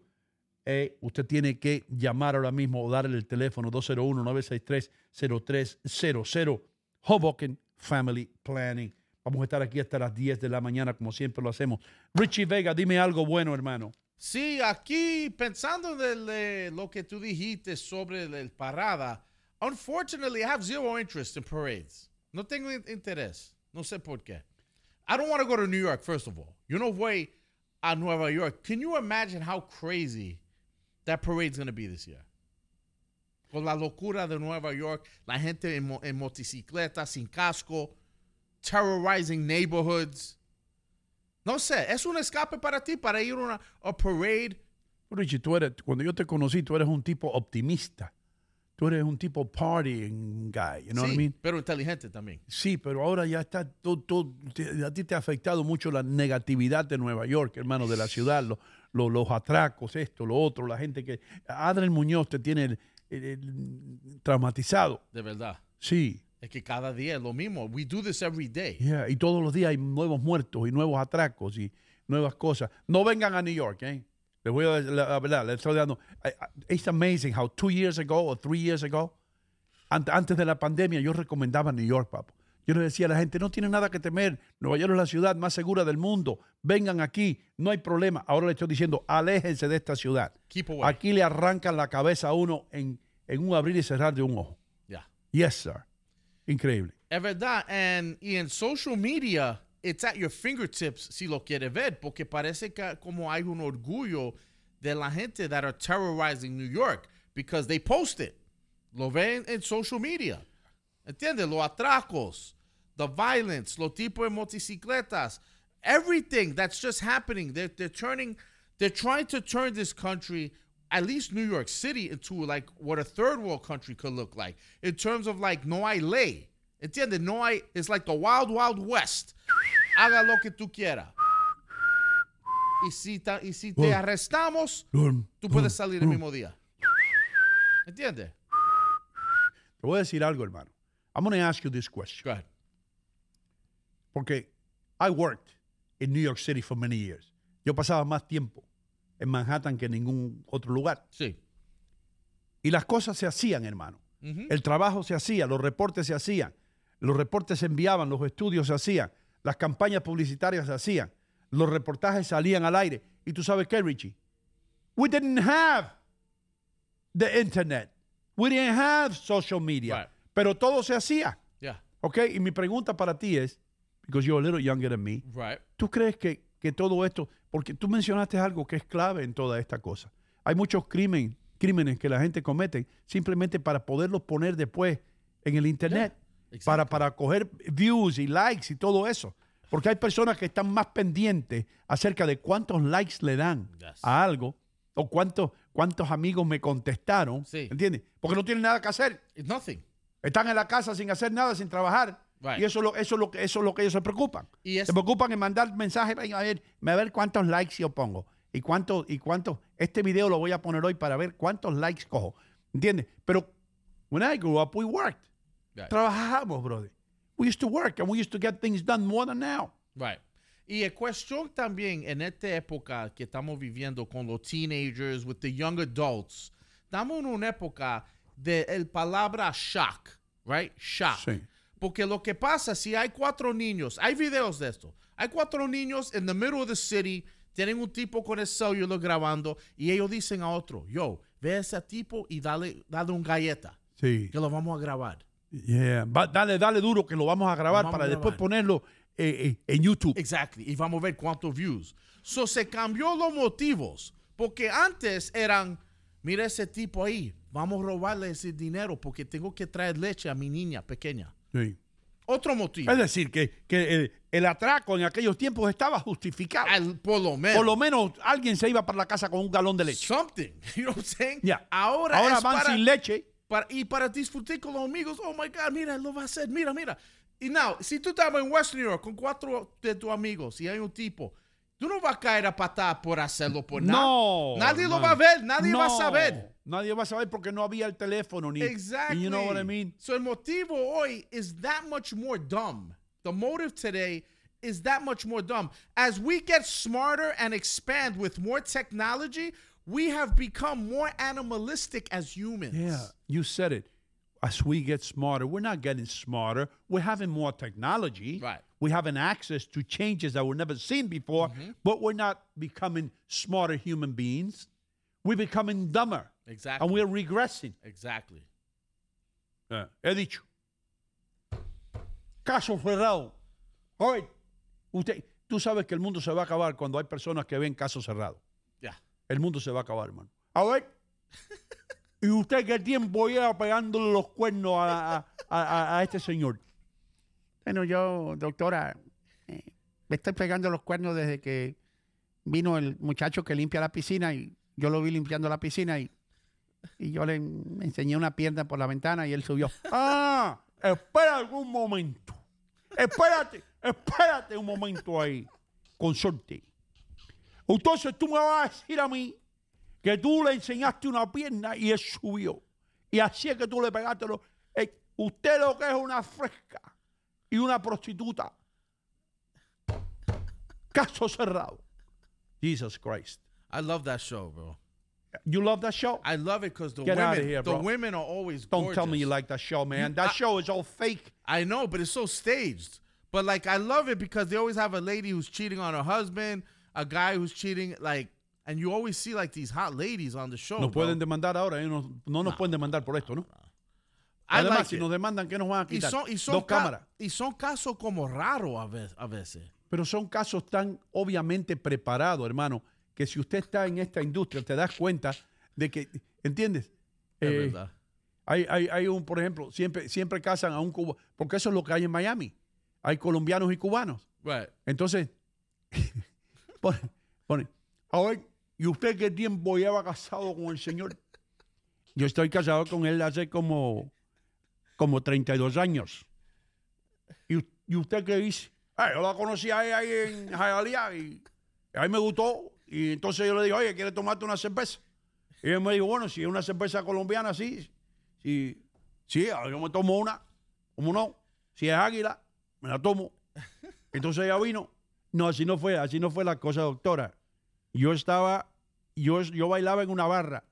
eh, usted tiene que llamar ahora mismo o darle el teléfono 201-963-0300. Hoboken Family Planning. Vamos a estar aquí hasta las 10 de la mañana, como siempre lo hacemos. Richie Vega, dime algo bueno, hermano. Sí, aquí pensando en lo que tú dijiste sobre el parada, unfortunately, I have zero interest in parades. No tengo interés. No sé por qué. I don't want to go to New York, first of all. Yo no voy a Nueva York. Can you imagine how crazy that parade's going to be this year? Con la locura de Nueva York, la gente en, en motocicleta, sin casco terrorizing neighborhoods. No sé, es un escape para ti, para ir a una a parade. Richie, tú eres, cuando yo te conocí, tú eres un tipo optimista. Tú eres un tipo partying guy, you know sí, what I mean? pero inteligente también. Sí, pero ahora ya está todo, todo te, a ti te ha afectado mucho la negatividad de Nueva York, hermano, de la ciudad, lo, lo, los atracos, esto, lo otro, la gente que... Adriel Muñoz te tiene el, el, el, traumatizado. De verdad. Sí. Es que cada día es lo mismo. We do this every day. Yeah, y todos los días hay nuevos muertos y nuevos atracos y nuevas cosas. No vengan a New York, ¿eh? Les voy a la verdad, les estoy dando. It's amazing how two years ago or three years ago, antes de la pandemia, yo recomendaba New York, papo. Yo le decía a la gente, no tiene nada que temer. Nueva York es la ciudad más segura del mundo. Vengan aquí, no hay problema. Ahora le estoy diciendo, aléjense de esta ciudad. Keep away. Aquí le arrancan la cabeza a uno en, en un abrir y cerrar de un ojo. Yeah. Yes, sir. Increíble. Es verdad. And, y en social media, it's at your fingertips si lo quiere ver, porque parece que como hay un orgullo de la gente that are terrorizing New York because they post it. Lo ven en social media. ¿Entiendes? Los atracos, the violence, los tipos de motocicletas, everything that's just happening. They're, they're turning, they're trying to turn this country, at least New York City, into like what a third world country could look like in terms of like no hay ley. ¿Entiendes? No hay, it's like the wild, wild west. Haga lo que tú quieras. Y si, ta- y si te arrestamos, tú puedes salir el mismo día. ¿Entiendes? Te voy a decir algo, hermano. I'm going to ask you this question. Go ahead. Porque I worked in New York City for many years. Yo pasaba más tiempo en Manhattan que en ningún otro lugar. Sí. Y las cosas se hacían, hermano. El trabajo se hacía, los reportes se hacían, los reportes se enviaban, los estudios se hacían, las campañas publicitarias se hacían, los reportajes salían al aire. ¿Y tú sabes qué, Richie? We didn't have the internet. We didn't have social media. Right. Pero todo se hacía. Yeah. ¿Ok? Y mi pregunta para ti es, because you're a little younger than me, Right. ¿tú crees que, que todo esto, porque tú mencionaste algo que es clave en toda esta cosa? Hay muchos crímenes, crímenes que la gente comete simplemente para poderlos poner después en el internet, para, para coger views y likes y todo eso. Porque hay personas que están más pendientes acerca de cuántos likes le dan a algo o cuántos, cuántos amigos me contestaron, ¿entiendes? Porque no tienen nada que hacer. It's nothing. Están en la casa sin hacer nada, sin trabajar. Right. Y eso es, lo, eso, es lo, que- eso es lo que ellos se preocupan. Y Se preocupan en mandar mensajes, "Ven, a ver, a ver cuántos likes yo pongo. Y cuánto, y cuánto, este video lo voy a poner hoy para ver cuántos likes cojo. ¿Entiendes? Pero when I grew up, we worked. Right. Trabajamos, brother. We used to work and we used to get things done more than now. Right. Y es cuestión también en esta época que estamos viviendo con los teenagers, with the young adults, estamos en una época de el palabra shock, right? Shock. Sí. Porque lo que pasa, si hay cuatro niños, hay videos de esto, hay cuatro niños in the middle of the city, tienen un tipo con el celular grabando y ellos dicen a otro, yo, ve a ese tipo y dale, dale un galleta, Sí. que lo vamos a grabar. Yeah. Va- dale, dale duro que lo vamos a grabar Vamos a para después grabar. ponerlo eh, eh, en YouTube. Exactly. Y vamos a ver cuántos views. So se cambió los motivos. Porque antes eran, mira ese tipo ahí, vamos a robarle ese dinero porque tengo que traer leche a mi niña pequeña. Sí. Otro motivo. Es decir, que, que el, el atraco en aquellos tiempos estaba justificado. por lo menos. Por lo menos alguien se iba para la casa con un galón de leche. Something. You know what I'm saying? Ya. Ahora, Ahora es van para- sin leche. para- y para disfrutar con los amigos, oh my God, mira, lo va a hacer, mira, mira. Y now, si tú estás en West New York con cuatro de tus amigos y hay un tipo, tú no vas a caer a patada por hacerlo por nada. No. Nadie lo hermano. va a ver, nadie va a No. saber. Nadie va a saber porque no había el teléfono ni. Exactly. You know what I mean? So el motivo hoy is that much more dumb. The motive today is that much more dumb. As we get smarter and expand with more technology, we have become more animalistic as humans. Yeah, you said it. As we get smarter, we're not getting smarter. We're having more technology. Right. We're an access to changes that we've never seen before, Mm-hmm. but we're not becoming smarter human beings. We're becoming dumber. Exactly. And we're regressing. Exactly. Eh, he dicho. Caso cerrado. Oye, usted, tú sabes que el mundo se va a acabar cuando hay personas que ven casos cerrados. Ya. El mundo se va a acabar, hermano. A ver. ¿Y usted qué tiempo lleva pegándole los cuernos a, a- a- a este señor? Bueno, yo, doctora, eh, me estoy pegando los cuernos desde que vino el muchacho que limpia la piscina y yo lo vi limpiando la piscina y, y yo le enseñé una pierna por la ventana y él subió. Ah, espera algún momento. Espérate, espérate un momento ahí. Consorte. Entonces tú me vas a decir a mí que tú le enseñaste una pierna y él subió. Y así es que tú le pegaste los... Eh, usted lo que es una fresca y una prostituta. Caso cerrado. Jesus Christ. I love that show, bro. You love that show? I love it because the Get women, here, the women are always Don't tell me you like that show, man. that I- show is all fake. I know, but it's so staged. But like, I love it because they always have a lady who's cheating on her husband, a guy who's cheating, like, and you always see like these hot ladies on the show. Nos bro. pueden demandar ahora, ¿eh? no, no nos pueden demandar por esto, ¿no? Además, like si it. nos demandan, ¿qué nos van a y quitar? son, y son Dos cámaras. Y son casos como raros a ve- a veces. Pero son casos tan obviamente preparados, hermano, que si usted está en esta industria, te das cuenta de que, ¿entiendes? Es Eh, verdad. hay, hay, hay un, por ejemplo, siempre, siempre casan a un cubano, porque eso es lo que hay en Miami. Hay colombianos y cubanos. Right. Entonces, pone, pone, a ver, ¿y usted qué tiempo lleva casado con el señor? Yo estoy casado con él hace como, como 32 años. ¿Y, y usted qué dice? "Ah, yo la conocí a ella ahí en Hialeah y a mí me gustó. Y entonces yo le digo, oye, ¿quieres tomarte una cerveza? Y él me dijo, bueno, si es una cerveza colombiana, sí. Sí, sí, yo me tomo una. ¿Cómo no? Si es águila, me la tomo. Entonces ella vino. No, así no fue, así no fue la cosa, doctora. Yo estaba, yo, yo bailaba en una barra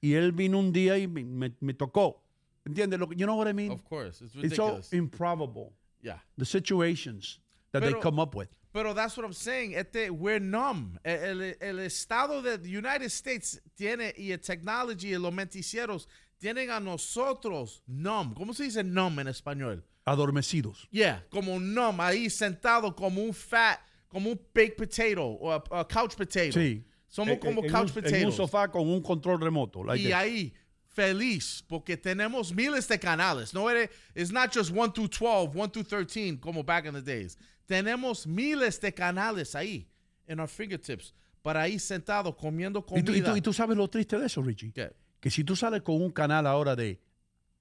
y él vino un día y me- me tocó. ¿Entiendes? Lo que, you know what I mean? Of course. It's It's all ridiculous. improbable. Yeah. The situations that they Pero- come up with. Pero that's what I'm saying. Este, we're numb. El, el- el estado de the United States tiene, y el technology y los noticieros tienen a nosotros numb. ¿Cómo se dice numb en español? Adormecidos. Yeah, como numb, ahí sentado como un fat, como un baked potato o a, a couch potato. Sí. Somos Eh, como en couch un, potatoes. En un sofá con un control remoto. like y this. ahí feliz porque tenemos miles de canales. No eres, it's not just 1 through 12, 1 through 13 como back in the days. Tenemos miles de canales ahí en our fingertips para ahí sentado comiendo ¿Y comida. tú, y tú- y tú sabes lo triste de eso, Richie? ¿Qué? Que si tú sales con un canal ahora de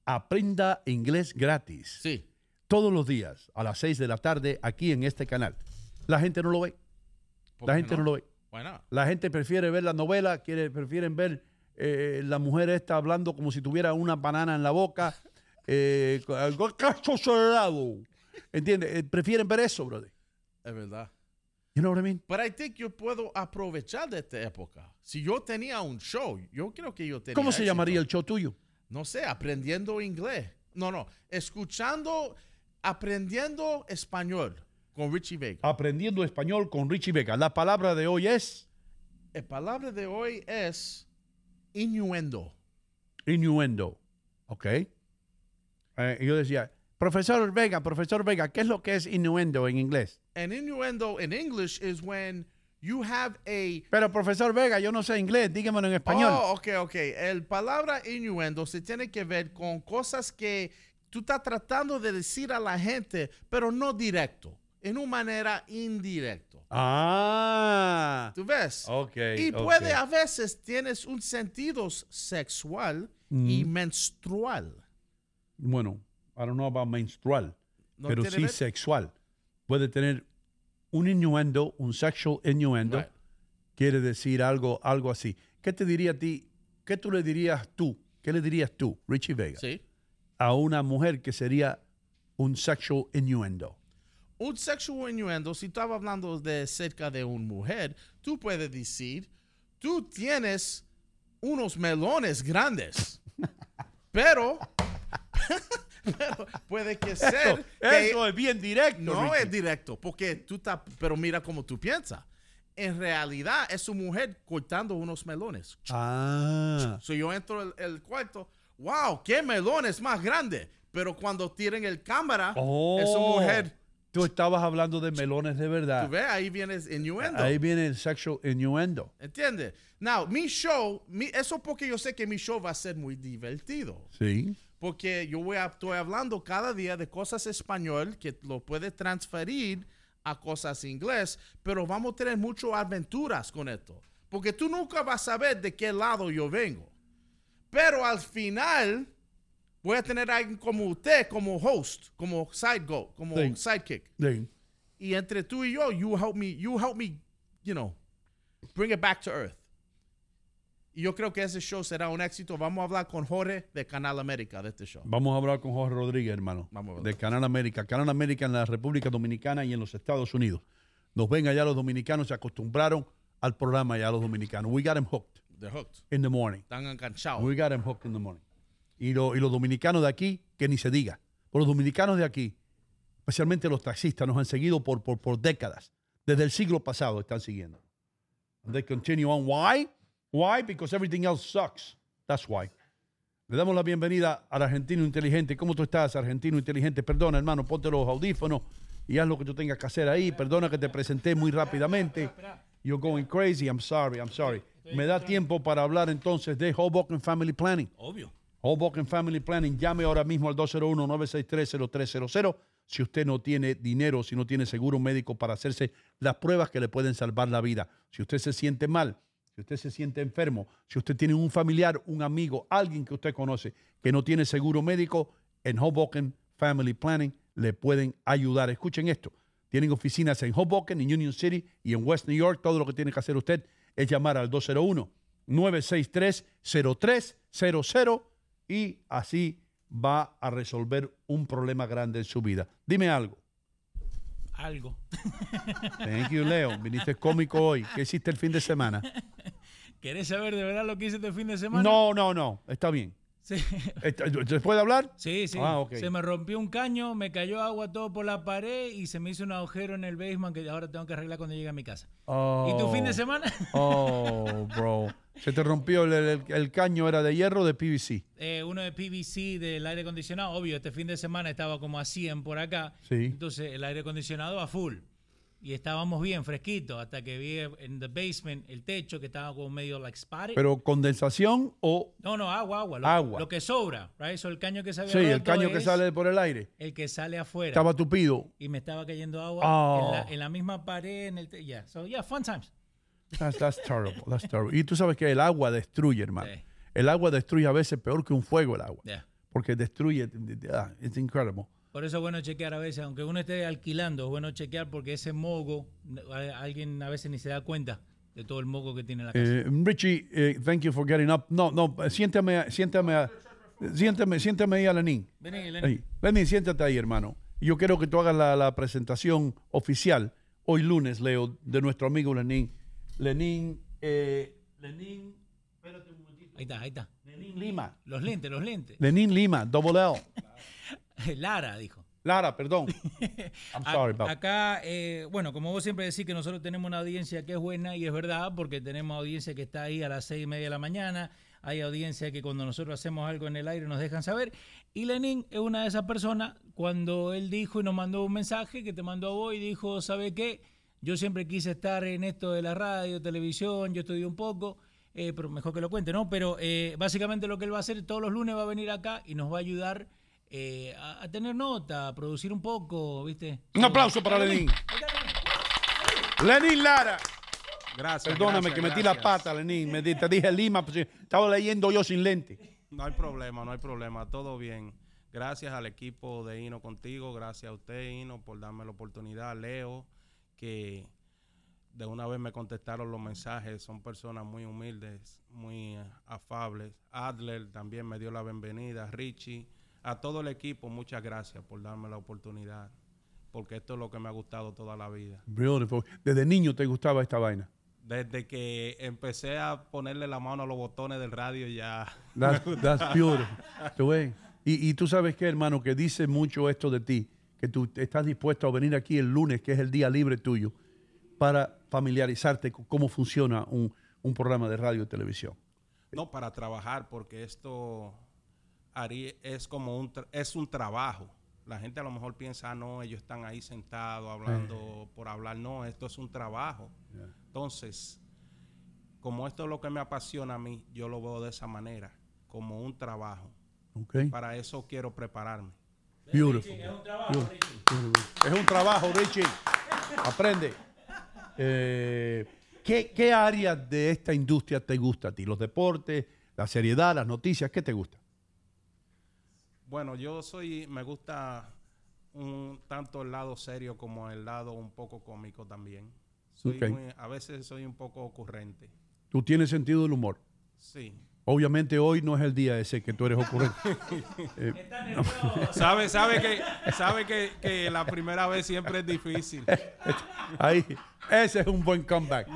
Aprenda Inglés gratis. Sí. Todos los días a las 6 de la tarde aquí en este canal. La gente no lo ve. ¿Por La gente no? lo ve. Why not? La gente prefiere ver la novela, quiere, prefieren ver eh, la mujer esta hablando como si tuviera una banana en la boca, eh, algo cacho cerrado. ¿Entiendes? Eh, prefieren ver eso, brother. Es verdad. You know what I mean? Pero I think yo puedo aprovechar de esta época. Si yo tenía un show, yo creo que yo tenía ¿Cómo se éxito. llamaría el show tuyo? No sé, aprendiendo inglés. No, no, escuchando, aprendiendo español con Richie Vega. Aprendiendo español con Richie Vega. La palabra de hoy es La palabra de hoy es innuendo. innuendo. ¿Ok? Eh, yo decía, profesor Vega, profesor Vega, ¿qué es lo que es innuendo en inglés? And innuendo in English is when you have a Pero profesor Vega, yo no sé inglés, dígamelo en español. Oh, ok, ok. El palabra innuendo se tiene que ver con cosas que tú estás tratando de decir a la gente, pero no directo, en una manera indirecto. Ah. ¿Tú ves? Ok. Y puede a veces tienes un sentido sexual y Mm. menstrual. Bueno, I don't know about menstrual, No pero sí ver- sexual. Puede tener un innuendo, un sexual innuendo. Right. Quiere decir algo, algo así. ¿Qué te diría a ti? ¿Qué tú le dirías tú? ¿Qué le dirías tú, Richie Vega, Sí. a una mujer que sería un sexual innuendo? Un sexual innuendo, si estaba hablando de cerca de una mujer, tú puedes decir, tú tienes unos melones grandes, pero, pero puede que ser que- eso es bien directo. no es directo, porque tú estás, pero mira cómo tú piensas. En realidad es su mujer cortando unos melones. Ah. So yo entro al el cuarto, wow, qué melones más grande. Pero cuando tienen el cámara, Oh. es su mujer. Tú estabas hablando de melones de verdad. Tú ves, ahí viene el innuendo. Ahí viene el sexual innuendo. ¿Entiendes? Now, mi show, mi- eso porque yo sé que mi show va a ser muy divertido. Sí. Porque yo voy a, estoy hablando cada día de cosas español que lo puede transferir a cosas inglés, pero vamos a tener muchas aventuras con esto. Porque tú nunca vas a saber de qué lado yo vengo. Pero al final voy a tener a alguien como usted, como host, como side go, como Sí. sidekick. Sí. Y entre tú y yo, you help me, you help me, you know, bring it back to earth. Y yo creo que ese show será un éxito. Vamos a hablar con Jorge de Canal América de este show. Vamos a hablar con Jorge Rodríguez, hermano, Vamos a de Canal América. Canal América en la República Dominicana y en los Estados Unidos. Nos ven allá los dominicanos, se acostumbraron al programa ya los dominicanos. We got them hooked They're hooked. in the morning. Están enganchados. We got them hooked in the morning. Y, lo- y los dominicanos de aquí, que ni se diga. Por los dominicanos de aquí, especialmente los taxistas, nos han seguido por, por, por décadas. Desde el siglo pasado están siguiendo. And they continue on. Why? Why? Because everything else sucks. That's why. Le damos la bienvenida al argentino inteligente. ¿Cómo tú estás, argentino inteligente? Perdona, hermano, ponte los audífonos y haz lo que tú tengas que hacer ahí. Perdona que te presenté muy rápidamente. You're going crazy. I'm sorry, I'm sorry. Me da tiempo para hablar entonces de Hoboken Family Planning. Obvio. Hoboken Family Planning. Llame ahora mismo al 201-963-0300. Si usted no tiene dinero, si no tiene seguro médico para hacerse las pruebas que le pueden salvar la vida. Si usted se siente mal, si usted se siente enfermo, si usted tiene un familiar, un amigo, alguien que usted conoce que no tiene seguro médico, en Hoboken Family Planning le pueden ayudar. Escuchen esto. Tienen oficinas en Hoboken, en Union City y en West New York. Todo lo que tiene que hacer usted es llamar al 201-963-0300 y así va a resolver un problema grande en su vida. Dime algo. Algo. Thank you, Leo. Viniste cómico hoy. ¿Qué hiciste el fin de semana? ¿Querés saber de verdad lo que hice este fin de semana? No, no, no. Está bien. Sí. ¿Se puede hablar? Sí, sí. Ah. Se me rompió un caño, me cayó agua todo por la pared y se me hizo un agujero en el basement que ahora tengo que arreglar cuando llegue a mi casa. ¿Y tu fin de semana? Oh, bro. Se te rompió el, el- el caño, ¿era de hierro o de PVC? Eh, uno de PVC del aire acondicionado. Obvio, este fin de semana estaba como a 100 por acá. Sí. Entonces el aire acondicionado a full. Y estábamos bien fresquitos hasta que vi en the basement el techo que estaba como medio like spotted. ¿Pero condensación o...? no, no, agua, agua. Lo, Agua. Lo que sobra, right? So, el caño que había Sí, el caño que sale por el aire. El que sale afuera. Estaba tupido. Y me estaba cayendo agua Oh. en, la, en la misma pared, en el... te- Yeah, so yeah, fun times. That's, that's terrible, that's terrible. Y tú sabes que el agua destruye, hermano. El agua destruye a veces peor que un fuego el agua. Yeah. Porque destruye... ah, it's incredible. Por eso es bueno chequear a veces, aunque uno esté alquilando, es bueno chequear porque ese mogo, a- alguien a veces ni se da cuenta de todo el mogo que tiene la casa. Eh, Richie, eh, thank you for getting up. No, no, siéntame, siéntame, siéntame, siéntame ahí a Lenín. Vení, Lenín. Lenín, siéntate ahí, hermano. Yo quiero que tú hagas la, la presentación oficial hoy lunes, Leo, de nuestro amigo Lenín. Lenín, eh, Lenín, espérate un momentito. Ahí está, ahí está. Lenín Lima. Los lentes, los lentes. Lenín Lima, double L. Lara, dijo. Lara, perdón. I'm sorry about Acá, eh, bueno, como vos siempre decís que nosotros tenemos una audiencia que es buena y es verdad, porque tenemos audiencia que está ahí a las seis y media de la mañana, hay audiencia que cuando nosotros hacemos algo en el aire nos dejan saber, y Lenin es una de esas personas, cuando él dijo y nos mandó un mensaje que te mandó a vos y dijo, ¿sabe qué? Yo siempre quise estar en esto de la radio, televisión, yo estudié un poco, eh, pero mejor que lo cuente, ¿no? Pero eh, básicamente lo que él va a hacer todos los lunes va a venir acá y nos va a ayudar eh, a, a tener nota, a producir un poco, ¿viste? Un aplauso para Lenín. Lenín Lara. Gracias. Perdóname gracias, que metí gracias. la pata, Lenín. Me di- te dije Lima, pues, estaba leyendo yo sin lente. No hay problema, no hay problema, todo bien. Gracias al equipo de Hino contigo, gracias a usted, Hino, por darme la oportunidad. Leo, que de una vez me contestaron los mensajes, son personas muy humildes, muy eh, afables. Adler también me dio la bienvenida, Richie, a todo el equipo, muchas gracias por darme la oportunidad, porque esto es lo que me ha gustado toda la vida. Beautiful. Desde niño te gustaba esta vaina. Desde que empecé a ponerle la mano a los botones del radio ya... That's, that's beautiful. Y, y tú sabes qué, hermano, que dice mucho esto de ti, que tú estás dispuesto a venir aquí el lunes, que es el día libre tuyo, para familiarizarte con cómo funciona un, un programa de radio y televisión. No, para trabajar, porque esto haría- es como un, es un trabajo. La gente a lo mejor piensa, ah, no, ellos están ahí sentados hablando por hablar. No, esto es un trabajo. Entonces, como esto es lo que me apasiona a mí, yo lo veo de esa manera, como un trabajo. Para eso quiero prepararme. Beautiful. Beautiful. Es un trabajo, Richie. Aprende. Eh, ¿qué, ¿Qué áreas de esta industria te gusta a ti? ¿Los deportes, la seriedad, las noticias? ¿Qué te gusta? Bueno, yo soy, me gusta un, tanto el lado serio como el lado un poco cómico también. Soy muy- a veces soy un poco ocurrente. Tú tienes sentido del humor. Sí. Obviamente hoy no es el día ese que tú eres ocurrente. Eh, sabe, sabe que, sabe que, que la primera vez siempre es difícil. Ahí, ese es un buen comeback.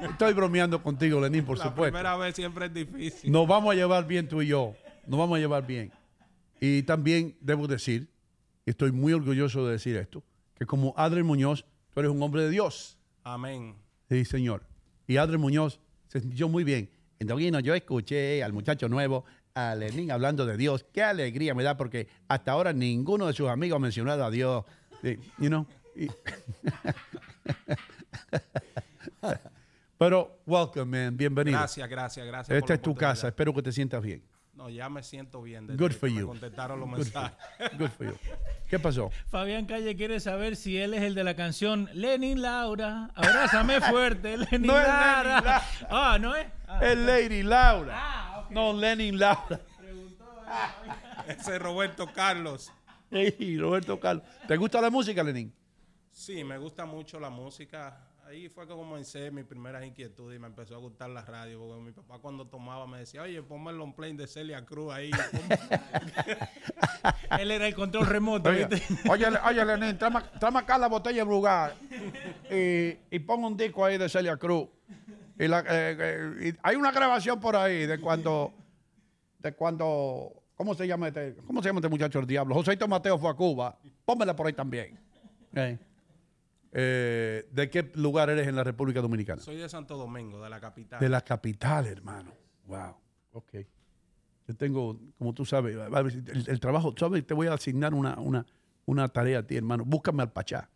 Estoy bromeando contigo, Lenín, por la supuesto. primera vez siempre es difícil. Nos vamos a llevar bien tú y yo. Nos vamos a llevar bien. Y también debo decir, y estoy muy orgulloso de decir esto, que como Adriel Muñoz, tú eres un hombre de Dios. Amén. Sí, señor. Y Adriel Muñoz se sintió muy bien. Entonces, yo escuché al muchacho nuevo, a Lenín, hablando de Dios. Qué alegría me da porque hasta ahora ninguno de sus amigos ha mencionado a Dios. You know? Pero, welcome, man. Bienvenido. Gracias, gracias, gracias. por Esta la es tu casa. Espero que te sientas bien. No, ya me siento bien. desde Good que for me you. contestaron los Good for mensajes. you. Good for you. ¿Qué pasó? Fabián Calle quiere saber si él es el de la canción Lenin Laura. Abrázame fuerte, Lenin No es Laura. Lenin Laura. Ah, ¿no es? Ah, Es Lady Laura. Ah, No, Lenin Laura. Ese es Roberto Carlos. Roberto Carlos. ¿Te gusta la música, Lenin? Sí, me gusta mucho la música. Ahí fue que comencé mis primeras inquietudes y me empezó a gustar la radio. Porque mi papá cuando tomaba me decía, oye, ponme el long play de Celia Cruz ahí. Él era el control remoto, Oye, ¿viste? oye, oye, Lenín, tráeme, tráeme acá la botella de lugar y, y pon un disco ahí de Celia Cruz. Y la- eh, eh, y hay una grabación por ahí de cuando, de cuando, ¿cómo se llama este, cómo se llama este muchacho el diablo? Joséito Mateo fue a Cuba. Pónmela por ahí también. Eh. Eh, ¿De qué lugar eres en la República Dominicana? Soy de Santo Domingo, de la capital. De la capital, hermano. Wow. Ok. Yo tengo, como tú sabes, el, el trabajo, ¿sabes? Te voy a asignar una, una, una tarea a ti, hermano. Búscame al Pachá.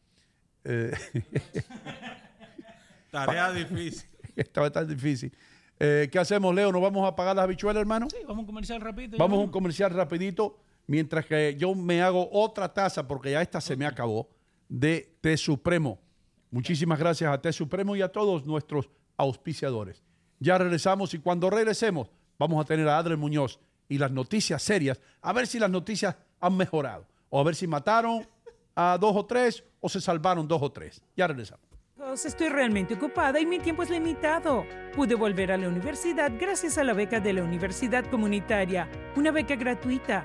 Eh, Tarea difícil. Esta va a estar difícil. Eh, ¿Qué hacemos, Leo? ¿Nos vamos a pagar las habichuelas, hermano? Sí, vamos a comercial rapidito. Vamos a un comercial rapidito, mientras que yo me hago otra taza, porque ya esta se me acabó, de Té Supremo. Muchísimas gracias a Té Supremo y a todos nuestros auspiciadores. Ya regresamos y cuando regresemos vamos a tener a Adriel Muñoz y las noticias serias, a ver si las noticias han mejorado, o a ver si mataron a dos o tres o se salvaron dos o tres. Ya regresamos. Chicos, Estoy realmente ocupada y mi tiempo es limitado. Pude volver a la universidad gracias a la beca de la Universidad Comunitaria, una beca gratuita.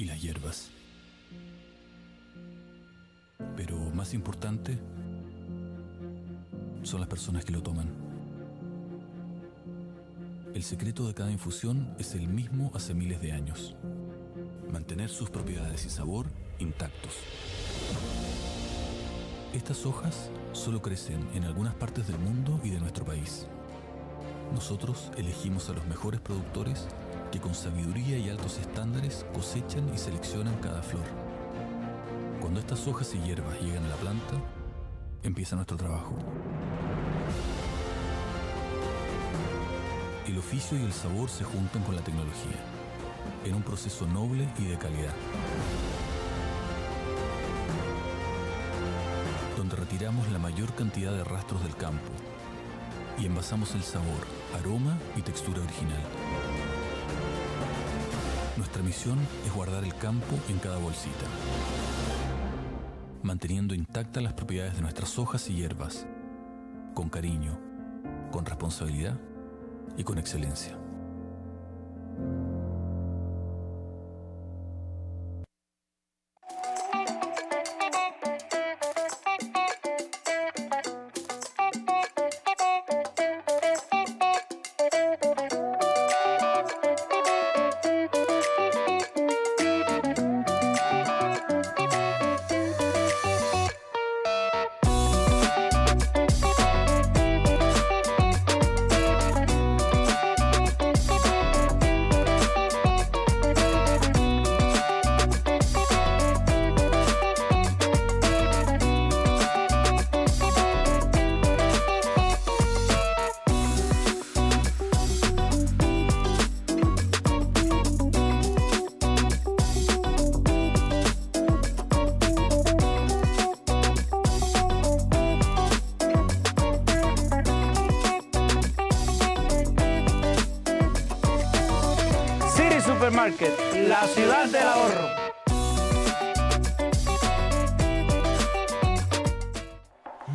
y las hierbas. Pero más importante son las personas que lo toman. El secreto de cada infusión es el mismo hace miles de años. Mantener sus propiedades y sabor intactos. Estas hojas solo crecen en algunas partes del mundo y de nuestro país. Nosotros elegimos a los mejores productores que con sabiduría y altos estándares cosechan y seleccionan cada flor. Cuando estas hojas y hierbas llegan a la planta, empieza nuestro trabajo. El oficio y el sabor se juntan con la tecnología, en un proceso noble y de calidad. donde retiramos la mayor cantidad de rastros del campo y envasamos el sabor, aroma y textura original. Nuestra misión es guardar el campo en cada bolsita, manteniendo intactas las propiedades de nuestras hojas y hierbas, con cariño, con responsabilidad y con excelencia.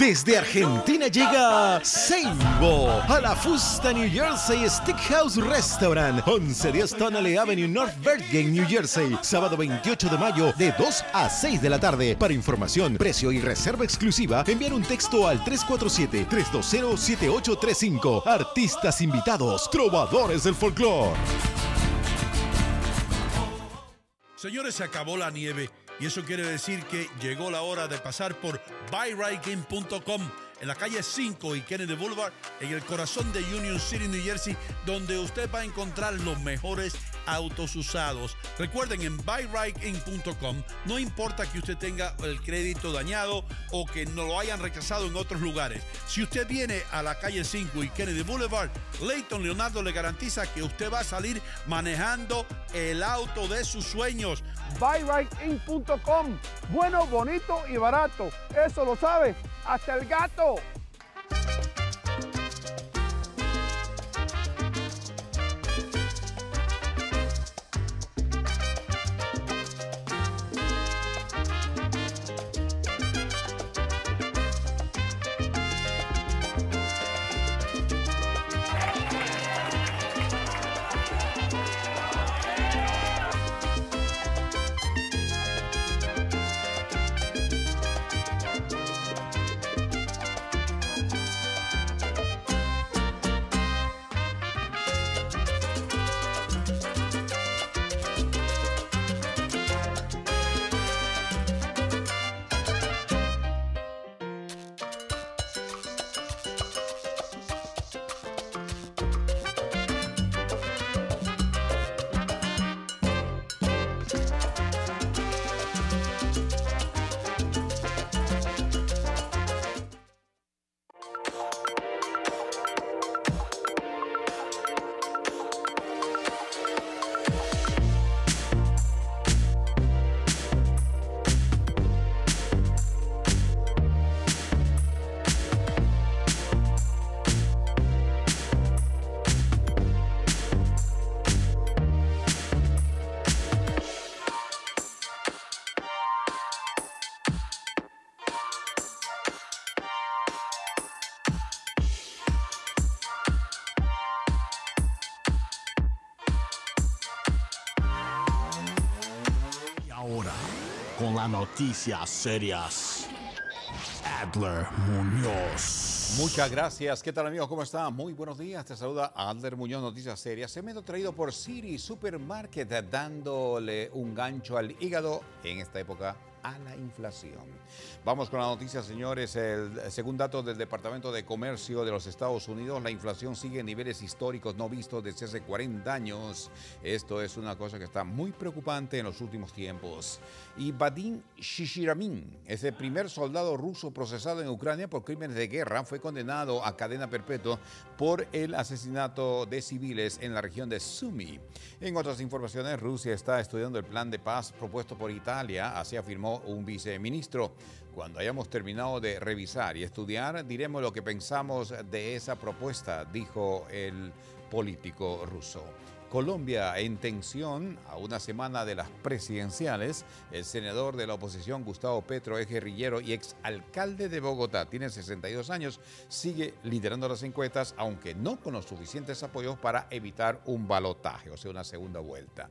Desde Argentina llega Seibo a la Fusta New Jersey Steakhouse Restaurant, 1110 Tonale Avenue, North Bergen, New Jersey. Sábado 28 de mayo de 2 a 6 de la tarde. Para información, precio y reserva exclusiva, enviar un texto al 347-320-7835. Artistas invitados, trovadores del folclore. Señores, se acabó la nieve y eso quiere decir que llegó la hora de pasar por buyrightgame.com en la calle 5 y Kennedy Boulevard, en el corazón de Union City, New Jersey, donde usted va a encontrar los mejores autos usados. Recuerden, en buyrightgame.com no importa que usted tenga el crédito dañado o que no lo hayan rechazado en otros lugares. Si usted viene a la calle 5 y Kennedy Boulevard, Leighton Leonardo le garantiza que usted va a salir manejando el auto de sus sueños. buyrightIn.com. Bueno, bonito y barato. Eso lo sabe hasta el gato. Noticias serias. Adler Muñoz. Muchas gracias. ¿Qué tal amigos? ¿Cómo están? Muy buenos días. Te saluda Adler Muñoz, Noticias Serias. Se me ha traído por Siri Supermarket dándole un gancho al hígado en esta época a la inflación. Vamos con la noticia, señores. El, según datos del Departamento de Comercio de los Estados Unidos, la inflación sigue en niveles históricos no vistos desde hace 40 años. Esto es una cosa que está muy preocupante en los últimos tiempos. Y Vadim Shishiramin, ese primer soldado ruso procesado en Ucrania por crímenes de guerra, fue condenado a cadena perpetua por el asesinato de civiles en la región de Sumy. En otras informaciones, Rusia está estudiando el plan de paz propuesto por Italia, así afirmó un viceministro. Cuando hayamos terminado de revisar y estudiar, diremos lo que pensamos de esa propuesta, dijo el político ruso. Colombia en tensión a una semana de las presidenciales. El senador de la oposición, Gustavo Petro, es guerrillero y exalcalde de Bogotá, tiene 62 años, sigue liderando las encuestas, aunque no con los suficientes apoyos para evitar un balotaje, o sea, una segunda vuelta.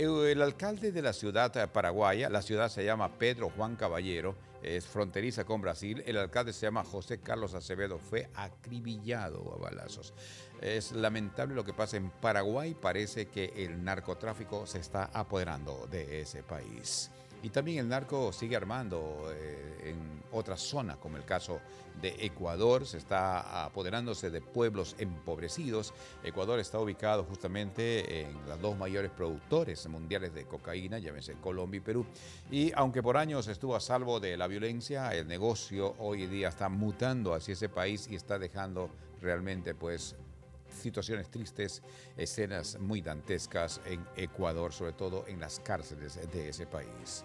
El alcalde de la ciudad paraguaya, la ciudad se llama Pedro Juan Caballero, es fronteriza con Brasil. El alcalde se llama José Carlos Acevedo, fue acribillado a balazos. Es lamentable lo que pasa en Paraguay, parece que el narcotráfico se está apoderando de ese país. Y también el narco sigue armando eh, en otras zonas, como el caso de Ecuador, se está apoderándose de pueblos empobrecidos. Ecuador está ubicado justamente en las dos mayores productores mundiales de cocaína, llámese Colombia y Perú. Y aunque por años estuvo a salvo de la violencia, el negocio hoy día está mutando hacia ese país y está dejando realmente pues situaciones tristes, escenas muy dantescas en Ecuador, sobre todo en las cárceles de ese país.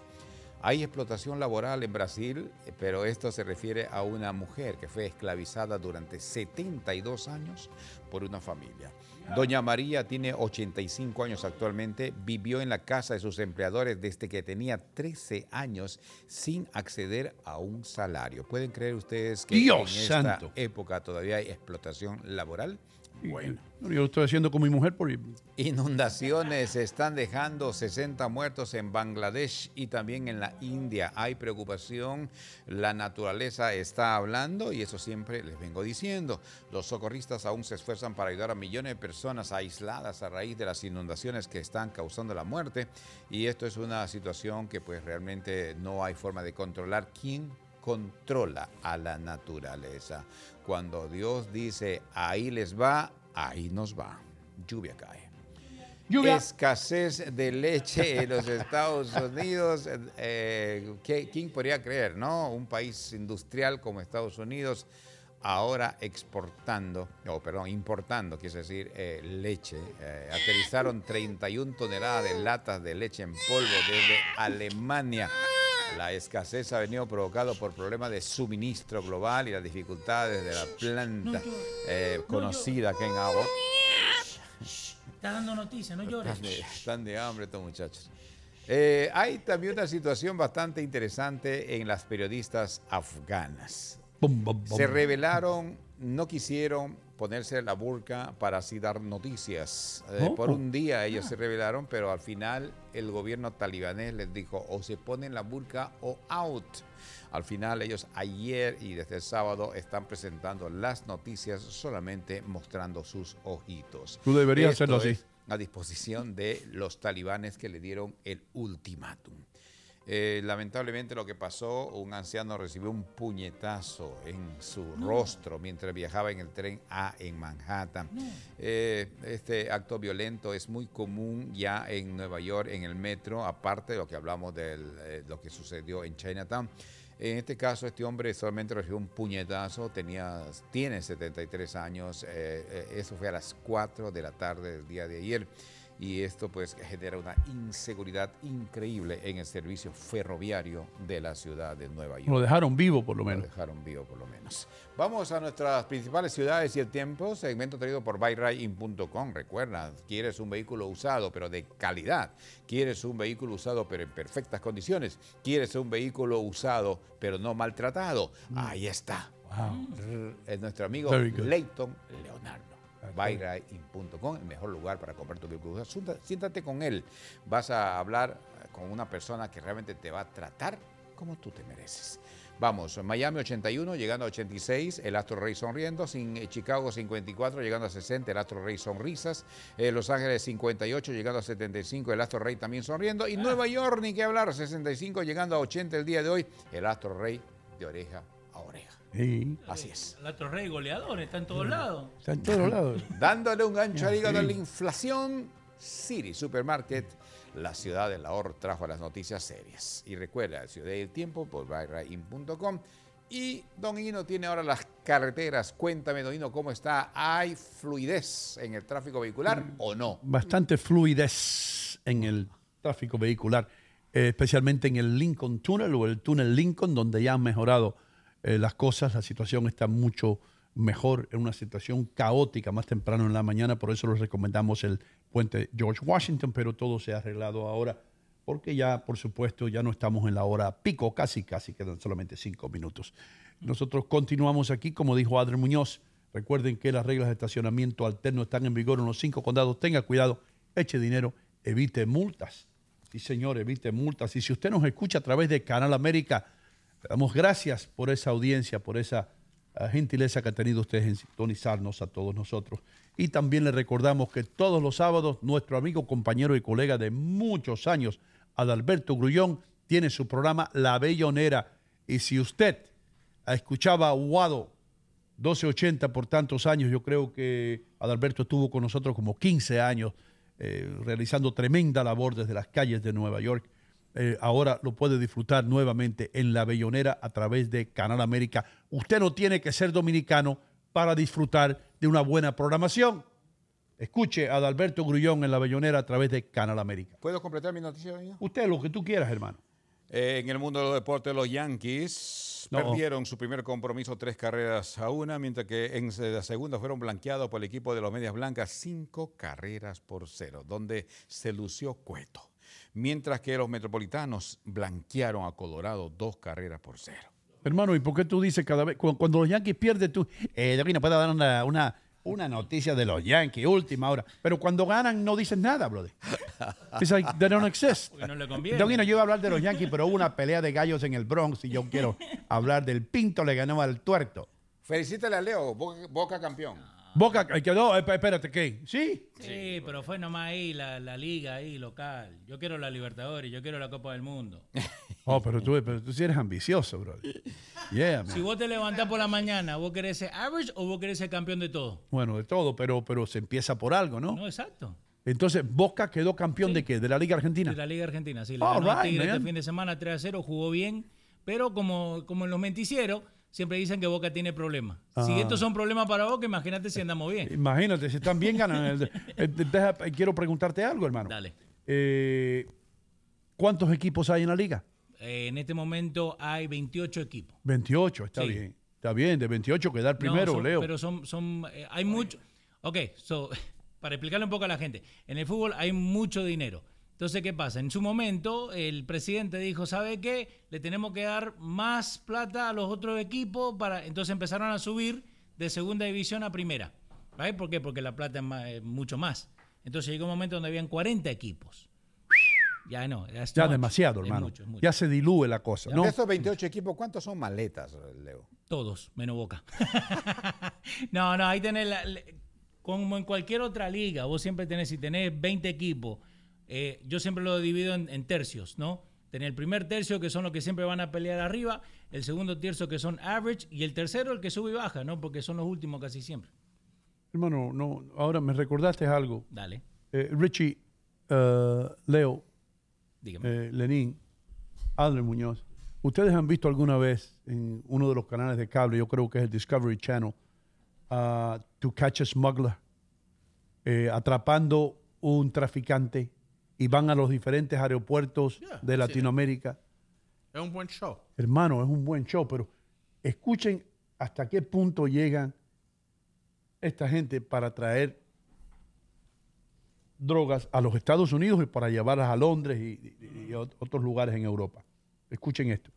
Hay explotación laboral en Brasil, pero esto se refiere a una mujer que fue esclavizada durante 72 años por una familia. Doña María tiene 85 años actualmente, vivió en la casa de sus empleadores desde que tenía 13 años sin acceder a un salario. ¿Pueden creer ustedes que Dios en esta santo. época todavía hay explotación laboral? Bueno, yo lo estoy haciendo con mi mujer por... Inundaciones están dejando 60 muertos en Bangladesh y también en la India. Hay preocupación, la naturaleza está hablando y eso siempre les vengo diciendo. Los socorristas aún se esfuerzan para ayudar a millones de personas aisladas a raíz de las inundaciones que están causando la muerte y esto es una situación que pues realmente no hay forma de controlar. ¿Quién controla a la naturaleza? Cuando Dios dice ahí les va, ahí nos va. Lluvia cae. Escasez de leche en los Estados Unidos. eh, ¿qué- ¿Quién podría creer, no? Un país industrial como Estados Unidos ahora exportando, o perdón, importando, quiere decir, eh, leche. Eh, aterrizaron 31 toneladas de latas de leche en polvo desde Alemania. La escasez ha venido provocado por problemas de suministro global y las dificultades de la planta eh, conocida aquí en Abbott. Está dando noticias, no llores. Están de, están de hambre estos muchachos. Eh, hay también una situación bastante interesante en las periodistas afganas. Se revelaron, no quisieron ponerse la burka para así dar noticias. Eh, Oh. Por un día ellos se revelaron, pero al final el gobierno talibanés les dijo o se ponen la burka o out. Al final ellos ayer y desde el sábado están presentando las noticias solamente mostrando sus ojitos. Tú deberías Esto hacerlo así. a disposición de los talibanes que le dieron el ultimátum. Eh, lamentablemente lo que pasó, un anciano recibió un puñetazo en su rostro mientras viajaba en el tren A en Manhattan. Eh, este acto violento es muy común ya en Nueva York, en el metro, aparte de lo que hablamos de lo que sucedió en Chinatown. En este caso, este hombre solamente recibió un puñetazo, tenía, tiene 73 años, eh, eh, eso fue a las 4 de la tarde del día de ayer y esto pues genera una inseguridad increíble en el servicio ferroviario de la ciudad de Nueva York. Lo dejaron vivo, por lo Lo menos. dejaron vivo por lo menos. Vamos a nuestras principales ciudades y el tiempo, segmento traído por buyrain.com. Recuerda, quieres un vehículo usado pero de calidad, quieres un vehículo usado pero en perfectas condiciones, quieres un vehículo usado pero no maltratado. Ahí está. Es nuestro amigo. Leighton Leonardo. Buyrain.com, el mejor lugar para comprar tu vehículo. Siéntate- con él. Vas a hablar eh, con una persona que realmente te va a tratar como tú te mereces. Vamos, Miami 81, llegando a 86, el Astro Rey sonriendo, sin, eh, Chicago 54, llegando a 60, el Astro Rey sonrisas, eh, Los Ángeles 58, llegando a 75, el Astro Rey también sonriendo, y Nueva York, ni que hablar, 65, llegando a 80 el día de hoy, el Astro Rey de oreja a oreja. Sí. Así es. El otro rey goleador está en todos lados. Está en todos lados. Dándole un gancho al hígado a la inflación, City Supermarket, la ciudad del ahorro, trajo las noticias serias. Y recuerda, Ciudad del Tiempo por buyrain.com. Y Don Hino tiene ahora las carreteras. Cuéntame, Don Hino, ¿cómo está? ¿Hay fluidez en el tráfico vehicular o no? bastante fluidez en el tráfico vehicular, eh, especialmente en el Lincoln Tunnel o el túnel Lincoln, donde ya han mejorado eh, las cosas. La situación está mucho mejor, en una situación caótica más temprano en la mañana, por eso les recomendamos el puente George Washington, pero todo se ha arreglado ahora, porque ya, por supuesto, ya no estamos en la hora pico, casi, casi quedan solamente cinco minutos. Nosotros continuamos aquí, como dijo Adri Muñoz. Recuerden que las reglas de estacionamiento alterno están en vigor en los cinco condados. Tenga cuidado, eche dinero, evite multas. Sí, señor, evite multas. Y si usted nos escucha a través de Canal América, le damos gracias por esa audiencia, por esa ah, gentileza que ha tenido ustedes en sintonizarnos a todos nosotros. Y también le recordamos que todos los sábados nuestro amigo, compañero y colega de muchos años, Adalberto Grullón, tiene su programa La Bellonera. Y si usted escuchaba a Guado 1280 por tantos años, yo creo que Adalberto estuvo con nosotros como 15 años, eh, realizando tremenda labor desde las calles de Nueva York. Eh, ahora lo puede disfrutar nuevamente en La Bellonera a través de Canal América. Usted no tiene que ser dominicano para disfrutar de una buena programación. Escuche a Adalberto Grullón en La Bellonera a través de Canal América. ¿Puedo completar mi noticia, Hino? Usted lo que tú quieras, hermano. Eh, en el mundo de los deportes, los Yankees No. perdieron su primer compromiso tres carreras a una, mientras que en la segunda fueron blanqueados por el equipo de los Medias Blancas cinco carreras por cero, donde se lució Cueto. Mientras que los Metropolitanos blanquearon a Colorado dos carreras por cero. Hermano, ¿y por qué tú dices cada vez, cu- cuando, los Yankees pierden, tú, eh, David, no puedo dar una, una, una noticia de los Yankees, última hora, pero cuando ganan no dices nada, brother. It's like they don't exist. Porque no le conviene. Yo iba a hablar de los Yankees, pero hubo una pelea de gallos en el Bronx y yo quiero hablar del Pinto le ganó al Tuerto. Felicítale a Leo, Boca, Boca campeón. Boca, quedó, eh, espérate, ¿qué? ¿Sí? Sí, pero fue nomás ahí la, la liga ahí local. Yo quiero la Libertadores, yo quiero la Copa del Mundo. Oh, pero tú, pero tú sí eres ambicioso, brother. Yeah, man. Si vos te levantás por la mañana, ¿vos querés ser average o vos querés ser campeón de todo? Bueno, de todo, pero, pero se empieza por algo, ¿no? No, exacto. Entonces, Boca quedó campeón de qué? ¿De la Liga Argentina? De la Liga Argentina, sí. Le All ganó right, Tigre man. este fin de semana 3 a 0, jugó bien, pero como, como en los menticieros, siempre dicen que Boca tiene problemas. Si Ah. estos son problemas para Boca, imagínate si andamos bien. Imagínate, si están bien ganan. el- eh, quiero preguntarte algo, hermano. Dale. Eh, ¿Cuántos equipos hay en la liga? Eh, en este momento hay 28 equipos. 28, está Sí. bien. Está bien, de 28 quedar primero, No, son- Leo. Pero son, son eh, hay mucho. Ok, so, para explicarle un poco a la gente, en el fútbol hay mucho dinero. Entonces, ¿qué pasa? En su momento, el presidente dijo, ¿sabe qué? Le tenemos que dar más plata a los otros equipos para. Entonces empezaron a subir de segunda división a primera. ¿Vale? ¿Por qué? Porque la plata es mucho más. Entonces llegó un momento donde habían 40 equipos. Ya no, ya much. demasiado, Es hermano. mucho, es mucho. Ya se dilúe la cosa, ¿no? De estos 28 equipos, ¿cuántos son maletas, Leo? Todos, menos Boca. no, no, ahí tenés, la- como en cualquier otra liga, vos siempre tenés, si tenés 20 equipos, eh, yo siempre lo divido en, en tercios, ¿no? Tenés el primer tercio que son los que siempre van a pelear arriba, el segundo tercio que son average y el tercero el que sube y baja, ¿no? Porque son los últimos casi siempre. Hermano, no, ahora me recordaste algo. Dale. Eh, Richie, eh, Leo, eh, Lenín, Adler Muñoz, ¿ustedes han visto alguna vez en uno de los canales de cable, yo creo que es el Discovery Channel, ah, To Catch a Smuggler, eh, atrapando un traficante y van a los diferentes aeropuertos Yeah, de. Latinoamérica? Es un buen show. Hermano, es un buen show, pero escuchen hasta qué punto llegan esta gente para traer drogas a los Estados Unidos y para llevarlas a Londres y, y- y a ot- otros lugares en Europa. Escuchen esto.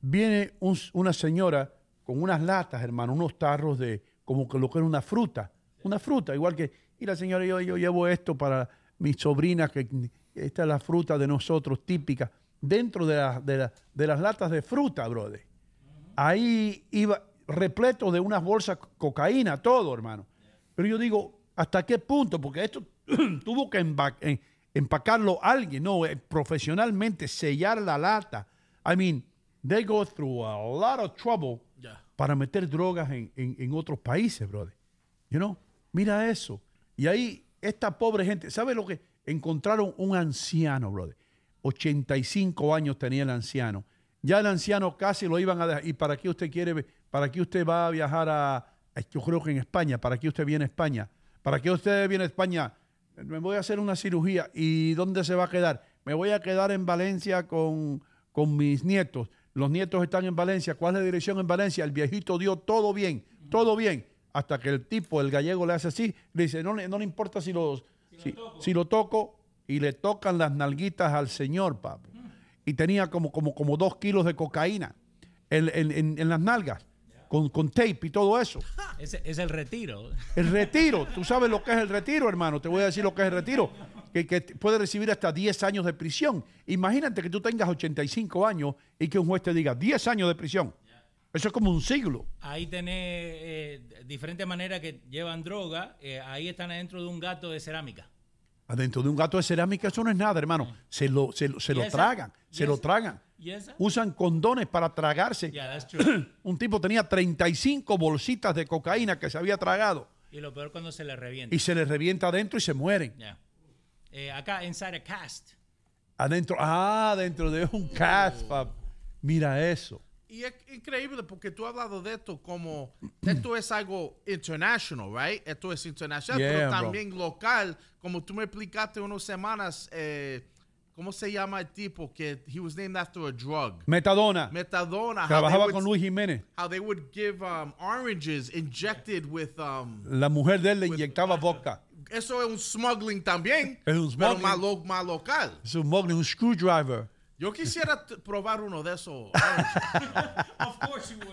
Viene un- una señora con unas latas, hermano, unos tarros de como que lo que era una fruta, una fruta, igual que, y la señora, yo, yo llevo esto para mis sobrinas, que esta es la fruta de nosotros típica, dentro de, la- de la- de las latas de fruta, brother. Ahí iba repleto de unas bolsas cocaína, todo, hermano. Pero yo digo, ¿hasta qué punto? Porque esto tuvo que en- empacarlo alguien, no, eh, profesionalmente, sellar la lata. I mean, they go through a lot of trouble para meter drogas en, en- en otros países, brother. You know, mira eso. Y ahí, esta pobre gente, ¿sabe lo que? Encontraron un anciano, brother. 85 años tenía el anciano. Ya el anciano casi lo iban a dejar. ¿Y para qué usted quiere? ¿Para qué usted va a viajar a, yo creo que en España? ¿Para qué usted viene a España? ¿Para qué usted viene a España? Me voy a hacer una cirugía. ¿Y dónde se va a quedar? Me voy a quedar en Valencia con, con mis nietos. Los nietos están en Valencia. ¿Cuál es la dirección en Valencia? El viejito dio todo bien, todo bien. Hasta que el tipo, el gallego, le hace así. Le dice, no, no le importa si, los, si, si lo toco. Y le tocan las nalguitas al señor, papo. Y tenía como, como, como dos kilos de cocaína en, en- en- en las nalgas, con, con tape y todo eso. Es el retiro. El retiro, tú sabes lo que es el retiro, hermano. Te voy a decir lo que es el retiro. Que, que puede recibir hasta 10 años de prisión. Imagínate que tú tengas 85 años y que un juez te diga 10 años de prisión. Eso es como un siglo. Ahí tenés eh, diferentes maneras que llevan droga. eh, ahí están adentro de un gato de cerámica. Adentro de un gato de cerámica eso no es nada, hermano. Se lo, se lo, tragan, se ¿Y lo tragan. Usan condones para tragarse. Yeah, that's true. un tipo tenía 35 bolsitas de cocaína que se había tragado Y lo peor cuando se le revienta. y se les revienta adentro y se mueren. Eh, acá, inside a cast. Adentro, ah, dentro de un cast, pap. Mira eso. Y es increíble porque tú has hablado de esto como esto es algo international, right? Esto es internacional, Yeah, pero bro. también local, como tú me explicaste unas semanas, eh, ¿cómo se llama el tipo que he was named after a drug? Metadona. Metadona. Trabajaba would- con Luis Jiménez. How they would give um, oranges injected with um, La mujer de él le inyectaba vodka. eso es un smuggling también, Es un pero smuggling. más, lo- más local. Es un smuggling, un screwdriver. Yo quisiera probar uno de esos.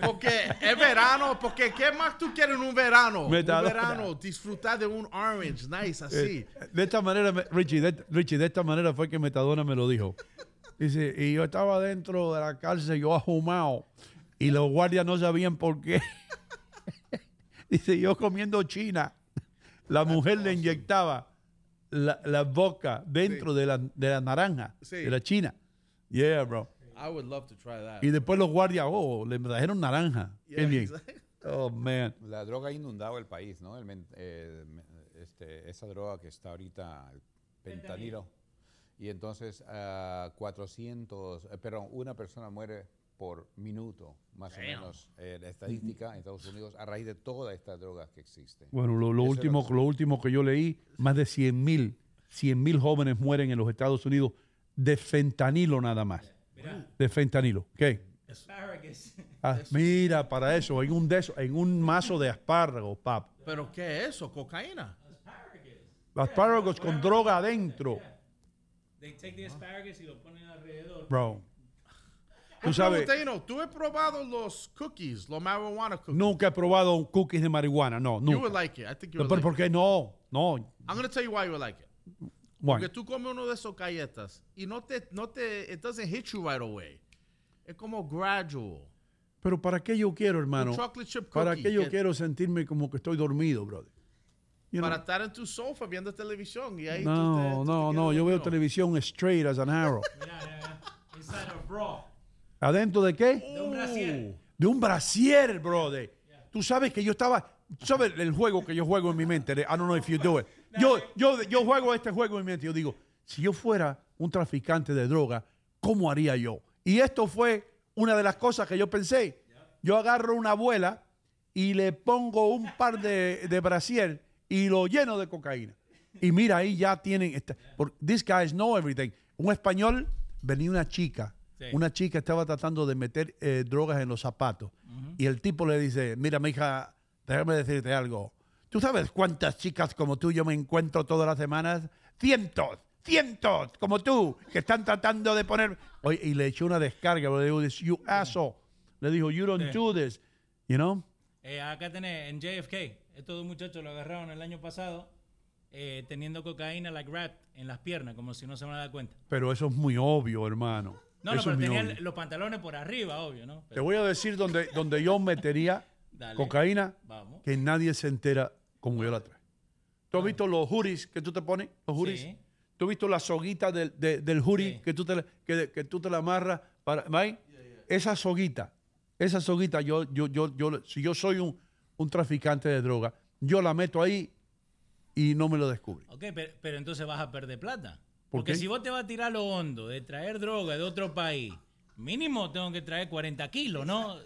Porque es verano, porque ¿qué más tú quieres en un verano? Metadona. Un verano, disfrutar de un orange, nice, así. Eh, de esta manera, Richie de, Richie, de esta manera fue que Metadona me lo dijo. Dice, y yo estaba dentro de la cárcel, yo ahumado, y los guardias no sabían por qué. Dice, yo comiendo china, la mujer le inyectaba la, la boca dentro de, la, de la naranja, Sí. de la china. Yeah, bro. I would love to try that. Y después los guardias, oh, le trajeron naranja. Qué Yeah, bien. exactly. Oh, man. La droga ha inundado el país, ¿no? El eh, este, esa droga que está ahorita, el pentanilo. Y entonces, ah, 400, eh, perdón, una persona muere por minuto, más Damn. o menos, eh, la estadística en Estados Unidos, a raíz de todas estas drogas que existen. Bueno, lo, lo último, que- lo último que yo leí, más de 100 mil, 100 mil jóvenes mueren en los Estados Unidos de fentanilo nada más. De fentanilo. ¿Qué? Asparagus. Ah, mira, para eso, en un, de esos- en un mazo de espárragos, pap. ¿Pero qué es eso? ¿Cocaína? Espárragos con droga adentro, They take the asparagus y lo ponen alrededor. bro. Tú sabes, ¿tú has probado los cookies, los marijuana cookies? nunca he probado cookies de marihuana, no, You would nunca. like it. I think you No, would pero like ¿por qué no? No. I'm going to tell you why you would like it. Bueno, Porque tú comes uno de esos galletas y no te, no te, it doesn't hit you right away. Es como gradual. pero ¿para qué yo quiero, hermano? Chocolate chip ¿Para cookie qué yo que- quiero sentirme como que estoy dormido, brother? You know? Para estar en tu sofá viendo televisión y ahí tú te- No, tú te no, quedas no, yo veo televisión straight as an arrow. Mira, mira, mira. Inside a bra. ¿Adentro de qué? De un brasier. De un brasier, brother. Tú sabes que yo estaba. tú ¿Sabes el juego que yo juego en mi mente? I don't know if you do it. Yo, yo, yo juego este juego en mi mente. Yo digo, si yo fuera un traficante de droga, ¿cómo haría yo? Y esto fue una de las cosas que yo pensé. Yo agarro una abuela y le pongo un par de, de brasier y lo lleno de cocaína. Y mira, ahí ya tienen. esta- por, these guys know everything. Un español, venía una chica. Sí. Una chica estaba tratando de meter eh, drogas en los zapatos. Y el tipo le dice: Mira, mi hija, déjame decirte algo. ¿Tú sabes cuántas chicas como tú yo me encuentro todas las semanas? Cientos, cientos, como tú, que están tratando de poner. Oye, y le echó una descarga. Le dijo: You asshole. Le dijo: You don't do this. You know? Eh, acá tenés en JFK. Estos dos muchachos lo agarraron el año pasado eh, teniendo cocaína like rat en las piernas, como si no se van a dar cuenta. Pero eso es muy obvio, hermano. No, no, Eso pero es muy tenían los pantalones por arriba, obvio, ¿no? Te voy a decir donde, donde yo metería cocaína Vamos. que nadie se entera como yo la traigo. ¿Tú has visto los hoodies que tú te pones? Los hoodies. Sí. ¿Tú has visto la soguita del, de- del Sí. que, tú te, la- que, que tú te la amarras? Para, ¿vai? Esa soguita, esa soguita, yo, yo, yo, yo, si yo soy un, un traficante de droga, yo la meto ahí y no me lo descubre. Ok, pero, pero entonces vas a perder plata. ¿Por Porque qué? si vos te vas a tirar lo hondo de traer droga de otro país, mínimo tengo que traer 40 kilos, ¿no?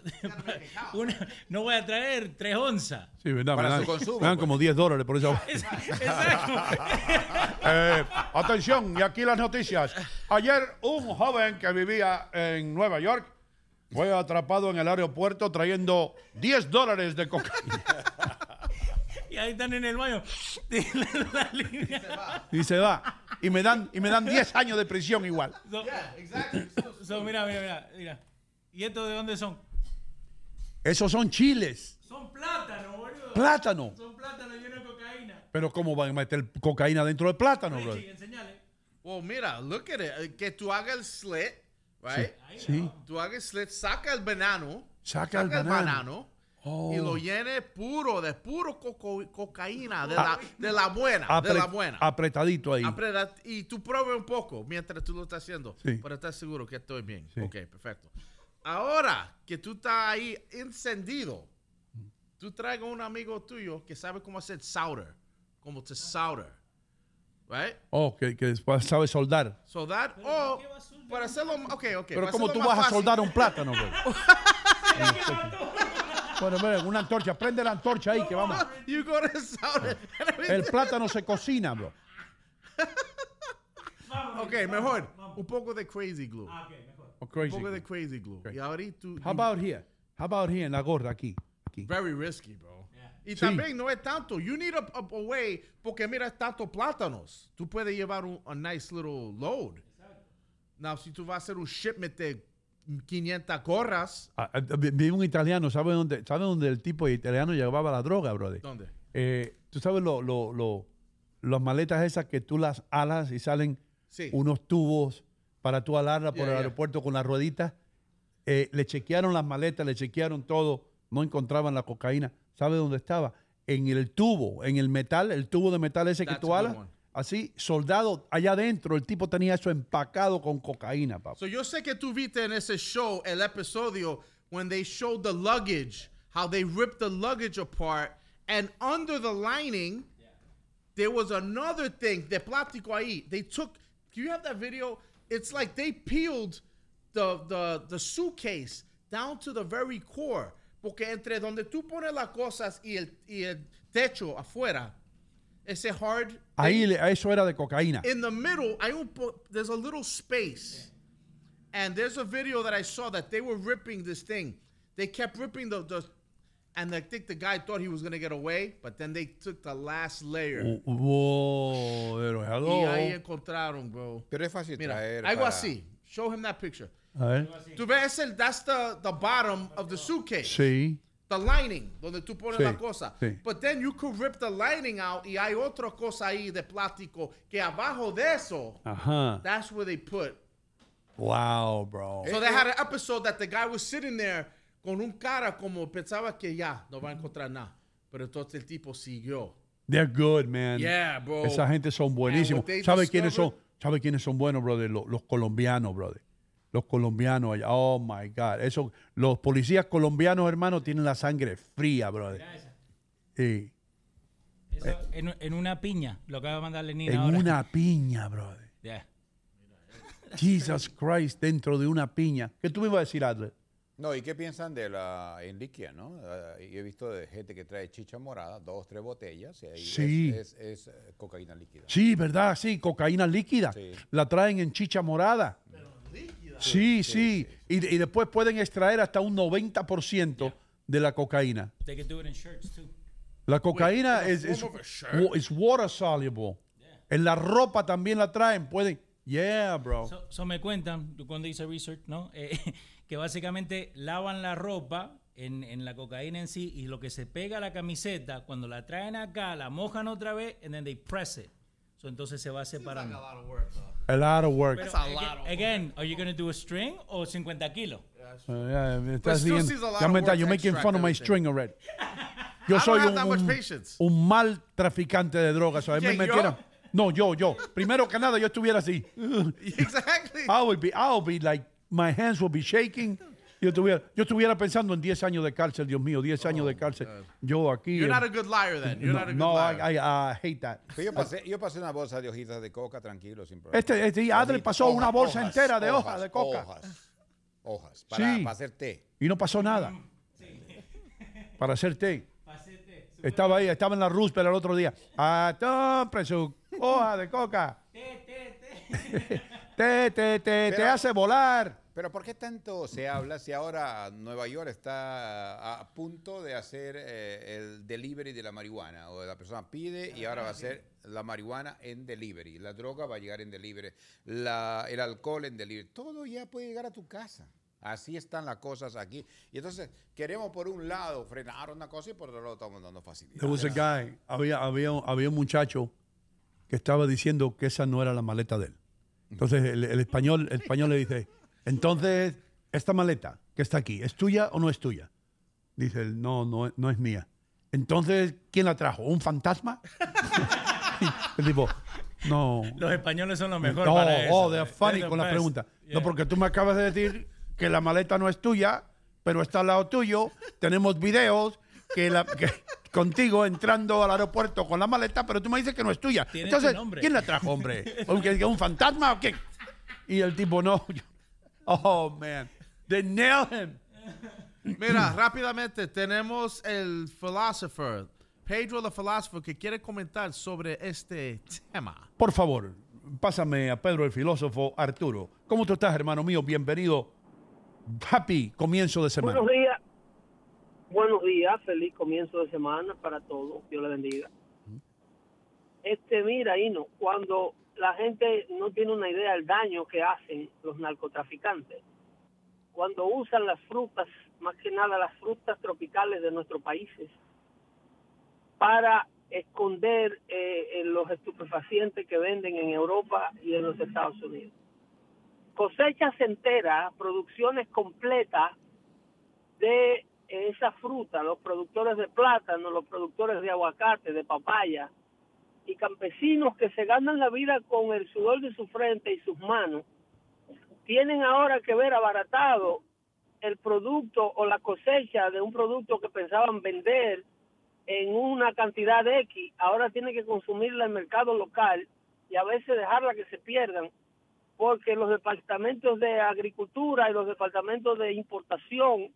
Una- no voy a traer 3 onzas. Sí, ¿verdad? Para me dan, su consumo, me dan pues. como 10 dólares por eso. Exacto. Eh, atención, y aquí las noticias. Ayer un joven que vivía en Nueva York fue atrapado en el aeropuerto trayendo 10 dólares de cocaína. Y ahí están en el baño. La línea. Y se va. Y me dan, y me dan 10 años de prisión igual. So- so, mira, mira, mira, mira. ¿Y estos de dónde son? Esos son chiles. Son plátanos, boludo. Plátano. Son plátanos llenos de cocaína. Pero ¿cómo van a meter cocaína dentro del plátano, bro? Well, mira, look at it. Eh, Que tú hagas el slit, right? Sí. Tú hagas el slit, saca el banano. Saca el banano. Oh. Y lo llene puro, de puro coco- cocaína, de, Ah. la, de la buena, de Apre- la buena. Apretadito ahí. Apreta- y tú pruebes un poco mientras tú lo estás haciendo. Sí. Para estar seguro que estoy bien. Sí. Ok, perfecto. Ahora que tú estás ahí encendido, tú traigas un amigo tuyo que sabe cómo hacer solder. Como to solder. Right? Oh, que, que después sabe soldar. Soldar. O para hacerlo. Ok, ok. Pero ¿cómo tú vas a fácil. soldar un plátano, bro? bueno, mira, una antorcha. Prende la antorcha ahí que vamos. You go to solder. El plátano se cocina, bro. Ok, mejor. Un poco de crazy glue. O crazy Un poco de glue. crazy glue. Y ahorita tú- How about here? How about here en la gorra aquí? aquí. Very risky, bro. Y Sí. también no es tanto. You need a, a, a way, porque mira, es tanto plátanos. Tú puedes llevar un a nice little load. Now, si tú vas a hacer un shipment de 500 gorras, Ah, ah, vi un italiano, ¿sabe dónde, ¿sabe dónde el tipo italiano llevaba la droga, brother? ¿Dónde? Eh, Tú sabes lo, lo, lo- las maletas esas que tú las alas y salen Sí. unos tubos para tú alarla por Yeah, el yeah. aeropuerto con las rueditas. Eh, le chequearon las maletas, le chequearon todo, no encontraban la cocaína. ¿Sabe dónde estaba? En el tubo, en el metal, el tubo de metal ese que tú alas. Así, soldado, allá adentro, el tipo tenía eso empacado con cocaína, papá. So yo sé que tú viste en ese show el episodio when they showed the luggage, how they ripped the luggage apart, and under the lining, there was another thing, de plástico ahí. They took, do you have that video? It's like they peeled the, the, the suitcase down to the very core. Porque entre donde tú pones las cosas y el, y el techo afuera, ese hard Ahí le- eso era de cocaína. in the middle, hay un po- there's a little space. And there's a video that I saw that they were ripping this thing. They kept ripping the, the and I think the guy thought he was gonna get away, but then they took the last layer. Wow, pero hello. Y ahí encontraron, bro. Pero es fácil Mira, traer algo para- así. Show him that picture. A ver. Tú ves el, that's the, the bottom of the suitcase. Sí. The lining, donde tú pones Sí, la cosa. sí. But then you could rip the lining out y hay otra cosa ahí de plástico que abajo de eso, that's where they put Wow, bro. So they had an episode that the guy was sitting there con un cara como pensaba que ya no va a encontrar nada. Pero entonces el tipo siguió. They're good, man. Yeah, bro. Esa gente son buenísimos. ¿Sabe quiénes son? ¿Sabe quiénes son buenos, brother? Los, los colombianos, brother. Los colombianos allá. Oh my God. Eso, los policías colombianos, hermano, tienen la sangre fría, brother. Sí. Eso, en, en una piña, lo que va a mandar Lenin En ahora. una piña, brother. Yeah. Jesus Christ, dentro de una piña. ¿Qué tú me ibas a decir, Adler? No, ¿y qué piensan de la en líquida, no? Ah, y he visto de gente que trae chicha morada, dos, tres botellas, y ahí Sí. es, es- es, eh, cocaína líquida. Sí, ¿verdad? Sí, cocaína líquida. Sí. La traen en chicha morada. Sí, sí. Y, y después pueden extraer hasta un 90% de la cocaína. They could do it in shirts too. La cocaína es, water soluble. En la ropa también la traen. Pueden. Yeah, bro. So, so me cuentan, cuando hice research, ¿no? Eh, que básicamente lavan la ropa en, en la cocaína en sí y lo que se pega a la camiseta, cuando la traen acá, la mojan otra vez and then they press it. So, entonces se va separando. A lot of work. Pero, aga- again, are you going to do a string o 50 kilos? Uh, yeah, me estás still seems a lot of work you're making fun of my string already. Yo soy have un, that much un- patience. un mal traficante de drogas. A mí me metieron. No, yo, yo. Primero que nada, yo estuviera así. Exactly. I would be, I would be like, my hands would be shaking. Yo estuviera, yo estuviera pensando en 10 años de cárcel, Dios mío, 10 años de cárcel. Yo aquí. You're not a good liar then. You're no, not a good no, liar. I, I, I hate that. Pero yo, pasé, yo pasé una bolsa de hojitas de coca tranquilo, sin problema. Este, este Adler Hojitas, pasó una hojas, bolsa hojas, entera de hojas, hojas de coca. Hojas, hojas, para, Sí. para hacer té. Y no pasó nada. Para hacer té. Estaba ahí, estaba en la Roosevelt el otro día. Ah, tome su hoja de coca. Te, te, te, te Pero- hace volar. Pero ¿por qué tanto se habla si ahora Nueva York está a punto de hacer eh, el delivery de la marihuana? O la persona pide y ahora va a ser la marihuana en delivery. La droga va a llegar en delivery. La, el alcohol en delivery. Todo ya puede llegar a tu casa. Así están las cosas aquí. Y entonces queremos por un lado frenar una cosa y por otro lado estamos dando facilidad. There was a había, había, había un muchacho que estaba diciendo que esa no era la maleta de él. Entonces el español, el español le dice, entonces, esta maleta que está aquí, ¿es tuya o no es tuya? Dice él, no, no, no es mía. Entonces, ¿quién la trajo? ¿Un fantasma? el tipo, no. Los españoles son los mejores No, para eso. oh, they're funny con la best. pregunta. Yeah. No, porque tú me acabas de decir que la maleta no es tuya, pero está al lado tuyo. Tenemos videos que, la, que contigo entrando al aeropuerto con la maleta, pero tú me dices que no es tuya. Entonces. ¿quién la trajo, hombre? ¿Un, que- un fantasma o qué? Y el tipo, no. Oh, man. They nailed him. Mira, rápidamente tenemos el philosopher, Pedro the philosopher, que quiere comentar sobre este tema. Por favor, pásame a Pedro el filósofo Arturo. ¿Cómo tú estás, hermano mío? Bienvenido. Happy comienzo de semana. Buenos días. Buenos días, feliz comienzo de semana para todos. Dios le bendiga. Este, mira, Ino, cuando la gente no tiene una idea del daño que hacen los narcotraficantes, cuando usan las frutas, más que nada las frutas tropicales de nuestros países, para esconder eh, los estupefacientes que venden en Europa y en los Estados Unidos. Cosechas enteras, producciones completas de esa fruta, los productores de plátano, los productores de aguacate, de papaya, y campesinos que se ganan la vida con el sudor de su frente y sus manos, tienen ahora que ver abaratado el producto o la cosecha de un producto que pensaban vender en una cantidad de X, ahora tienen que consumirla en el mercado local y a veces dejarla que se pierdan, porque los departamentos de agricultura y los departamentos de importación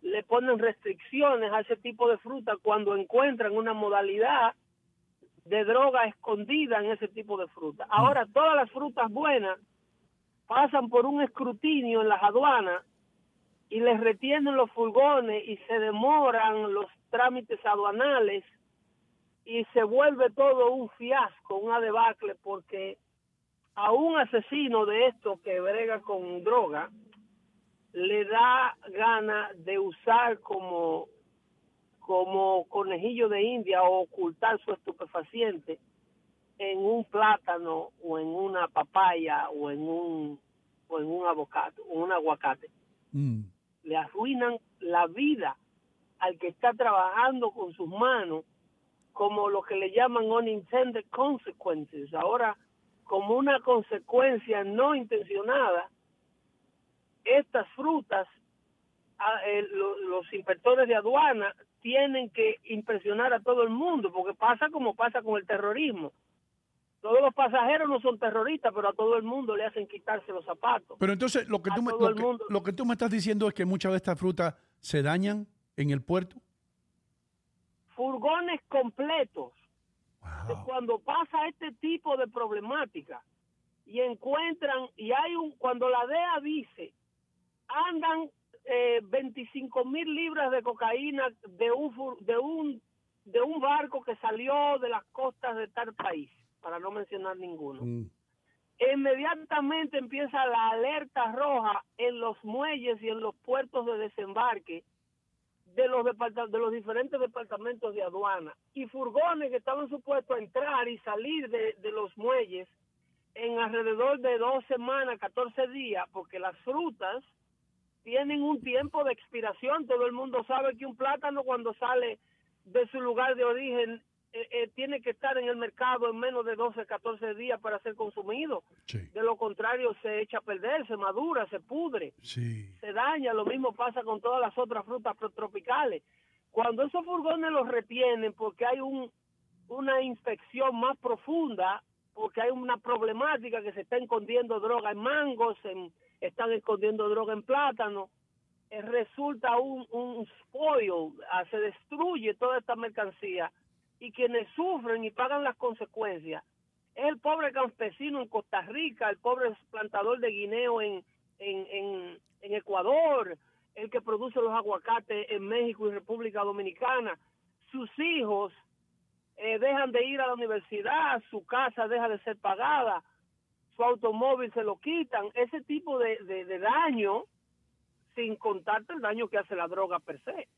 le ponen restricciones a ese tipo de fruta cuando encuentran una modalidad de droga escondida en ese tipo de fruta. Ahora, todas las frutas buenas pasan por un escrutinio en las aduanas y les retienen los furgones y se demoran los trámites aduanales y se vuelve todo un fiasco, una debacle, porque a un asesino de esto que brega con droga le da gana de usar como como conejillo de India o ocultar su estupefaciente en un plátano o en una papaya o en un o en un avocado, un aguacate. Mm. Le arruinan la vida al que está trabajando con sus manos como lo que le llaman unintended consequences. Ahora, como una consecuencia no intencionada, estas frutas, a- eh, lo- los inspectores de aduana tienen que impresionar a todo el mundo, porque pasa como pasa con el terrorismo. Todos los pasajeros no son terroristas, pero a todo el mundo le hacen quitarse los zapatos. Pero entonces lo que, tú me, lo, que, mundo. lo que tú me estás diciendo es que muchas de estas frutas se dañan en el puerto. furgones completos cuando pasa este tipo de problemática y encuentran y hay un cuando la DEA dice andan eh, 25 mil libras de cocaína de un de un de un barco que salió de las costas de tal país para no mencionar ninguno. Inmediatamente empieza la alerta roja en los muelles y en los puertos de desembarque de los de los diferentes departamentos de aduana y furgones que estaban supuestos a entrar y salir de, de los muelles en alrededor de dos semanas, 14 días, porque las frutas tienen un tiempo de expiración. Todo el mundo sabe que un plátano cuando sale de su lugar de origen eh, eh, tiene que estar en el mercado en menos de 12, 14 días para ser consumido. De lo contrario, se echa a perder, se madura, se pudre Sí. se daña. Lo mismo pasa con todas las otras frutas tropicales. Cuando esos furgones los retienen porque hay un, una inspección más profunda, porque hay una problemática que se está escondiendo droga en mangos, en- están escondiendo droga en plátano, eh, resulta un, un spoil, ah, se destruye toda esta mercancía y quienes sufren y pagan las consecuencias es el pobre campesino en Costa Rica, el pobre plantador de guineo en, en, en, Ecuador, el que produce los aguacates en México y República Dominicana. Sus hijos eh, dejan de ir a la universidad, su casa deja de ser pagada, su automóvil se lo quitan. Ese tipo de, de, de daño, sin contarte el daño que hace la droga per se.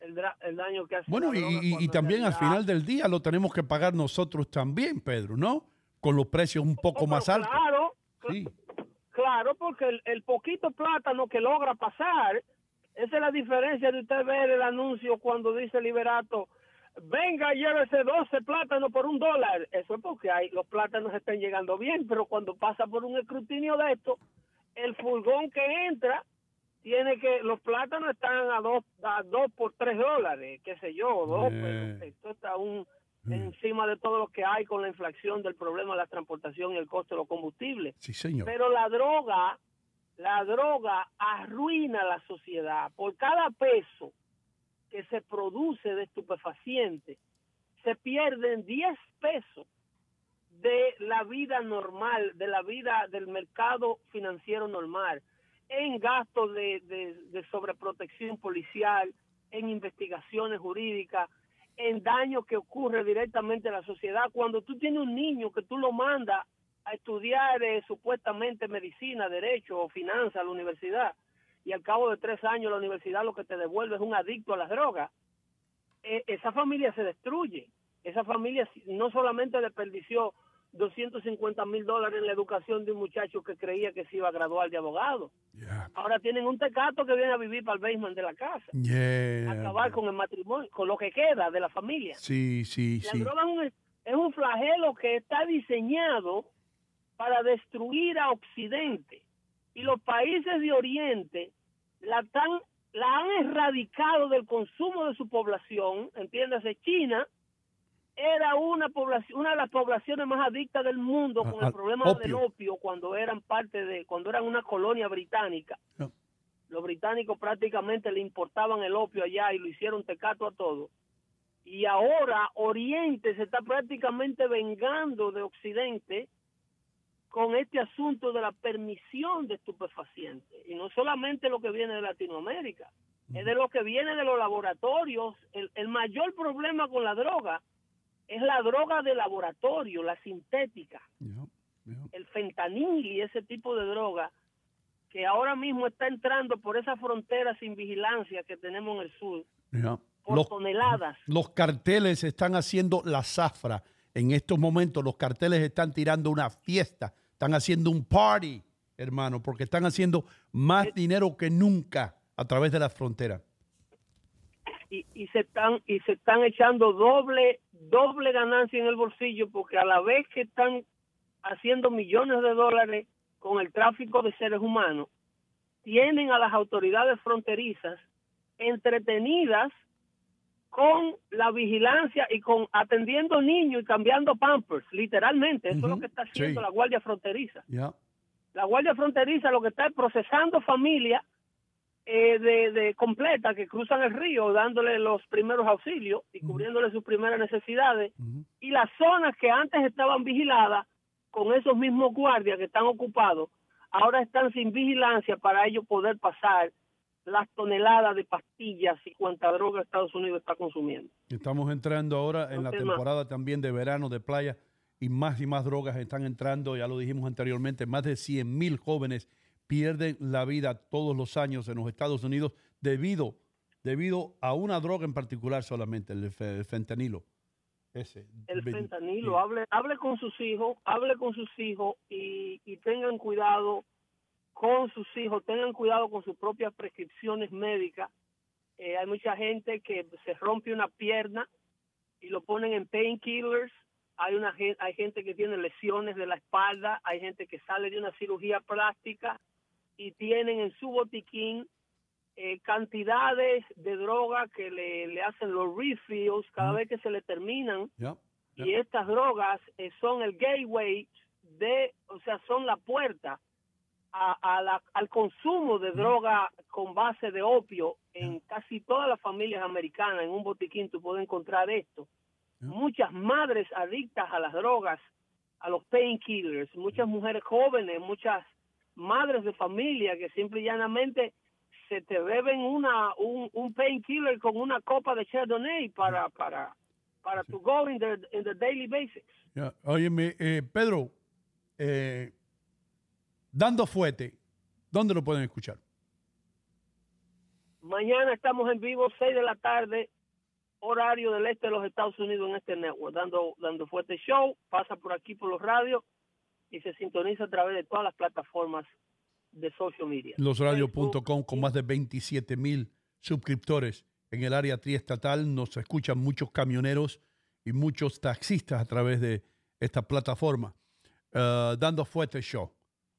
El, dra- el daño que hace Bueno, la y, droga y- y también al final del día lo tenemos que pagar nosotros también, Pedro, ¿no? Con los precios un poco más altos. Claro, Sí. claro, porque el, el poquito plátano que logra pasar, esa es la diferencia de usted ver el anuncio cuando dice Liberato, venga, llévese 12 plátanos por un dólar. Eso es porque hay, los plátanos están llegando bien, pero cuando pasa por un escrutinio de esto, el furgón que entra tiene que, los plátanos están a dos, a dos por tres dólares, qué sé yo, dos, pero esto está un, encima de todo lo que hay con la inflación del problema de la transportación y el costo de los combustibles. Sí, señor. Pero la droga, la droga arruina la sociedad. Por cada peso que se produce de estupefaciente, se pierden 10 pesos de la vida normal, de la vida del mercado financiero normal, en gastos de sobreprotección policial, en investigaciones jurídicas, en daño que ocurre directamente a la sociedad. Cuando tú tienes un niño que tú lo mandas a estudiar eh, supuestamente medicina, derecho o finanzas a la universidad, y al cabo de tres años la universidad lo que te devuelve es un adicto a las drogas, eh, esa familia se destruye. Esa familia no solamente desperdició 250 mil dólares en la educación de un muchacho que creía que se iba a graduar de abogado. Ahora tienen un tecato que viene a vivir para el basement de la casa. Yeah. Acabar con el matrimonio, con lo que queda de la familia. Sí, sí, La sí. droga es es un flagelo que está diseñado para destruir a Occidente. Y los países de Oriente la, tan, la han erradicado del consumo de su población. Entiéndase, China era una población, una de las poblaciones más adictas del mundo con al el problema opio. del opio cuando eran parte de, cuando eran una colonia británica. No. Los británicos prácticamente le importaban el opio allá y lo hicieron tecato a todo. Y ahora Oriente se está prácticamente vengando de Occidente con este asunto de la permisión de estupefacientes. Y no solamente lo que viene de Latinoamérica, es de lo que viene de los laboratorios. El, el mayor problema con la droga es la droga de laboratorio, la sintética, el fentanil y ese tipo de droga que ahora mismo está entrando por esa frontera sin vigilancia que tenemos en el sur, por Los, toneladas. los carteles están haciendo la zafra. En estos momentos los carteles están tirando una fiesta, están haciendo un party, hermano, porque están haciendo más dinero que nunca a través de la frontera. y, y se están y se están echando doble doble ganancia en el bolsillo porque a la vez que están haciendo millones de dólares con el tráfico de seres humanos tienen a las autoridades fronterizas entretenidas con la vigilancia y con atendiendo niños y cambiando pampers literalmente. Eso es lo que está haciendo sí. la guardia fronteriza. La Guardia Fronteriza lo que está es procesando familias eh, de, de completa que cruzan el río, dándole los primeros auxilios y cubriéndole sus primeras necesidades. Y las zonas que antes estaban vigiladas con esos mismos guardias que están ocupados, ahora están sin vigilancia para ellos poder pasar las toneladas de pastillas y cuanta droga Estados Unidos está consumiendo. Estamos entrando ahora en la temporada también de verano de playa y más y más drogas están entrando, ya lo dijimos anteriormente, más de 100 mil jóvenes pierden la vida todos los años en los Estados Unidos debido, debido a una droga en particular solamente, el, fe- el fentanilo. Ese. el fentanilo, hable, hable con sus hijos, hable con sus hijos y, y tengan cuidado con sus hijos, tengan cuidado con sus propias prescripciones médicas. Eh, hay mucha gente que se rompe una pierna y lo ponen en painkillers. Hay una hay gente que tiene lesiones de la espalda, hay gente que sale de una cirugía plástica y tienen en su botiquín eh, cantidades de droga que le, le hacen los refills cada vez que se le terminan y estas drogas eh, son el gateway de, o sea, son la puerta a, a la- al consumo de droga con base de opio en casi todas las familias americanas. En un botiquín tú puedes encontrar esto. Muchas madres adictas a las drogas, a los painkillers, muchas mujeres jóvenes, muchas madres de familia que simple y llanamente se te beben una un, un painkiller con una copa de Chardonnay para para para to go in the, in the daily basics. Ya. Óyeme, eh, Pedro, eh, dando fuerte, ¿dónde lo pueden escuchar? Mañana estamos en vivo, 6 de la tarde, horario del este de los Estados Unidos en este network, dando, dando fuerte show, pasa por aquí por los radios y se sintoniza a través de todas las plataformas de social media. Losradio.com con más de 27 mil suscriptores en el área triestatal. Nos escuchan muchos camioneros y muchos taxistas a través de esta plataforma. Eh, dando fuerte show.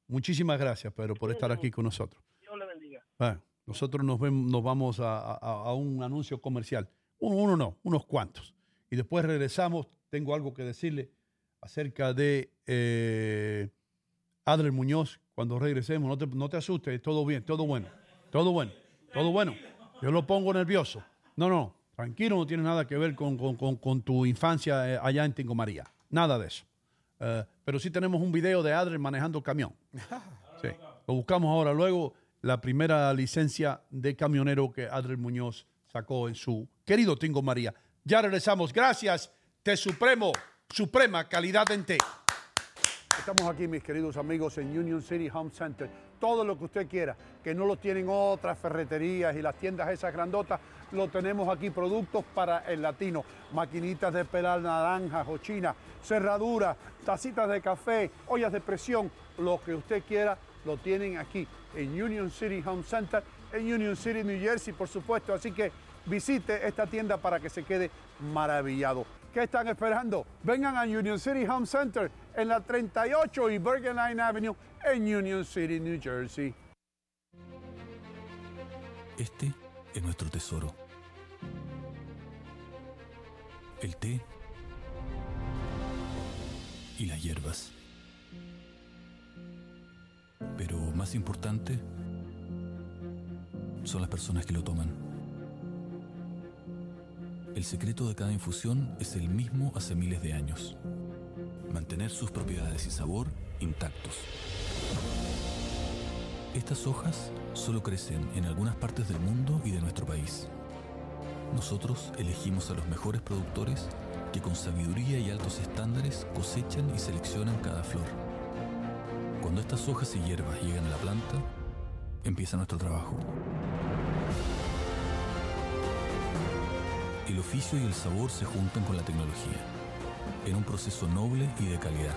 Muchísimas gracias, Pedro, por estar aquí con nosotros. Dios le bendiga. Bueno, nosotros nos, vemos, nos vamos a, a- a un anuncio comercial. Uno, uno no, unos cuantos. Y después regresamos. Tengo algo que decirle acerca de eh, Adler Muñoz. Cuando regresemos, no te, no te asustes, todo bien, todo bueno, todo bueno, todo bueno. Yo lo pongo nervioso. No, no, tranquilo, no tiene nada que ver con, con- con- con tu infancia eh, allá en Tingo María. Nada de eso. Eh, pero sí tenemos un video de Adler manejando camión. Sí. Lo buscamos ahora. Luego, la primera licencia de camionero que Adler Muñoz sacó en su querido Tingo María. Ya regresamos. Gracias, Té Supremo, Suprema Calidad en Té. Estamos aquí, mis queridos amigos, en Union City Home Center. Todo lo que usted quiera, que no lo tienen otras ferreterías y las tiendas esas grandotas, lo tenemos aquí. Productos para el latino, maquinitas de pelar naranjas o china, cerraduras, tacitas de café, ollas de presión, lo que usted quiera, lo tienen aquí en Union City Home Center, en Union City, New Jersey, por supuesto. Así que visite esta tienda para que se quede maravillado. ¿Qué están esperando? Vengan a Union City Home Center en la 38 y Bergen Line Avenue en Union City, New Jersey. Este es nuestro tesoro. El té y las hierbas. Pero más importante son las personas que lo toman. El secreto de cada infusión es el mismo hace miles de años. Mantener sus propiedades y sabor intactos. Estas hojas solo crecen en algunas partes del mundo y de nuestro país. Nosotros elegimos a los mejores productores que con sabiduría y altos estándares cosechan y seleccionan cada flor. Cuando estas hojas y hierbas llegan a la planta, empieza nuestro trabajo. El oficio y el sabor se juntan con la tecnología, en un proceso noble y de calidad.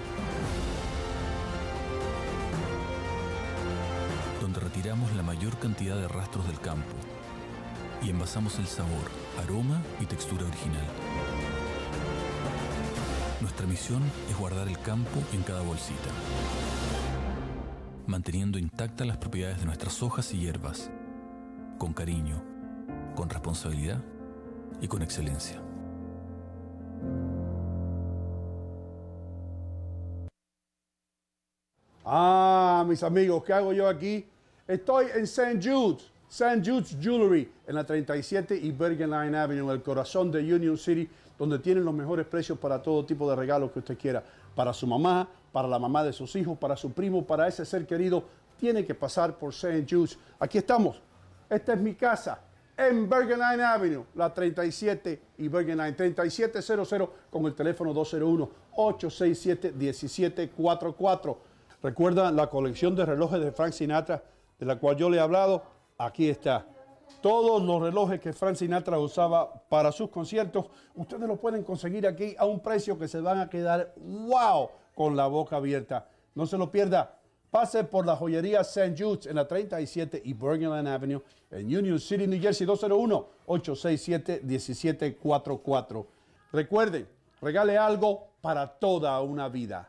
Donde retiramos la mayor cantidad de rastros del campo y envasamos el sabor, aroma y textura original. Nuestra misión es guardar el campo en cada bolsita, manteniendo intactas las propiedades de nuestras hojas y hierbas, con cariño, con responsabilidad y con excelencia. Ah, mis amigos, ¿qué hago yo aquí? Estoy en St. Jude's, St. Jude's Jewelry, en la 37 y Bergen Line Avenue, en el corazón de Union City, donde tienen los mejores precios para todo tipo de regalos que usted quiera. Para su mamá, para la mamá de sus hijos, para su primo, para ese ser querido, tiene que pasar por St. Jude's. Aquí estamos. Esta es mi casa en Bergen Line Avenue, la 37 y Bergen Line 3700 con el teléfono 201-867-1744. Recuerda la colección de relojes de Frank Sinatra de la cual yo le he hablado. Aquí está. Todos los relojes que Frank Sinatra usaba para sus conciertos, ustedes los pueden conseguir aquí a un precio que se van a quedar wow con la boca abierta. No se lo pierda. Pase por la joyería St. Jude's en la 37 y Bergenland Avenue en Union City, New Jersey, 201-867-1744. Recuerden, regale algo para toda una vida.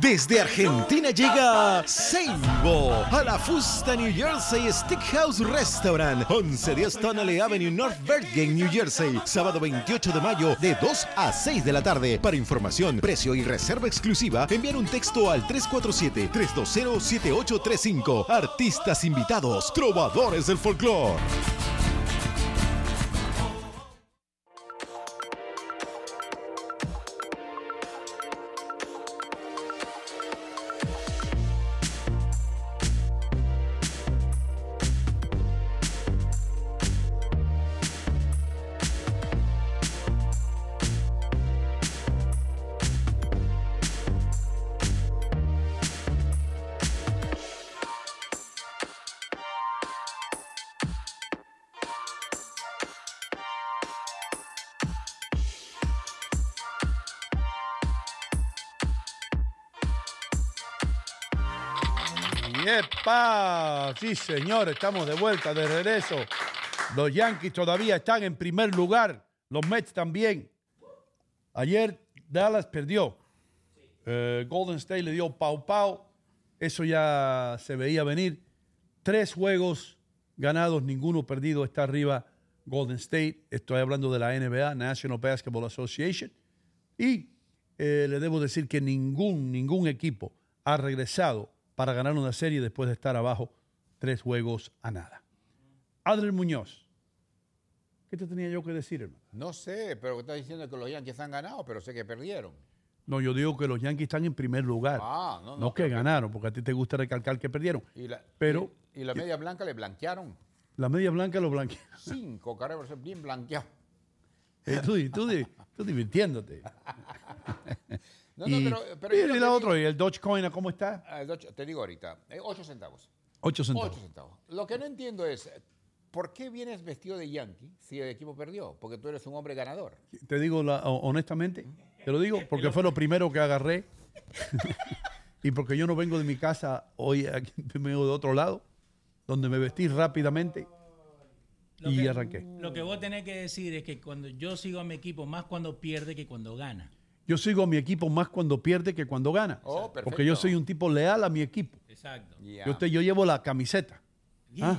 Desde Argentina llega Seibo a la Fusta New Jersey Steakhouse Restaurant, 1110 Tonale Avenue, North Bergen, New Jersey. Sábado 28 de mayo de 2 a 6 de la tarde. Para información, precio y reserva exclusiva, enviar un texto al 347-320-7835. Artistas invitados, trovadores del folclore. Sí, señor, estamos de vuelta, de regreso. Los Yankees todavía están en primer lugar, los Mets también. Ayer Dallas perdió. Eh, Golden State le dio pau pau. eso ya se veía venir. Tres juegos ganados, ninguno perdido. Está arriba Golden State. Estoy hablando de la NBA, National Basketball Association. Y eh, le debo decir que ningún, ningún equipo ha regresado para ganar una serie después de estar abajo tres juegos a nada. Adler Muñoz, ¿qué te tenía yo que decir, hermano? No sé, pero estás diciendo que los Yankees han ganado, pero sé que perdieron. No, yo digo que los Yankees están en primer lugar. Ah, no, no, no, que ganaron, porque a ti te gusta recalcar que perdieron. Y la, Pero y, y la media blanca le blanquearon. la media blanca lo blanquea. Cinco carreras, bien blanqueado. Eh, tú, tú, di- tú divirtiéndote. No, no, y, pero- pero y yo lo la que otra, ¿y el Dogecoin cómo está? Ah, el ocho- Te digo ahorita, eh, ocho centavos. Ocho centavos. Ocho centavos. Lo que no entiendo es, ¿por qué vienes vestido de yankee si el equipo perdió? Porque tú eres un hombre ganador. Te digo la- ho- honestamente, te lo digo porque fue lo primero que agarré. y porque yo no vengo de mi casa hoy, aquí, vengo de otro lado, donde me vestí rápidamente Lo y que- arranqué. Lo que vos tenés que decir es que cuando yo sigo a mi equipo, más cuando pierde que cuando gana. Yo sigo a mi equipo más cuando pierde que cuando gana. Oh, porque yo soy un tipo leal a mi equipo. Exacto. Yo, te- yo llevo la camiseta. ¿Ah?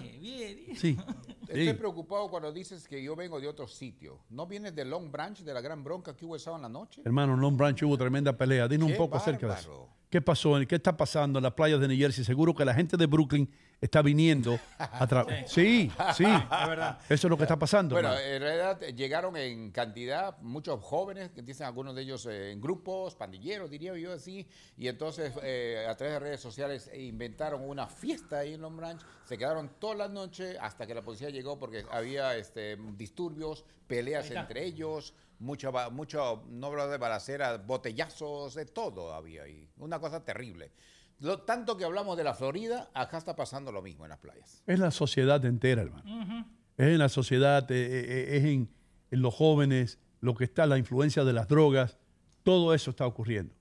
Sí. Estoy sí. preocupado cuando dices que yo vengo de otro sitio. ¿No vienes de Long Branch, de la gran bronca que hubo esa en la noche? Hermano, en Long Branch hubo tremenda pelea. Dinos un poco acerca de eso. ¿Qué pasó? ¿Qué está pasando en las playas de New Jersey? Seguro que la gente de Brooklyn está viniendo a través. Sí, sí. verdad. Eso es lo que está pasando. Bueno, hermano. en realidad eh, llegaron en cantidad muchos jóvenes, que dicen algunos de ellos eh, en grupos, pandilleros, diría yo así, y entonces eh, a través de redes sociales eh, inventaron una fiesta ahí en Long Branch, se quedaron toda la noche hasta que la policía llegó porque había este, disturbios, peleas entre ellos, mucho, mucho, no hablo de balacera, botellazos, de todo había ahí, una cosa terrible. Lo, tanto que hablamos de la Florida, acá está pasando lo mismo en las playas. Es la sociedad entera, hermano. Es en la sociedad, eh, eh, es en, en los jóvenes, lo que está, la influencia de las drogas, todo eso está ocurriendo.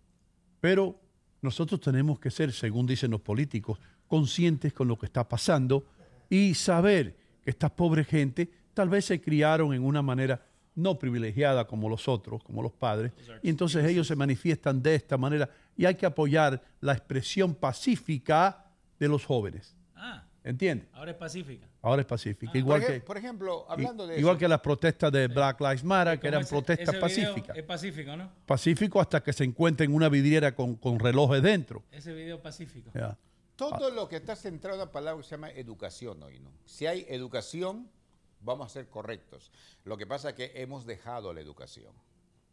Pero nosotros tenemos que ser, según dicen los políticos, conscientes con lo que está pasando y saber que estas pobres gente tal vez se criaron en una manera no privilegiada como los otros, como los padres, y entonces ellos se manifiestan de esta manera y hay que apoyar la expresión pacífica de los jóvenes. Ah, ¿Entiendes? ahora es pacífica. Ahora es pacífica. igual, por, ej- que, por ejemplo, hablando de igual eso, que las protestas de Black Lives Matter, que eran ese- protestas ese video pacíficas. Es pacífico, ¿no? Pacífico hasta que se encuentren una vidriera con, con relojes dentro. Ese video pacífico. Todo lo que está centrado en una palabra que se llama educación hoy, ¿no? Si hay educación, vamos a ser correctos. Lo que pasa es que hemos dejado la educación.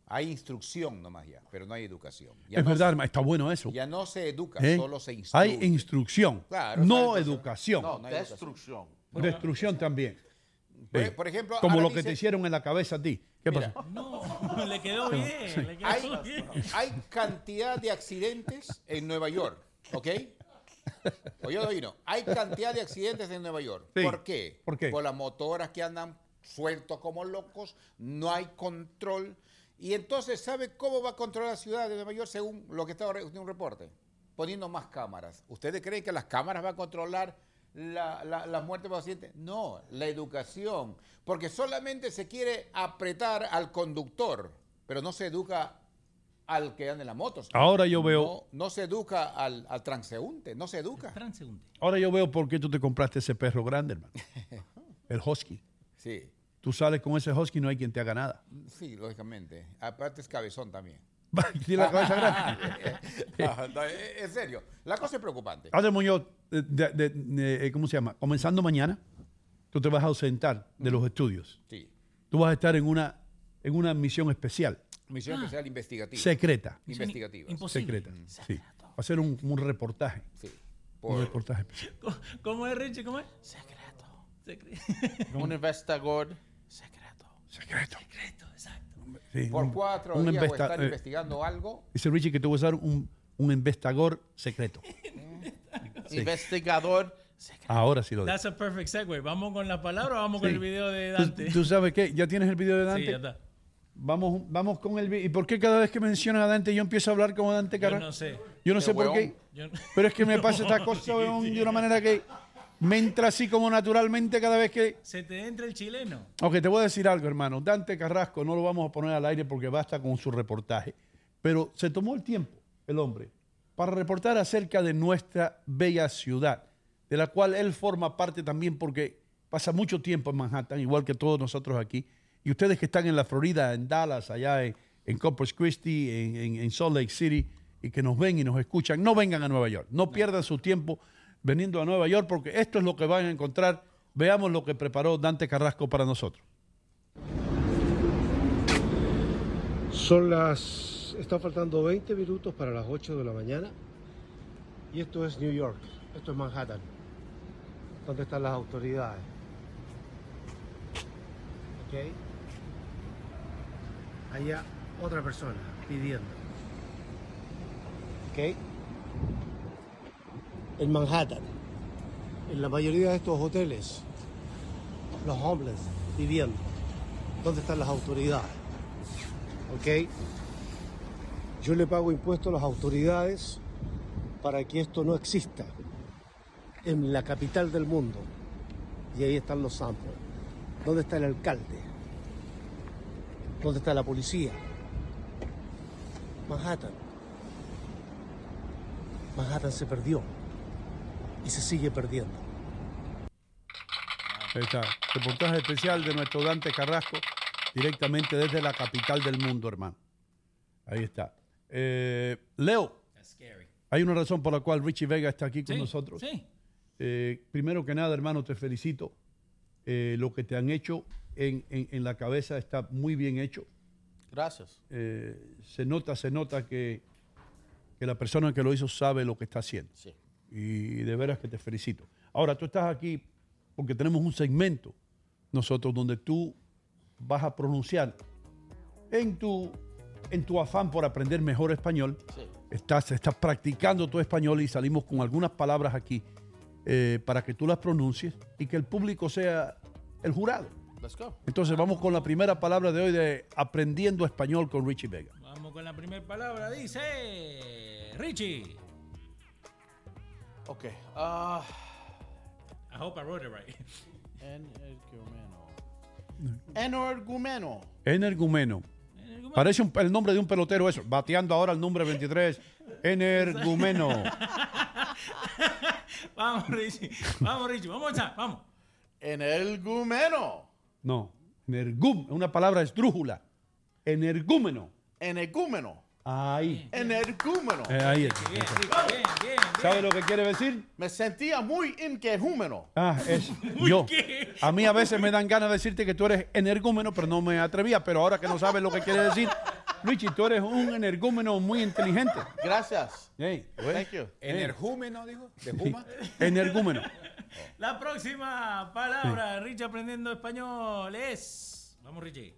Hay instrucción nomás ya, pero no hay educación. Ya es no verdad, se- está bueno eso. Ya no se educa, ¿Eh? solo se instruye. Hay instrucción, Claro, no educación. No, no hay Destrucción. Destrucción también. Por, Sí. por ejemplo, Como lo que te hicieron en la cabeza a ti. ¿Qué Mira, pasó? No, le quedó bien. Le quedó hay, bien. hay cantidad de accidentes en Nueva York, ¿ok? Oye, Doino, hay cantidad de accidentes en Nueva York. Sí. ¿Por qué? ¿Por qué? las motoras que andan sueltos como locos, no hay control. Y entonces, ¿sabe cómo va a controlar la ciudad de Nueva York según lo que está en un reporte? Poniendo más cámaras. ¿Ustedes creen que las cámaras van a controlar la, la, la muerte de pacientes? No, la educación. Porque solamente se quiere apretar al conductor, pero no se educa al que anda en las motos. Ahora yo veo- No, no se educa al, al transeúnte, no se educa. Transeúnte. Ahora yo veo por qué tú te compraste ese perro grande, hermano. El husky. Sí, Tú sales con ese husky y no hay quien te haga nada. sí, lógicamente. Aparte es cabezón también. Tiene la cabeza grande. No, no, en serio, la cosa es preocupante. Adel Muñoz, eh, de- de- de- eh, ¿cómo se llama? Comenzando mañana, tú te vas a ausentar de los estudios. Sí. Tú vas a estar en una, en una misión especial, Misión especial investigativa. secreta. Investigativa. Imposible. Secreta. Sí. Va a ser un, un reportaje. Sí. Un Por- reportaje especial. ¿Cómo- ¿Cómo es, Richie? ¿Cómo es? Secreto. Secre- Un investigador. Secreto. Secreto. Secreto, exacto. Sí, por un- cuatro un días voy a investa- estar eh, investigando algo. Dice Richie que tú vas a ser un, un investigador secreto. Sí. Investigador. Ahora sí lo digo. That's a perfect segue. ¿Vamos con la palabra o vamos con Sí. el video de ¿Tú, Dante? tú sabes qué? ¿Ya tienes el video de Dante? Sí, ya está. Vamos, vamos con el video. ¿Y por qué cada vez que mencionan a Dante yo empiezo a hablar como Dante Yo Carrasco? no sé. Yo no sé por qué. Yo- Pero es que me pasa esta cosa weón, de una manera que me entra así como naturalmente cada vez que... Se te entra el chileno. Ok, te voy a decir algo, hermano. Dante Carrasco no lo vamos a poner al aire porque basta con su reportaje. Pero se tomó el tiempo, el hombre, para reportar acerca de nuestra bella ciudad, de la cual él forma parte también porque pasa mucho tiempo en Manhattan, igual que todos nosotros aquí. Y ustedes que están en la Florida, en Dallas, allá en, en Corpus Christi, en, Salt Lake City, y que nos ven y nos escuchan, no vengan a Nueva York. No pierdan su tiempo veniendo a Nueva York porque esto es lo que van a encontrar. Veamos lo que preparó Dante Carrasco para nosotros. Son las. Están faltando 20 minutos para las 8 de la mañana. Y esto es New York. Esto es Manhattan. ¿Dónde están las autoridades? Ok. Allá otra persona pidiendo. Ok. En Manhattan. En la mayoría de estos hoteles. Los homeless viviendo. ¿Dónde están las autoridades? ¿ok? Yo le pago impuestos a las autoridades para que esto no exista en la capital del mundo. Y ahí están los samples. ¿Dónde está el alcalde? ¿Dónde está la policía? Manhattan. Manhattan se perdió y se sigue perdiendo. Ahí está. Reportaje especial de nuestro Dante Carrasco, directamente desde la capital del mundo, hermano. Ahí está. Eh, Leo, hay una razón por la cual Richie Vega está aquí con Sí, nosotros. sí. Eh, primero que nada, hermano, te felicito. Eh, lo que te han hecho en, en- en la cabeza está muy bien hecho. Gracias. Eh, se nota, se nota que, que la persona que lo hizo sabe lo que está haciendo. Sí. Y de veras que te felicito. Ahora, tú estás aquí porque tenemos un segmento nosotros donde tú vas a pronunciar en tu, en tu afán por aprender mejor español. Sí. Estás, estás practicando tu español y salimos con algunas palabras aquí eh, para que tú las pronuncies y que el público sea el jurado. Let's go. Entonces vamos con la primera palabra de hoy de Aprendiendo Español con Richie Vega. Vamos con la primera palabra. Dice Richie. Ok. ah, I hope I wrote it right. Energumeno. Energumeno. Parece un- el nombre de un pelotero eso. Bateando ahora el número 23. Energumeno. vamos, Richie. Vamos, Richie. Vamos a echar. Vamos. Energumeno. No. Energum. Una palabra esdrújula. Energúmeno. Energúmeno. Ahí. Energúmeno. Eh, ahí es. Bien, bien, bien. ¿Sabe lo que quiere decir? Me sentía muy inquejúmeno. Ah, es yo. A mí a veces me dan ganas de decirte que tú eres energúmeno, pero no me atrevía. Pero ahora que no sabes lo que quiere decir, Richie, tú eres un energúmeno muy inteligente. Gracias. Hey, Thank you. Energúmeno, dijo. De Juma. energúmeno. Oh. La próxima palabra, sí. Aprendiendo español es. Vamos, Richie.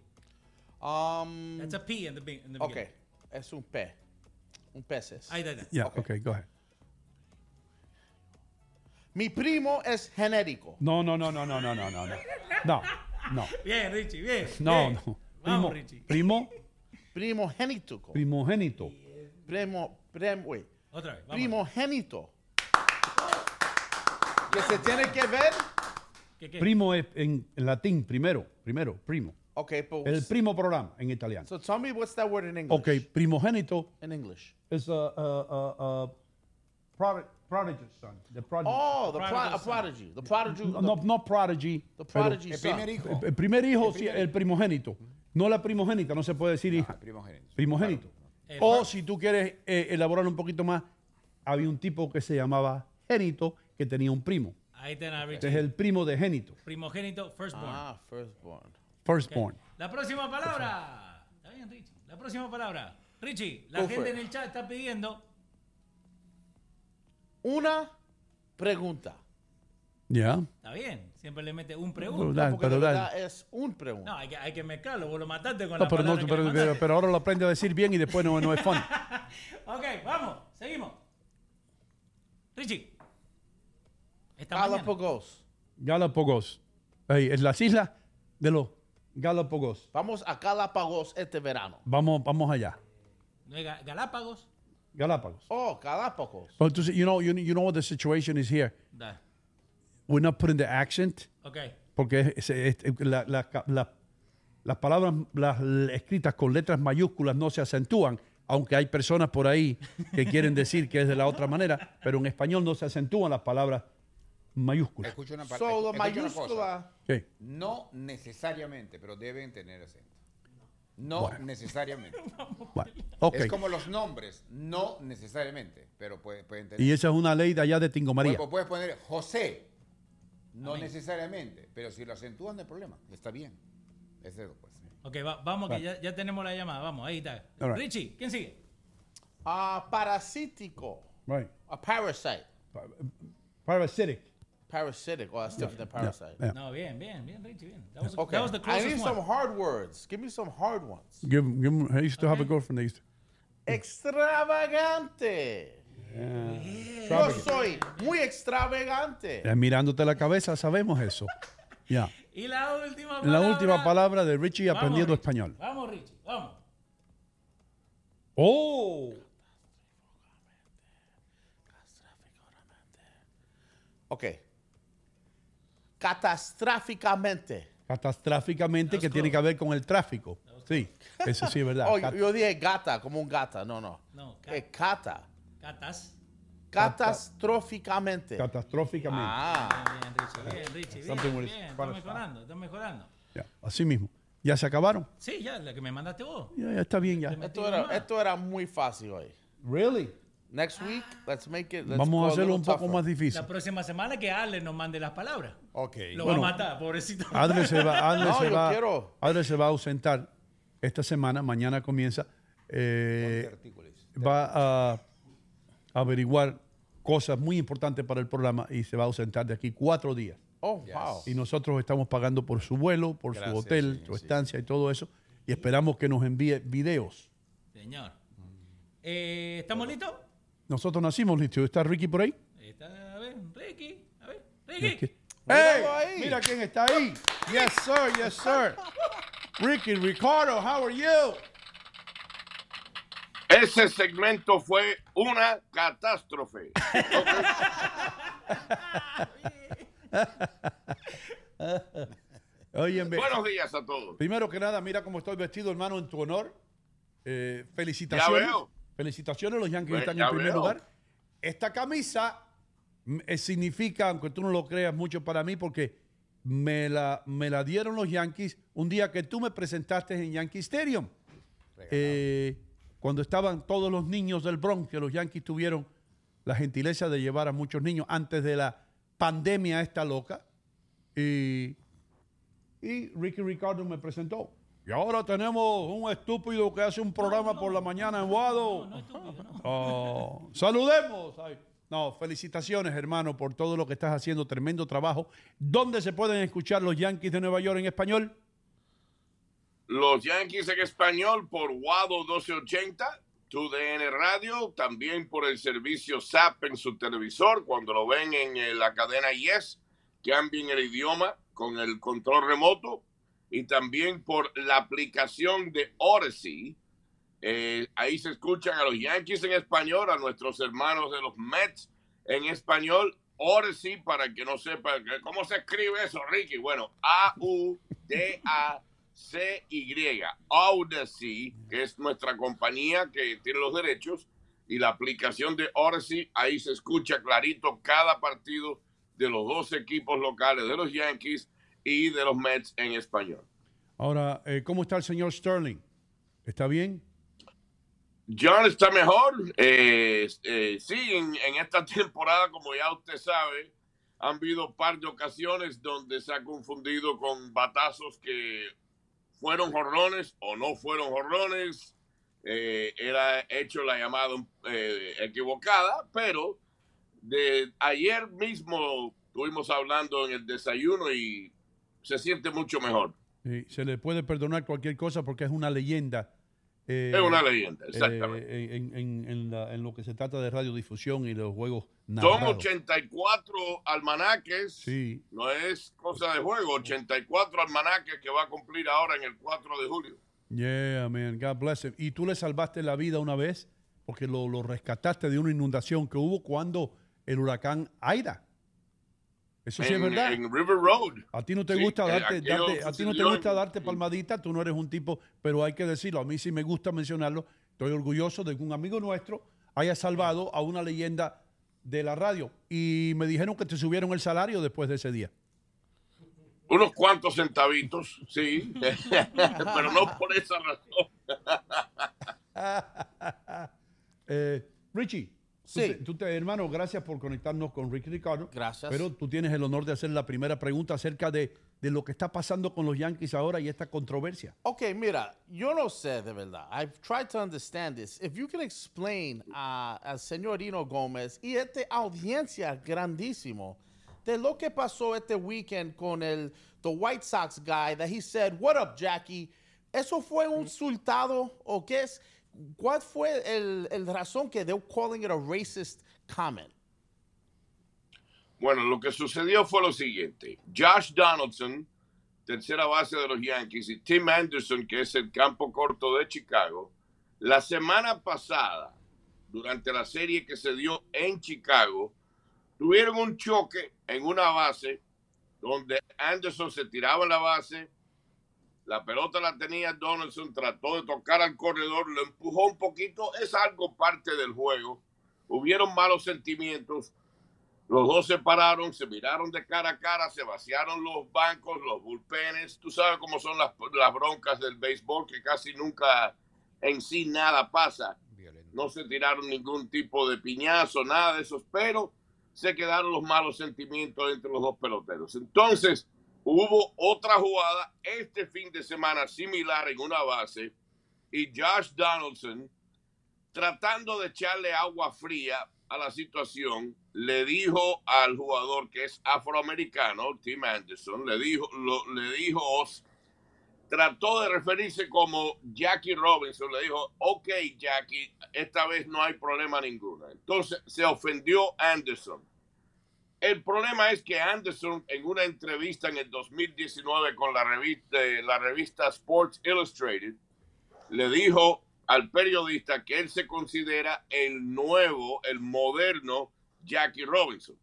Um, That's a P in the, in the okay. es un P. Un peces. Ahí, ahí, Yeah, okay. go ahead. Mi primo es genérico. No, no, no, no, no, no, no, no. No, no. Bien, Richie, bien. No, no. Primo, Vamos, Richie. Primo. Primogénito. Primogénito. Primo, primo, Otra Primogénito. Que se tiene que ver. ¿Qué, qué? Primo es en, en latín, primero, primero, primo. Ok, pues. El primo programa en italiano. So tell me what's that word in English. Ok, primogénito In English. es a, a, a, a prod- prodigy son. The prodigy. Oh, the Prodigal pro- a son. prodigy. The prodigy. no, no, no prodigy. The prodigy El son. primer hijo. el, el primer hijo, sí, el primogénito. No la primogénita, no se puede decir hija. Primogénito. Primogénito. Eh, O fir- si tú quieres eh, elaborar un poquito más, había un tipo que se llamaba génito que tenía un primo. Ahí está, Este Richie. es el primo de génito. Primogénito, firstborn. Ah, firstborn. Firstborn. La próxima palabra. Está bien, Richie. La próxima palabra. Richie, la Go for gente it. en el chat está pidiendo. Una pregunta. Ya. Está bien. Siempre le mete un pregunta. da- Porque pero la verdad es un pregunta. No, hay que, hay que mezclarlo. Vos lo mataste con No, la pero, no, palabra que pero, le pero- mandaste. pero ahora lo aprende a decir bien y después no, no es fun. Ok, vamos. Seguimos. Richie. Esta mañana. Galapagos. Galápagos. Ahí, en las islas de los Galápagos. Vamos a Galápagos este verano. Vamos, vamos allá. ¿No es Ga- Galápagos? Galápagos. Oh, Galápagos. But to- you know, you, you know what the situation is here. Da. We're not putting the accent Ok. porque es- es- es- la- la- la- las palabras las escritas con letras mayúsculas no se acentúan. aunque hay personas por ahí que quieren decir que es de la otra manera, pero en español no se acentúan las palabras mayúsculas. Escucha una pa- So, escucha la una cosa. mayúscula. No necesariamente, pero deben tener acento. No Bueno. necesariamente. Bueno, ok. Es como los nombres, no necesariamente, pero puede- pueden tener. Y esa es una ley de allá de Tingo María. Puedes, puedes poner José, no necesariamente, pero si lo acentúan no hay problema, está bien. Es eso, pues. Ok, va- vamos, que Vale. ya, ya tenemos la llamada. Vamos, ahí está. All right. Richie, ¿quién sigue? Ah, parasítico. Right. A parasite. Parasitic. Parasitic. Oh, that's different than parasite. yeah. No, bien, bien, bien, Richie, bien. That was, Okay. that was the I closest need one. some hard words. Give me some hard ones. Give, give 'em- I used to have a girlfriend that used to- Extravagante. Yo soy muy extravagante. Eh, mirándote la cabeza, sabemos eso. Ya. Y la última La palabra. última palabra de Richie Vamos, aprendiendo Richie. español. Vamos, Richie, vamos. ¡Oh! Ok. Catastróficamente. Catastróficamente que tiene que ver con el tráfico. Sí, eso sí es verdad. Oh, Cat- yo dije gata, como un gata. No, no. No, Es cata. Catas. Catastróficamente. Catastróficamente. Ah. Bien, Richie, bien, Richie, bien, Something with bien. mejorando, está mejorando. Ya, Así mismo. ¿Ya se acabaron? Sí, ya, la que me mandaste vos. Ya, ya está bien ya. Esto era, esto era muy fácil hoy. Really? Next week, let's make it. Let's Vamos a hacerlo little un poco tougher. más difícil. La próxima semana que Ale nos mande las palabras. Ok. Lo Bueno, va a matar, pobrecito. Adler se va, Adler No, se yo va- quiero. Adler se va a ausentar esta semana, mañana comienza. eh, va a averiguar cosas muy importantes para el programa y se va a ausentar de aquí cuatro días. Oh, wow. Y nosotros estamos pagando por su vuelo, por Gracias, su hotel, su sí. estancia y todo eso. Y esperamos que nos envíe videos. Señor. Eh, ¿Estamos listos? Nosotros nacimos listos. ¿Está Ricky por ahí? Está, a ver, Ricky. A ver, Ricky. ¡Hey! ahí. Mira quién está ahí. Yes, sir. Yes, sir. Ricky, Ricardo, how are you? Ese segmento fue una catástrofe. Buenos días a todos. primero que nada, mira cómo estoy vestido, hermano, en tu honor. Eh, felicitaciones. veo. Felicitaciones, los Yankees Pues, están en primer veo. lugar. Esta camisa eh, significa, aunque tú no lo creas, mucho para mí porque me la, me la dieron los Yankees un día que tú me presentaste en Yankee Stadium. Eh, cuando estaban todos los niños del Bronx, que los Yankees tuvieron la gentileza de llevar a muchos niños antes de la pandemia esta loca. Y, y Ricky Ricardo me presentó. Y ahora tenemos un estúpido que hace un programa por la mañana en Wado. Oh, saludemos. No, felicitaciones, hermano, por todo lo que estás haciendo. Tremendo trabajo. ¿Dónde se pueden escuchar los Yankees de Nueva York en español? Los Yankees en español por Wado 1280, TUDN Radio, también por el servicio SAP en su televisor. Cuando lo ven en eh, la cadena Yes, cambien el idioma con el control remoto. Y también por la aplicación de Odyssey. Eh, ahí se escuchan a los Yankees en español, a nuestros hermanos de los Mets en español. Odyssey, para que no sepa cómo se escribe eso, Ricky. Bueno, A-U-D-A-C-Y. Odyssey, que es nuestra compañía que tiene los derechos, y la aplicación de Odyssey, ahí se escucha clarito cada partido de los dos equipos locales de los Yankees y de los Mets en español. Ahora, eh, ¿cómo está el señor Sterling? ¿Está bien? John está mejor. Eh, eh, sí, en, en esta temporada, como ya usted sabe, han habido un par de ocasiones donde se ha confundido con batazos que fueron jorrones o no fueron jorrones. Eh, era hecho la llamada eh, equivocada, pero de ayer mismo estuvimos hablando en el desayuno y se siente mucho mejor. Sí, se le puede perdonar cualquier cosa porque es una leyenda. eh, Es una leyenda, eh, exactamente. en, en- en la- en lo que se trata de radiodifusión y los juegos Son narrados. 84 almanaques. Sí. No es cosa de juego. 84 almanaques que va a cumplir ahora en el 4 de julio. Yeah, man. God bless him. Y tú le salvaste la vida una vez porque lo, lo rescataste de una inundación que hubo cuando el huracán Aida. Eso sí es verdad. En River Road. A ti no te Sí, gusta darte, darte- a ti no te gusta darte palmadita, tú no eres un tipo, pero hay que decirlo, a mí sí me gusta mencionarlo, Estoy orgulloso de que un amigo nuestro haya salvado a una leyenda de la radio. Y me dijeron que te subieron el salario después de ese día. Unos cuantos centavitos, sí, pero no por esa razón. Eh, Richie, te- tú te- hermano, gracias por conectarnos con Ricky Ricardo. Gracias. Pero tú tienes el honor de hacer la primera pregunta acerca de, de lo que está pasando con los Yankees ahora y esta controversia. Ok, mira, yo no sé de verdad. I've tried to understand this. If you can explain a- al señor Dino Gómez y esta audiencia grandísimo de lo que pasó este weekend con el the White Sox guy that he said, "What up, Jackie?" ¿Eso fue un insultado o qué es? ¿Cuál fue el, el razón que they're calling it a racist comment? Bueno, lo que sucedió fue lo siguiente. Josh Donaldson, tercera base de los Yankees, y Tim Anderson, que es el campo corto de Chicago, la semana pasada, durante la serie que se dio en Chicago, tuvieron un choque en una base donde Anderson se tiraba en la base, la pelota la tenía Donaldson, trató de tocar al corredor, lo empujó un poquito, es algo parte del juego. Hubieron malos sentimientos, los dos se pararon, se miraron de cara a cara, se vaciaron los bancos, los bullpenes. Tú sabes cómo son las, las broncas del béisbol, que casi nunca en sí nada pasa. No se tiraron ningún tipo de piñazo, nada de eso, pero se quedaron los malos sentimientos entre los dos peloteros. Entonces, hubo otra jugada este fin de semana similar en una base y Josh Donaldson, tratando de echarle agua fría a la situación, le dijo al jugador que es afroamericano, Tim Anderson, le dijo, le dijo, trató de referirse como Jackie Robinson, le dijo, ok Jackie, esta vez no hay problema ninguno. Entonces se ofendió Anderson. El problema es que Anderson en una entrevista en el 2019 con la revista, la revista Sports Illustrated le dijo al periodista que él se considera el nuevo, el moderno Jackie Robinson.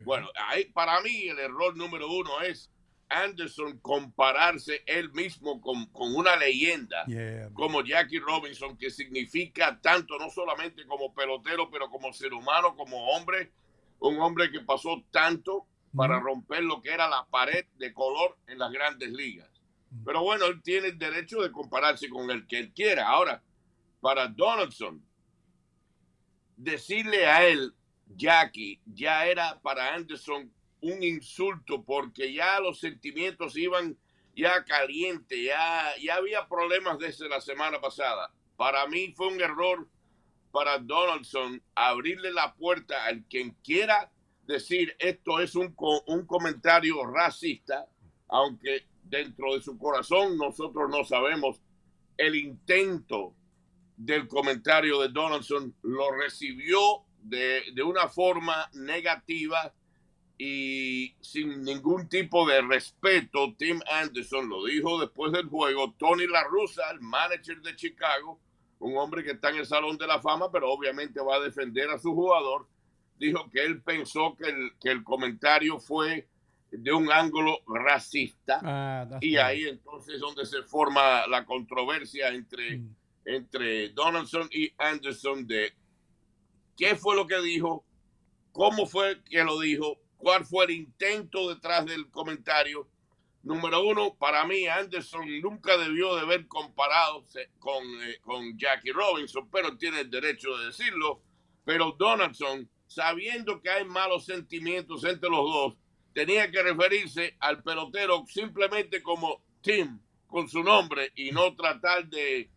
Bueno, ahí para mí el error número uno es Anderson compararse él mismo con, con una leyenda Yeah. como Jackie Robinson, que significa tanto no solamente como pelotero, pero como ser humano, como hombre, un hombre que pasó tanto para romper lo que era la pared de color en las grandes ligas. Pero bueno, él tiene el derecho de compararse con el que él quiera. Ahora, para Donaldson, decirle a él, Jackie, ya era para Anderson un insulto porque ya los sentimientos iban ya caliente, ya, ya había problemas desde la semana pasada. Para mí fue un error para Donaldson abrirle la puerta al quien quiera decir esto es un, un comentario racista, aunque dentro de su corazón nosotros no sabemos el intento del comentario de Donaldson, lo recibió de, de una forma negativa y sin ningún tipo de respeto. Tim Anderson lo dijo después del juego. Tony La Russa, el manager de Chicago, un hombre que está en el Salón de la Fama, pero obviamente va a defender a su jugador, dijo que él pensó que el, que el comentario fue de un ángulo racista. Ah, y ahí entonces es donde se forma la controversia entre, Mm. entre Donaldson y Anderson de qué fue lo que dijo, cómo fue que lo dijo, cuál fue el intento detrás del comentario. Número uno, para mí Anderson nunca debió de haber comparado con, eh, con Jackie Robinson, pero tiene el derecho de decirlo. Pero Donaldson, sabiendo que hay malos sentimientos entre los dos, tenía que referirse al pelotero simplemente como Tim, con su nombre, y no tratar de,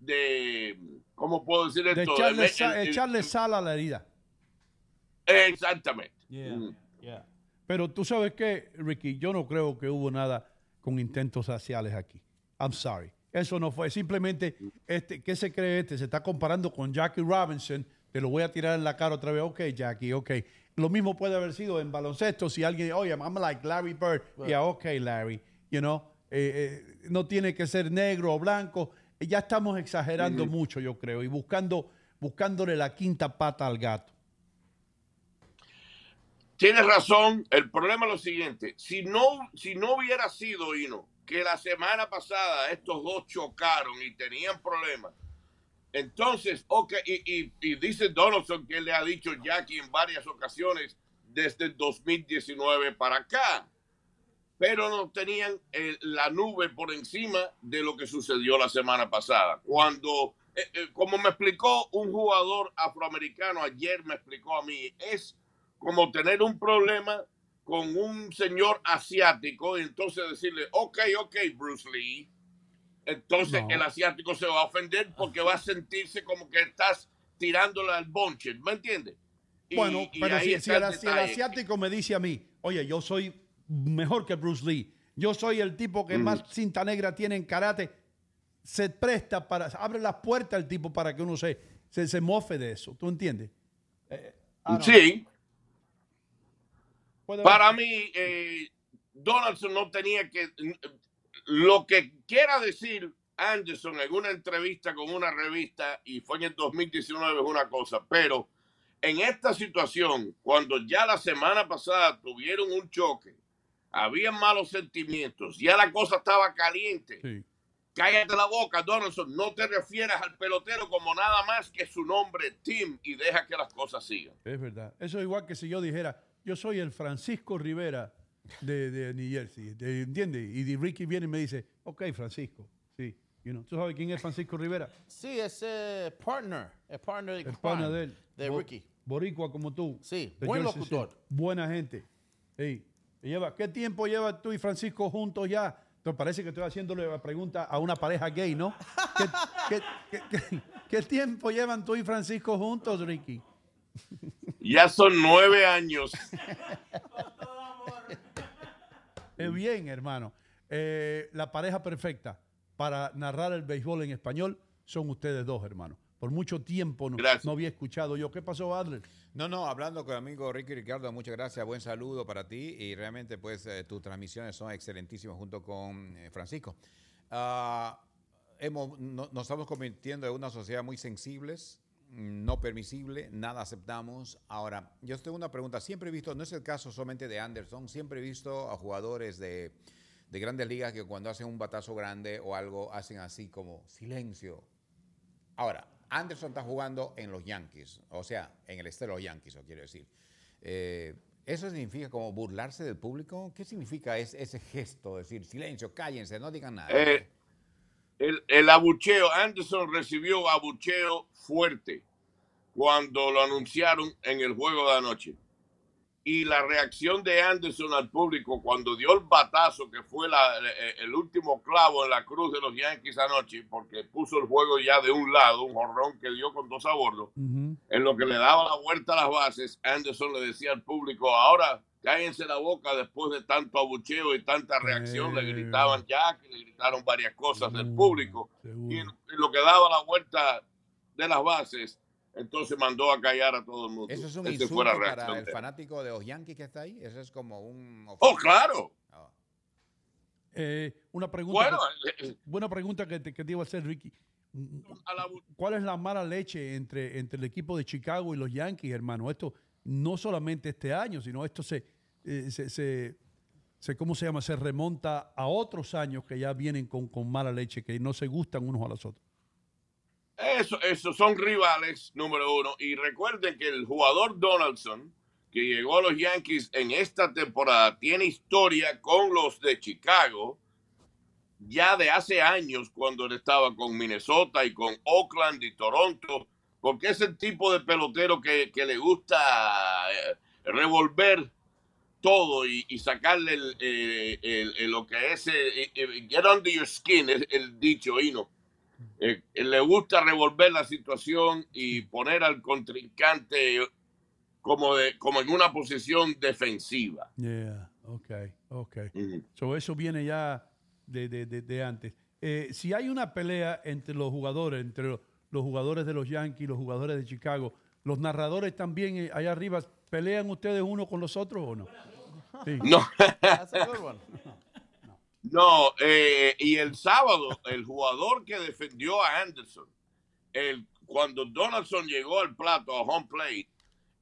de ¿cómo puedo decir De esto? echarle, De- echarle sal a la herida. Exactamente. Mm. Pero tú sabes que, Ricky, yo no creo que hubo nada con intentos raciales aquí. I'm sorry. Eso no fue. Simplemente, este, ¿qué se cree este? Se está comparando con Jackie Robinson. Te lo voy a tirar en la cara otra vez. Ok, Jackie, ok. Lo mismo puede haber sido en baloncesto si alguien, oye, I'm like Larry Bird. Right. Yeah, ok, Larry. You know, eh, eh, no tiene que ser negro o blanco. Ya estamos exagerando mucho, yo creo, y buscando, buscándole la quinta pata al gato. Tienes razón. El problema es lo siguiente. Si no, si no hubiera sido, Hino, que la semana pasada estos dos chocaron y tenían problemas, Entonces, ok, y, y- dice Donaldson que le ha dicho Jackie en varias ocasiones desde el 2019 para acá, pero no tenían eh, la nube por encima de lo que sucedió la semana pasada. Cuando, eh, eh, como me explicó un jugador afroamericano ayer, me explicó a mí, es como tener un problema con un señor asiático y entonces decirle, ok, ok, Bruce Lee. Entonces No. el asiático se va a ofender porque va a sentirse como que estás tirándole al bonche, ¿me entiendes? Bueno, y pero si, el si asiático me dice a mí, oye, yo soy mejor que Bruce Lee, yo soy el tipo que Mm. más cinta negra tiene en karate, se presta para, abre las puertas al tipo para que uno se, se, se mofe de eso, ¿tú entiendes? Eh, ah. Sí, Para mí, eh, Donaldson no tenía que. Lo que quiera decir Anderson en una entrevista con una revista, y fue en el 2019, es una cosa, pero en esta situación, cuando ya la semana pasada tuvieron un choque, había malos sentimientos, ya la cosa estaba caliente. Sí. Cállate la boca, Donaldson. No te refieras al pelotero como nada más que su nombre, Tim, y deja que las cosas sigan. Es verdad. Eso es igual que si yo dijera, yo soy el Francisco Rivera de, de New Jersey, ¿te ¿entiendes? Y de Ricky viene y me dice, ok, Francisco, sí. You know, ¿Tú sabes quién es Francisco Rivera? Sí, es eh, partner, el partner de, El crime de él. de Bo- Ricky. Boricua como tú. Sí, De buen Jersey locutor. City. Buena gente. Ey, y lleva, ¿Qué tiempo llevas tú y Francisco juntos ya? Entonces parece que estoy haciéndole la pregunta a una pareja gay, ¿no? ¿Qué, qué- qué- qué- qué tiempo llevan tú y Francisco juntos, Ricky? Ya son nueve años. Es bien, hermano. Eh, la pareja perfecta para narrar el béisbol en español son ustedes dos, hermano. Por mucho tiempo no, no había escuchado yo. ¿Qué pasó, Adler? No, no, hablando con el amigo Ricky Ricardo, muchas gracias, buen saludo para ti y realmente pues eh, tus transmisiones son excelentísimas junto con eh, Francisco. Ah, hemos, no- nos estamos convirtiendo en una sociedad muy sensibles, no permisible, nada aceptamos. Ahora, yo tengo una pregunta, siempre he visto, no es el caso solamente de Anderson, siempre he visto a jugadores de, de grandes ligas que cuando hacen un batazo grande o algo hacen así como silencio, Ahora, Anderson está jugando en los Yankees, o sea, en el estero de los Yankees, o quiero decir. Eh, ¿Eso significa como burlarse del público? ¿Qué significa es- ese gesto? Decir, silencio, cállense, no digan nada. Eh, el, abucheo, Anderson recibió abucheo fuerte cuando lo anunciaron en el juego de anoche. Y la reacción de Anderson al público cuando dio el batazo, que fue la- eh, el último clavo en la cruz de los Yankees anoche, porque puso el juego ya de un lado, un jorrón que dio con dos a bordo, en lo que le daba la vuelta a las bases, Anderson le decía al público, ahora cállense la boca después de tanto abucheo y tanta reacción, le gritaban ya, que le gritaron varias cosas del público, y en lo que daba la vuelta de las bases, entonces mandó a callar a todo el mundo. ¿Eso es un Esa insulto para el fanático de los Yankees que está ahí? Eso es como un... ¡Oh, claro! Eh, una pregunta. Bueno, que- eh, buena pregunta que te, que te iba a hacer, Ricky. la- ¿Cuál es la mala leche entre, entre el equipo de Chicago y los Yankees, hermano? Esto no solamente este año, sino esto se, eh, se, se- se- ¿cómo se llama? Se remonta a otros años que ya vienen con, con mala leche, que no se gustan unos a los otros. Eso, eso son rivales, número uno. Y recuerden que el jugador Donaldson, que llegó a los Yankees en esta temporada, tiene historia con los de Chicago ya de hace años cuando él estaba con Minnesota y con Oakland y Toronto, porque es el tipo de pelotero que, le gusta eh, revolver todo y, sacarle el, eh, el- lo que es eh, get under your skin, el dicho, Hino. Eh, eh, le gusta revolver la situación y poner al contrincante como, de, como en una posición defensiva. Yeah, ok, ok. So, eso viene ya de, de- de- de antes. Eh, si hay una pelea entre los jugadores, entre los, los jugadores de los Yankees, los jugadores de Chicago, los narradores también eh, allá arriba, ¿pelean ustedes uno con los otros o no? Sí. No. No, eh, y el sábado, el jugador que defendió a Anderson, el, cuando Donaldson llegó al plato, a home plate,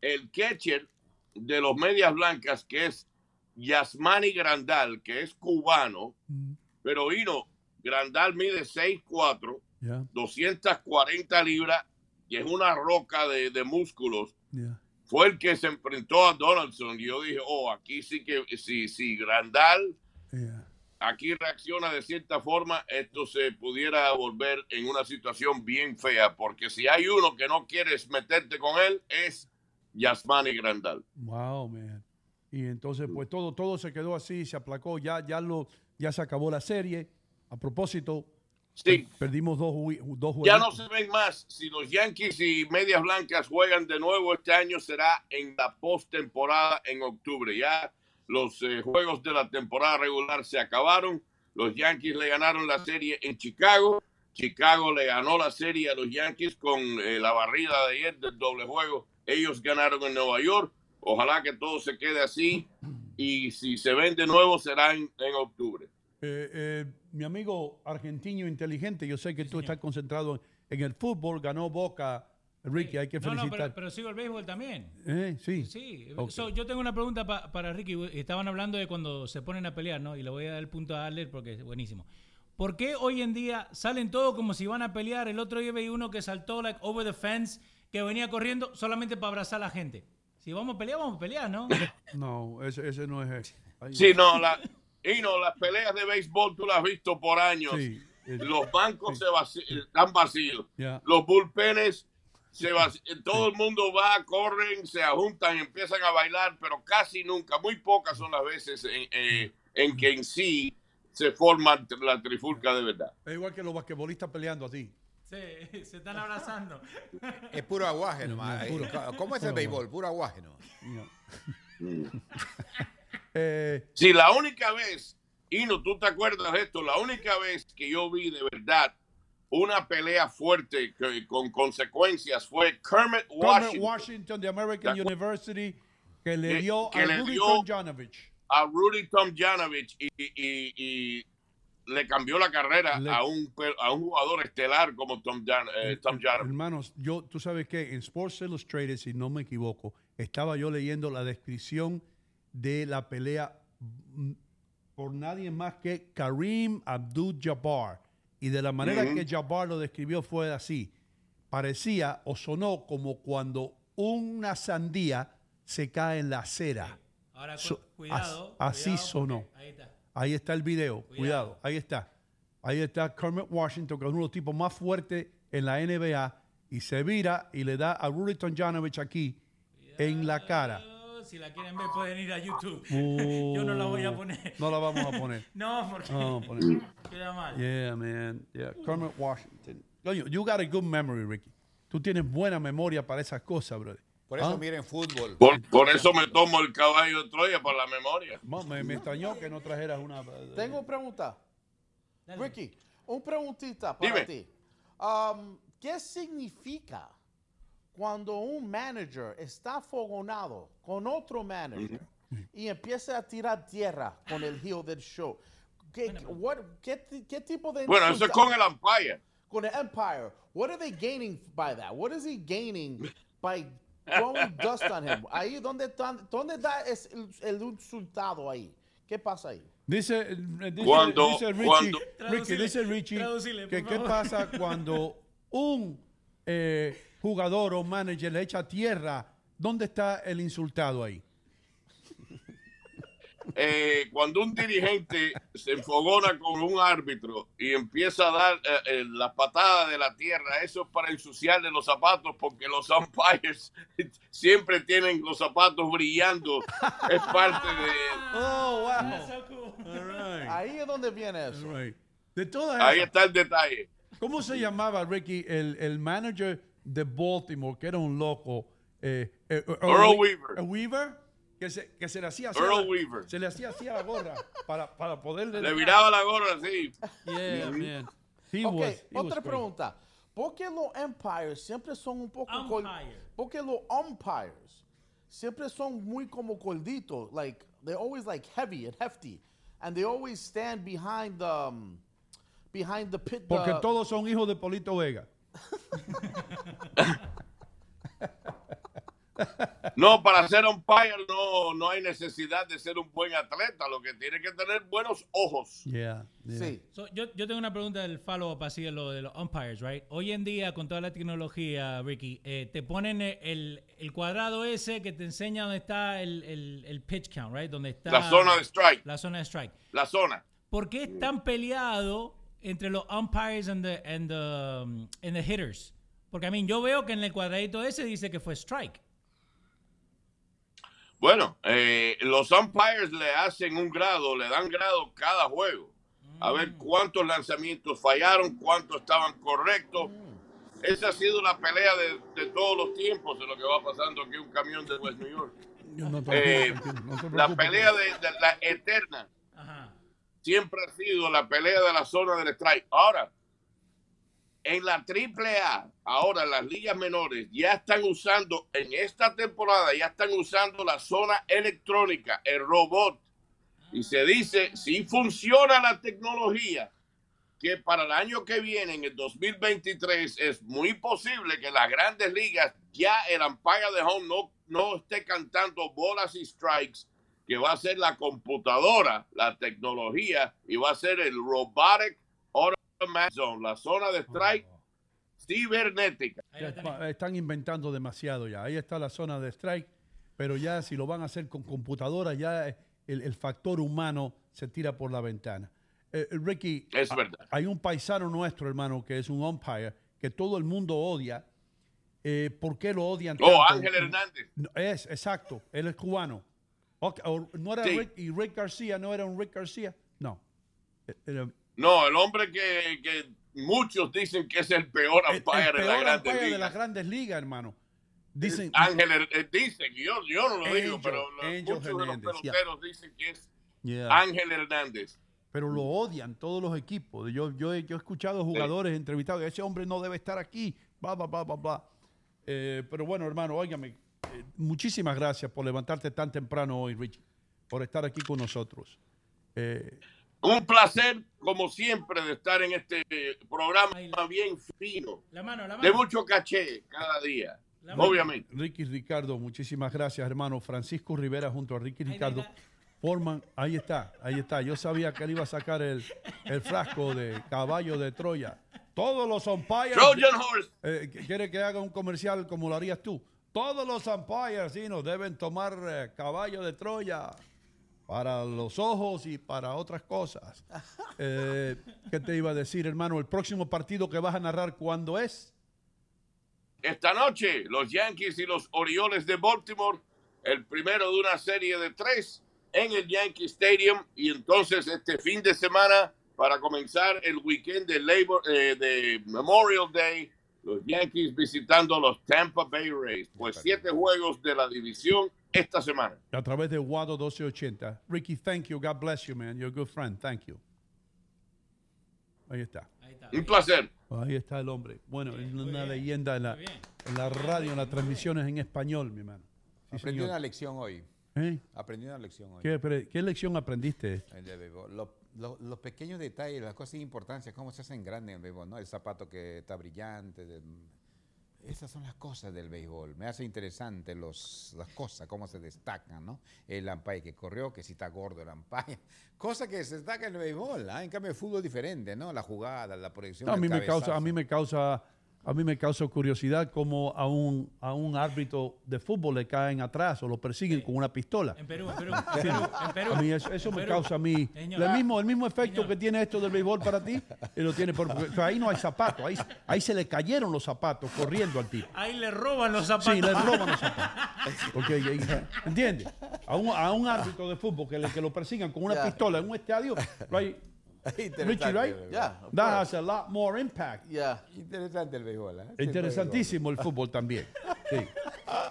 el catcher de los Medias Blancas, que es Yasmani Grandal, que es cubano, pero Hino, Grandal mide 6'4 Yeah. 240 libras, y es una roca de, de músculos. Yeah. Fue el que se enfrentó a Donaldson. Y yo dije, oh, aquí sí que, si, si Grandal Yeah. Aquí reacciona de cierta forma, esto se pudiera volver en una situación bien fea, porque si hay uno que no quieres meterte con él, es Yasmani Grandal. Wow, man. Y entonces, pues todo, todo se quedó así, se aplacó, ya, ya lo, ya se acabó la serie. A propósito, Sí. perdimos dos, dos Ya juegos. no se ven más. Si los Yankees y Medias Blancas juegan de nuevo este año, será en la postemporada en octubre. Ya los eh, juegos de la temporada regular se acabaron. Los Yankees le ganaron la serie en Chicago. Chicago le ganó la serie a los Yankees con eh, la barrida de ayer del doble juego. Ellos ganaron en Nueva York. Ojalá que todo se quede así. Y si se ven de nuevo, será en, en octubre. Eh, mi amigo argentino inteligente, yo sé que tú estás concentrado en el fútbol, ganó Boca. Ricky, hay que No, no, felicitar. pero, pero sigo el béisbol también. Eh, sí. Sí. Ok. So, yo tengo una pregunta pa- para Ricky. Estaban hablando de cuando se ponen a pelear, ¿no? Y le voy a dar el punto a Adler porque es buenísimo. ¿Por qué hoy en día salen todos como si van a pelear? El otro día vi uno que saltó like over the fence, que venía corriendo solamente para abrazar a la gente. Si vamos a pelear, vamos a pelear, ¿no? No, ese, ese no es. ay, Sí, no, la, y no, las peleas de béisbol tú las has visto por años. Sí, es- Los bancos se vaci- están vacíos. Los bullpenes se vaci- Todo el mundo va, corren, se juntan, empiezan a bailar, pero casi nunca, muy pocas son las veces en, eh, en que en sí se forma la trifulca de verdad. Es igual que los basquetbolistas peleando así. Sí, se están abrazando. Es puro aguaje nomás. puro- ¿Cómo es el béisbol? Puro aguaje nomás. Eh, Sí, la única vez, y no tú te acuerdas de esto, la única vez que yo vi de verdad una pelea fuerte que- con consecuencias fue Kermit Kermit Washington. Washington de American. University que le dio que a le Rudy dio- Tomjanovich. a Rudy Tomjanovich y, y- y- y le cambió la carrera Le- a, un, a un jugador estelar como Tom, Jan, eh, Tom. Hermanos, yo, tú sabes que en Sports Illustrated, si no me equivoco, estaba yo leyendo la descripción de la pelea mm, por nadie más que Kareem Abdul-Jabbar. Y de la manera que Jabbar lo describió fue así. Parecía o sonó como cuando una sandía se cae en la acera. Ahora, cu- So- cuidado. as- así cuidado, sonó. Ahí está. Ahí está el video. Cuidado. Ahí está. Ahí está Kermit Washington, que es uno de los tipos más fuertes en la NBA. Y se vira y le da a Rudy Tomjanovich aquí en la cara. Si la quieren ver, pueden ir a YouTube. Yo no la voy a poner. No la vamos a poner. No, porque No, vamos a poner. queda mal. Yeah, man. Yeah. Kermit Washington. Coño, you got a good memory, Ricky. Tú tienes buena memoria para esas cosas, brother. Por eso ¿Ah? miren fútbol. Por, por eso me tomo el caballo de Troya por la memoria. Me, me extrañó que no trajeras una. Tengo una pregunta. Ricky, un preguntita para Dime. ti. Um, ¿Qué significa cuando un manager está fogonado con otro manager y empieza a tirar tierra con el heel del show? ¿Qué, what- qué qué tipo de Bueno, eso es con el umpire. con el Empire. What are they gaining by that? What is he gaining by throwing dust on him? Ahí, ¿dónde, están- dónde da es el, el resultado ahí? ¿Qué pasa ahí? Dice, eh, dice, Cuando- dice Richie, cuando- Ricky, Traducile, dice Richie que qué pasa cuando un eh, jugador o manager le echa tierra, ¿dónde está el insultado ahí? Eh, cuando un dirigente se enfogona con un árbitro y empieza a dar eh, eh, las patadas de la tierra, eso es para ensuciarle los zapatos porque los umpires siempre tienen los zapatos brillando. Es parte de... Oh, so cool. Ahí es donde viene eso. Right. De todas Ahí esas, está el detalle. ¿cómo se llamaba, Ricky, el, el manager de Baltimore, que era un loco? eh, eh, Earl Wi- Weaver. Earl Weaver, que se, que se le hacía así Earl la- Weaver. Se le hacía así a la gorra para, para poderle... Le viraba la gorra así. Yeah, man. He ok, was- he otra pregunta. ¿Por qué los umpires siempre son un poco... col- Umpire. ¿Por qué los umpires siempre son muy como gorditos? Like, they're always like heavy and hefty. And they always stand behind the... um, behind the pit... Porque the- todos son hijos de Polito Vega. No, para ser umpire no, no hay necesidad de ser un buen atleta, lo que tiene que tener buenos ojos. Yeah, yeah. So, yo, yo tengo una pregunta del follow-up así de lo de los umpires, right? Hoy en día, con toda la tecnología, Ricky, eh, te ponen el, el cuadrado ese que te enseña dónde está el, el, el pitch count, right? Donde está La zona de strike. La zona de strike. La zona. ¿Por qué es tan peleado entre los umpires and the, and the, um, and the hitters? Porque, a mí, yo veo que en el cuadradito ese dice que fue strike. Bueno, eh, los umpires le hacen un grado, le dan grado cada juego. A ver cuántos lanzamientos fallaron, cuántos estaban correctos. Esa ha sido la pelea de, de todos los tiempos de lo que va pasando aquí un camión de West New York. No te Eh, no la pelea de, de la eterna siempre ha sido la pelea de la zona del strike. Ahora, en la AAA, ahora las ligas menores, ya están usando, en esta temporada, ya están usando la zona electrónica, el robot. Y se dice, si funciona la tecnología, que para el año que viene, en el 2023, es muy posible que las grandes ligas ya el umpire de home no, no esté cantando bolas y strikes, que va a ser la computadora, la tecnología, y va a ser el robotic automatic zone, la zona de strike cibernética. Ya pa- están inventando demasiado ya. Ahí está la zona de strike, pero ya si lo van a hacer con computadora, ya el, el factor humano se tira por la ventana. Eh, eh, Ricky, Es a- verdad. hay un paisano nuestro, hermano, que es un umpire, que todo el mundo odia. Eh, ¿Por qué lo odian Oh, tanto? Ángel Hernández. Es, exacto. Él es cubano. Ok, o- ¿No era Sí. Rick, y Rick García? ¿No era un Rick García? No. Eh, era- No, el hombre que, que muchos dicen que es el peor el umpire de la peor grande umpire de las grandes ligas, hermano. Dicen, Ángel eh, dicen, yo, yo no lo digo, Angel, pero los- muchos de los Hernández, yeah. peloteros dicen que es Yeah. Ángel Hernández. pero lo odian todos los equipos. Yo, yo, he- yo he escuchado jugadores entrevistados, ese hombre no debe estar aquí, bla, bla, bla, bla, bla. Eh, pero bueno, hermano, óigame, muchísimas gracias por levantarte tan temprano hoy, Richie, por estar aquí con nosotros. Eh, Un placer, como siempre, de estar en este programa bien fino, La mano, la de mucho caché cada día, obviamente. Ricky Ricardo, muchísimas gracias, hermano. Francisco Rivera junto a Ricky Ricardo forman, ahí está, ahí está. Yo sabía que él iba a sacar el, el frasco de caballo de Troya. Todos los umpires. Trojan horse. Eh, ¿Quiere que haga un comercial como lo harías tú? Todos los umpires sí, nos deben tomar eh, caballo de Troya para los ojos y para otras cosas. Eh, ¿Qué te iba a decir, hermano? El próximo partido que vas a narrar, ¿cuándo es? Esta noche, los Yankees y los Orioles de Baltimore, el primero de una serie de tres en el Yankee Stadium. Y entonces este fin de semana, para comenzar el weekend de, Labor, eh, de Memorial Day, los Yankees visitando a los Tampa Bay Rays. Pues siete juegos de la división esta semana. A través de Guado 1280. Ricky, thank you. God bless you, man. You're a good friend. Thank you. Ahí está. Un placer. Ahí está el hombre. Bueno, es una leyenda en la, en la radio, en las transmisiones en español, mi hermano. Sí, Aprendí señor. una lección hoy. ¿Eh? Aprendí una lección hoy. ¿Qué, pre- qué lección aprendiste? El de béisbol. Lo- lo- los pequeños detalles, las cosas de importancia, cómo se hacen grandes en el béisbol, ¿no? El zapato que está brillante. de- esas son las cosas del béisbol. Me hace interesante los, las cosas, cómo se destacan, ¿no? El umpire que corrió, que si está gordo el umpire. Cosa que se destaca en el béisbol, ¿ah? En cambio, el fútbol es diferente, ¿no? La jugada, la proyección. No, a el mí me causa, a cabezazo. mí me causa, a mí me causa curiosidad cómo a un, a un árbitro de fútbol le caen atrás o lo persiguen con una pistola. En Perú, en Perú, Sí. en Perú, en Perú. A mí eso, eso En me Perú. causa a mí Señor. el mismo, el mismo efecto que tiene esto del béisbol para ti, y lo tiene por, porque ahí no hay zapatos, ahí, ahí se le cayeron los zapatos corriendo al tipo. Ahí le roban los zapatos. Sí, le roban los zapatos. Porque, ¿entiendes? A un, a un árbitro de fútbol que, le, que lo persigan con una Ya. pistola en un estadio, Richie, right? Yeah, of That course. has a lot more impact. Yeah. Interesante el béisbol, ¿eh? Siempre Interesantísimo el fútbol también. Sí.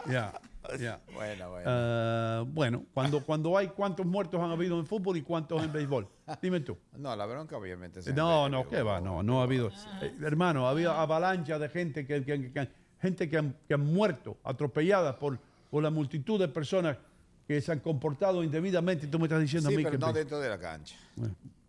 Ya, ya. Bueno, bueno. Ah, bueno, cuando, cuando hay cuántos muertos han habido en fútbol y cuántos en béisbol. Dime tú. No, la bronca obviamente. No, no. ¿qué va? No, no ha habido. Eh, hermano, ha habido avalancha de gente que, que- que- gente que han, que han muerto, atropelladas por, por la multitud de personas que se han comportado indebidamente. Y tú me estás diciendo Sí, a mí pero que. no dentro de la cancha.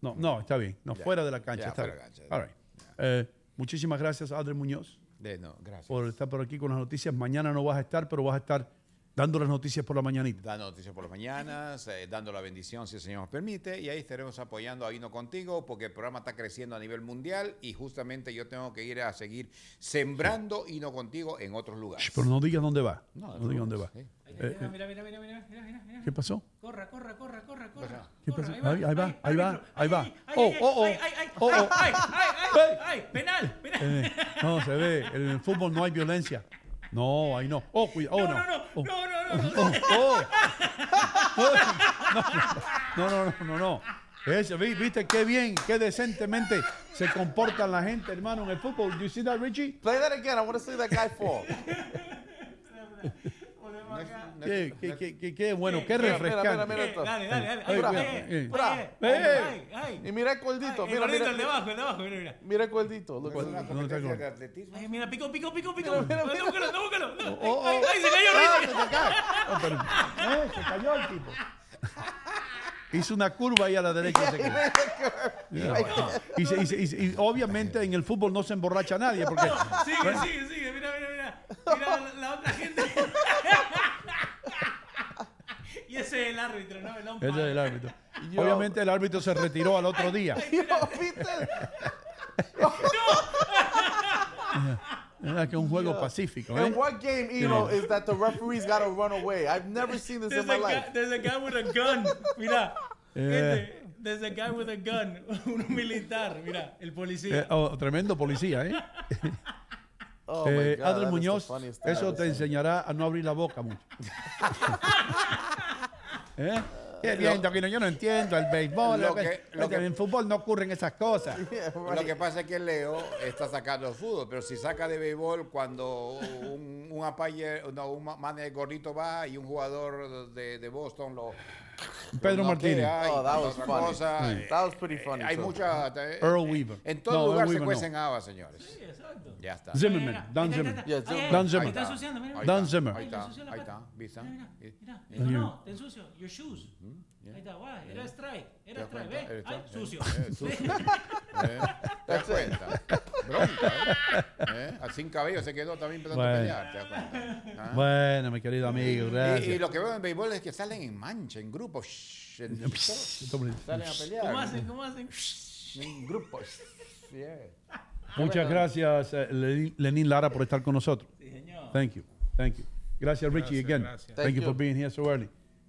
No, no, está bien. No, Ya. fuera de la cancha. Ya, está fuera bien. cancha. All right. Eh, muchísimas gracias, Adri Muñoz, De, no, gracias. por estar por aquí con las noticias. Mañana no vas a estar, pero vas a estar Dando las noticias por la mañanita. Dando noticias por las mañanas, eh, dando la bendición si el Señor nos permite, y ahí estaremos apoyando a Hino Contigo, porque el programa está creciendo a nivel mundial y justamente yo tengo que ir a seguir sembrando Hino Contigo en otros lugares. Pero no digas dónde va. No, No, digas dónde va. sí. Eh, Mira, eh, mira, mira, mira, mira, mira, mira, mira. ¿Qué pasó? Corra, corra, corra, corra, corra. ¿Qué pasó? Ahí, ahí va, ahí va, ahí va. Ay, Oh, ay, oh, oh. ay, ay, ay, Oh, oh. ay, ay, ay, ay, penal, penal. Eh, no, se ve. En el fútbol no hay violencia. No, ahí no. Oh, cuidado. Oh, no. No, no, Oh. no, no, no, Oh, no. oh. No, no, no, no, no. Ese, vi- ¿Viste qué bien, qué decentemente se comportan la gente, hermano, en el fútbol? You see that, Richie? Play that again. I want to see that guy fall. Qué, qué, qué, qué, qué bueno, qué refrescante. mira, mira esto. Dale, dale, dale. Eh. Eh. Y mira el gordito. El Mira, mira. el de abajo, el de abajo, mira, mira. Mira el. Ay, mira, pico, pico, pico, pico. Mira, búscalo, no, búscalo. No. Oh, oh. Ay, ay, se cayó, Ah, se. Oh, eh, se cayó el tipo. Hizo una curva ahí a la derecha. y se. Y, se- y se- y se- y obviamente en el fútbol no se emborracha nadie porque Sigue, sigue, sigue. Mira, mira, mira. Mira la, la otra gente. Y ese es el árbitro, ¿no? El umpire. ese es el árbitro. Yo- Obviamente el árbitro se retiró al otro día. Yo, ¿viste? Era que un juego pacífico. ¿eh? And what game, you know, is that the referees got to run away? I've never seen this There's in my a, guy, life. there's a guy with a gun. Mira. Eh. Gente, there's a guy with a gun. Un militar. Mira, el Eh, policía. oh, tremendo policía, ¿eh? Oh my Eh, God, is the Muñoz, funniest thing eso te seen. enseñará a no abrir la boca mucho. ¿Eh? Qué bien, Toquino, yo no entiendo el béisbol. Lo lo que- lo en el fútbol no ocurren esas cosas. Lo que pasa es que Leo está sacando el fútbol, pero si saca de béisbol cuando un, un umpire, no, un ma- manager gordito va y un jugador de, de Boston lo Pedro lo Martínez. Oh, that was funny. cosa, eh, That was pretty funny, Hay mucha eh, Earl Weaver. En todo No, lugar se Weaver no. cuecen habas, señores. Exacto. Ya está. Zimmerman, Dan Zimmerman. Zimmerman. Dan ay, Zimmer. Está ensuciando, mira. Ahí Dan está, Zimmer. Ahí está, ahí está, ¿viste? Mira, va. no, te ensucio. Your shoes. Ahí está, guay. Era strike. ¿Te Era strike? ¿ves? Ay, sucio. sucio. ¿Te das cuenta? Bronca, ¿eh? ¿Eh? Al sin cabello se quedó también empezando Bueno. a pelear, ¿te das cuenta? ¿Ah? Bueno, mi querido amigo, Y- Y, gracias. lo que veo en béisbol es que salen en mancha, en grupos. salen a pelear. ¿Cómo hacen? ¿Cómo hacen? En grupos. Yeah. Muchas gracias, eh, Lenín- Lara, por estar con nosotros. Sí, señor. Thank you. Thank you. Gracias, Richie, Gracias, again. gracias. Thank, Thank you for being here so early.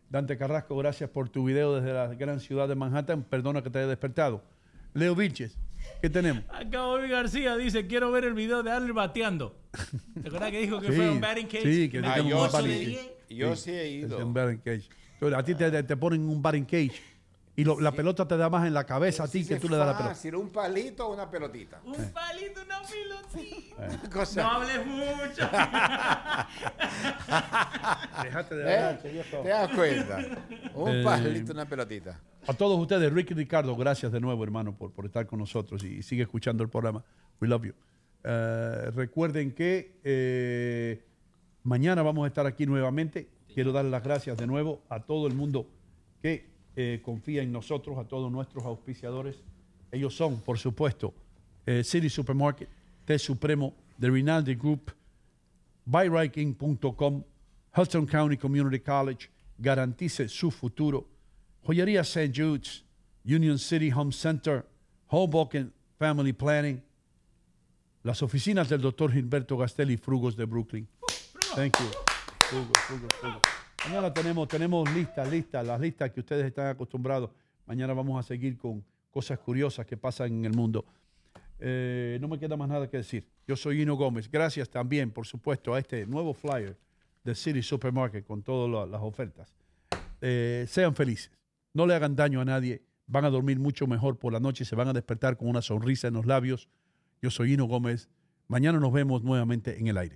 Dante Carrasco, gracias por tu video desde la gran ciudad de Manhattan. Perdona que te haya despertado. Leo Vilches, ¿qué tenemos? Acá Bobby García dice, quiero ver el video de Adler bateando. ¿Te acuerdas que dijo que Sí, fue un batting cage? sí, que Ah, un yo ocho batting sí, diez. yo sí he Es ido. un batting cage. A ti te, te ponen un batting cage y lo- la pelota te da más en la cabeza a ti que tú le das la pelota. fácil, un palito o una pelotita. Un palito, una pelotita. Eh. Cosa- No hables mucho. Déjate de ¿Eh? hablar, viejo. ¿Te das cuenta? Un Eh, palito, una pelotita. A todos ustedes, Ricky Ricardo, gracias de nuevo, hermano, por, por estar con nosotros y, sigue escuchando el programa. We love you. Eh, recuerden que eh, mañana vamos a estar aquí nuevamente. Quiero dar las gracias de nuevo a todo el mundo que eh, confía en nosotros, a todos nuestros auspiciadores. Ellos son, por supuesto, eh, City Supermarket, Té Supremo, The Rinaldi Group, buyriking.com, Hudson County Community College, garantice su futuro. Joyería St. Jude's, Union City Home Center, Hoboken Family Planning, las oficinas del doctor Gilberto Gastelli Frugos de Brooklyn. Thank you. Frugos, Frugos, Frugos. Mañana tenemos, tenemos listas, listas, las listas que ustedes están acostumbrados. Mañana vamos a seguir con cosas curiosas que pasan en el mundo. Eh, no me queda más nada que decir. Yo soy Ino Gómez. Gracias también, por supuesto, a este nuevo flyer de City Supermarket con todas la- las ofertas. Eh, sean felices. No le hagan daño a nadie. Van a dormir mucho mejor por la noche y se van a despertar con una sonrisa en los labios. Yo soy Ino Gómez. Mañana nos vemos nuevamente en el aire.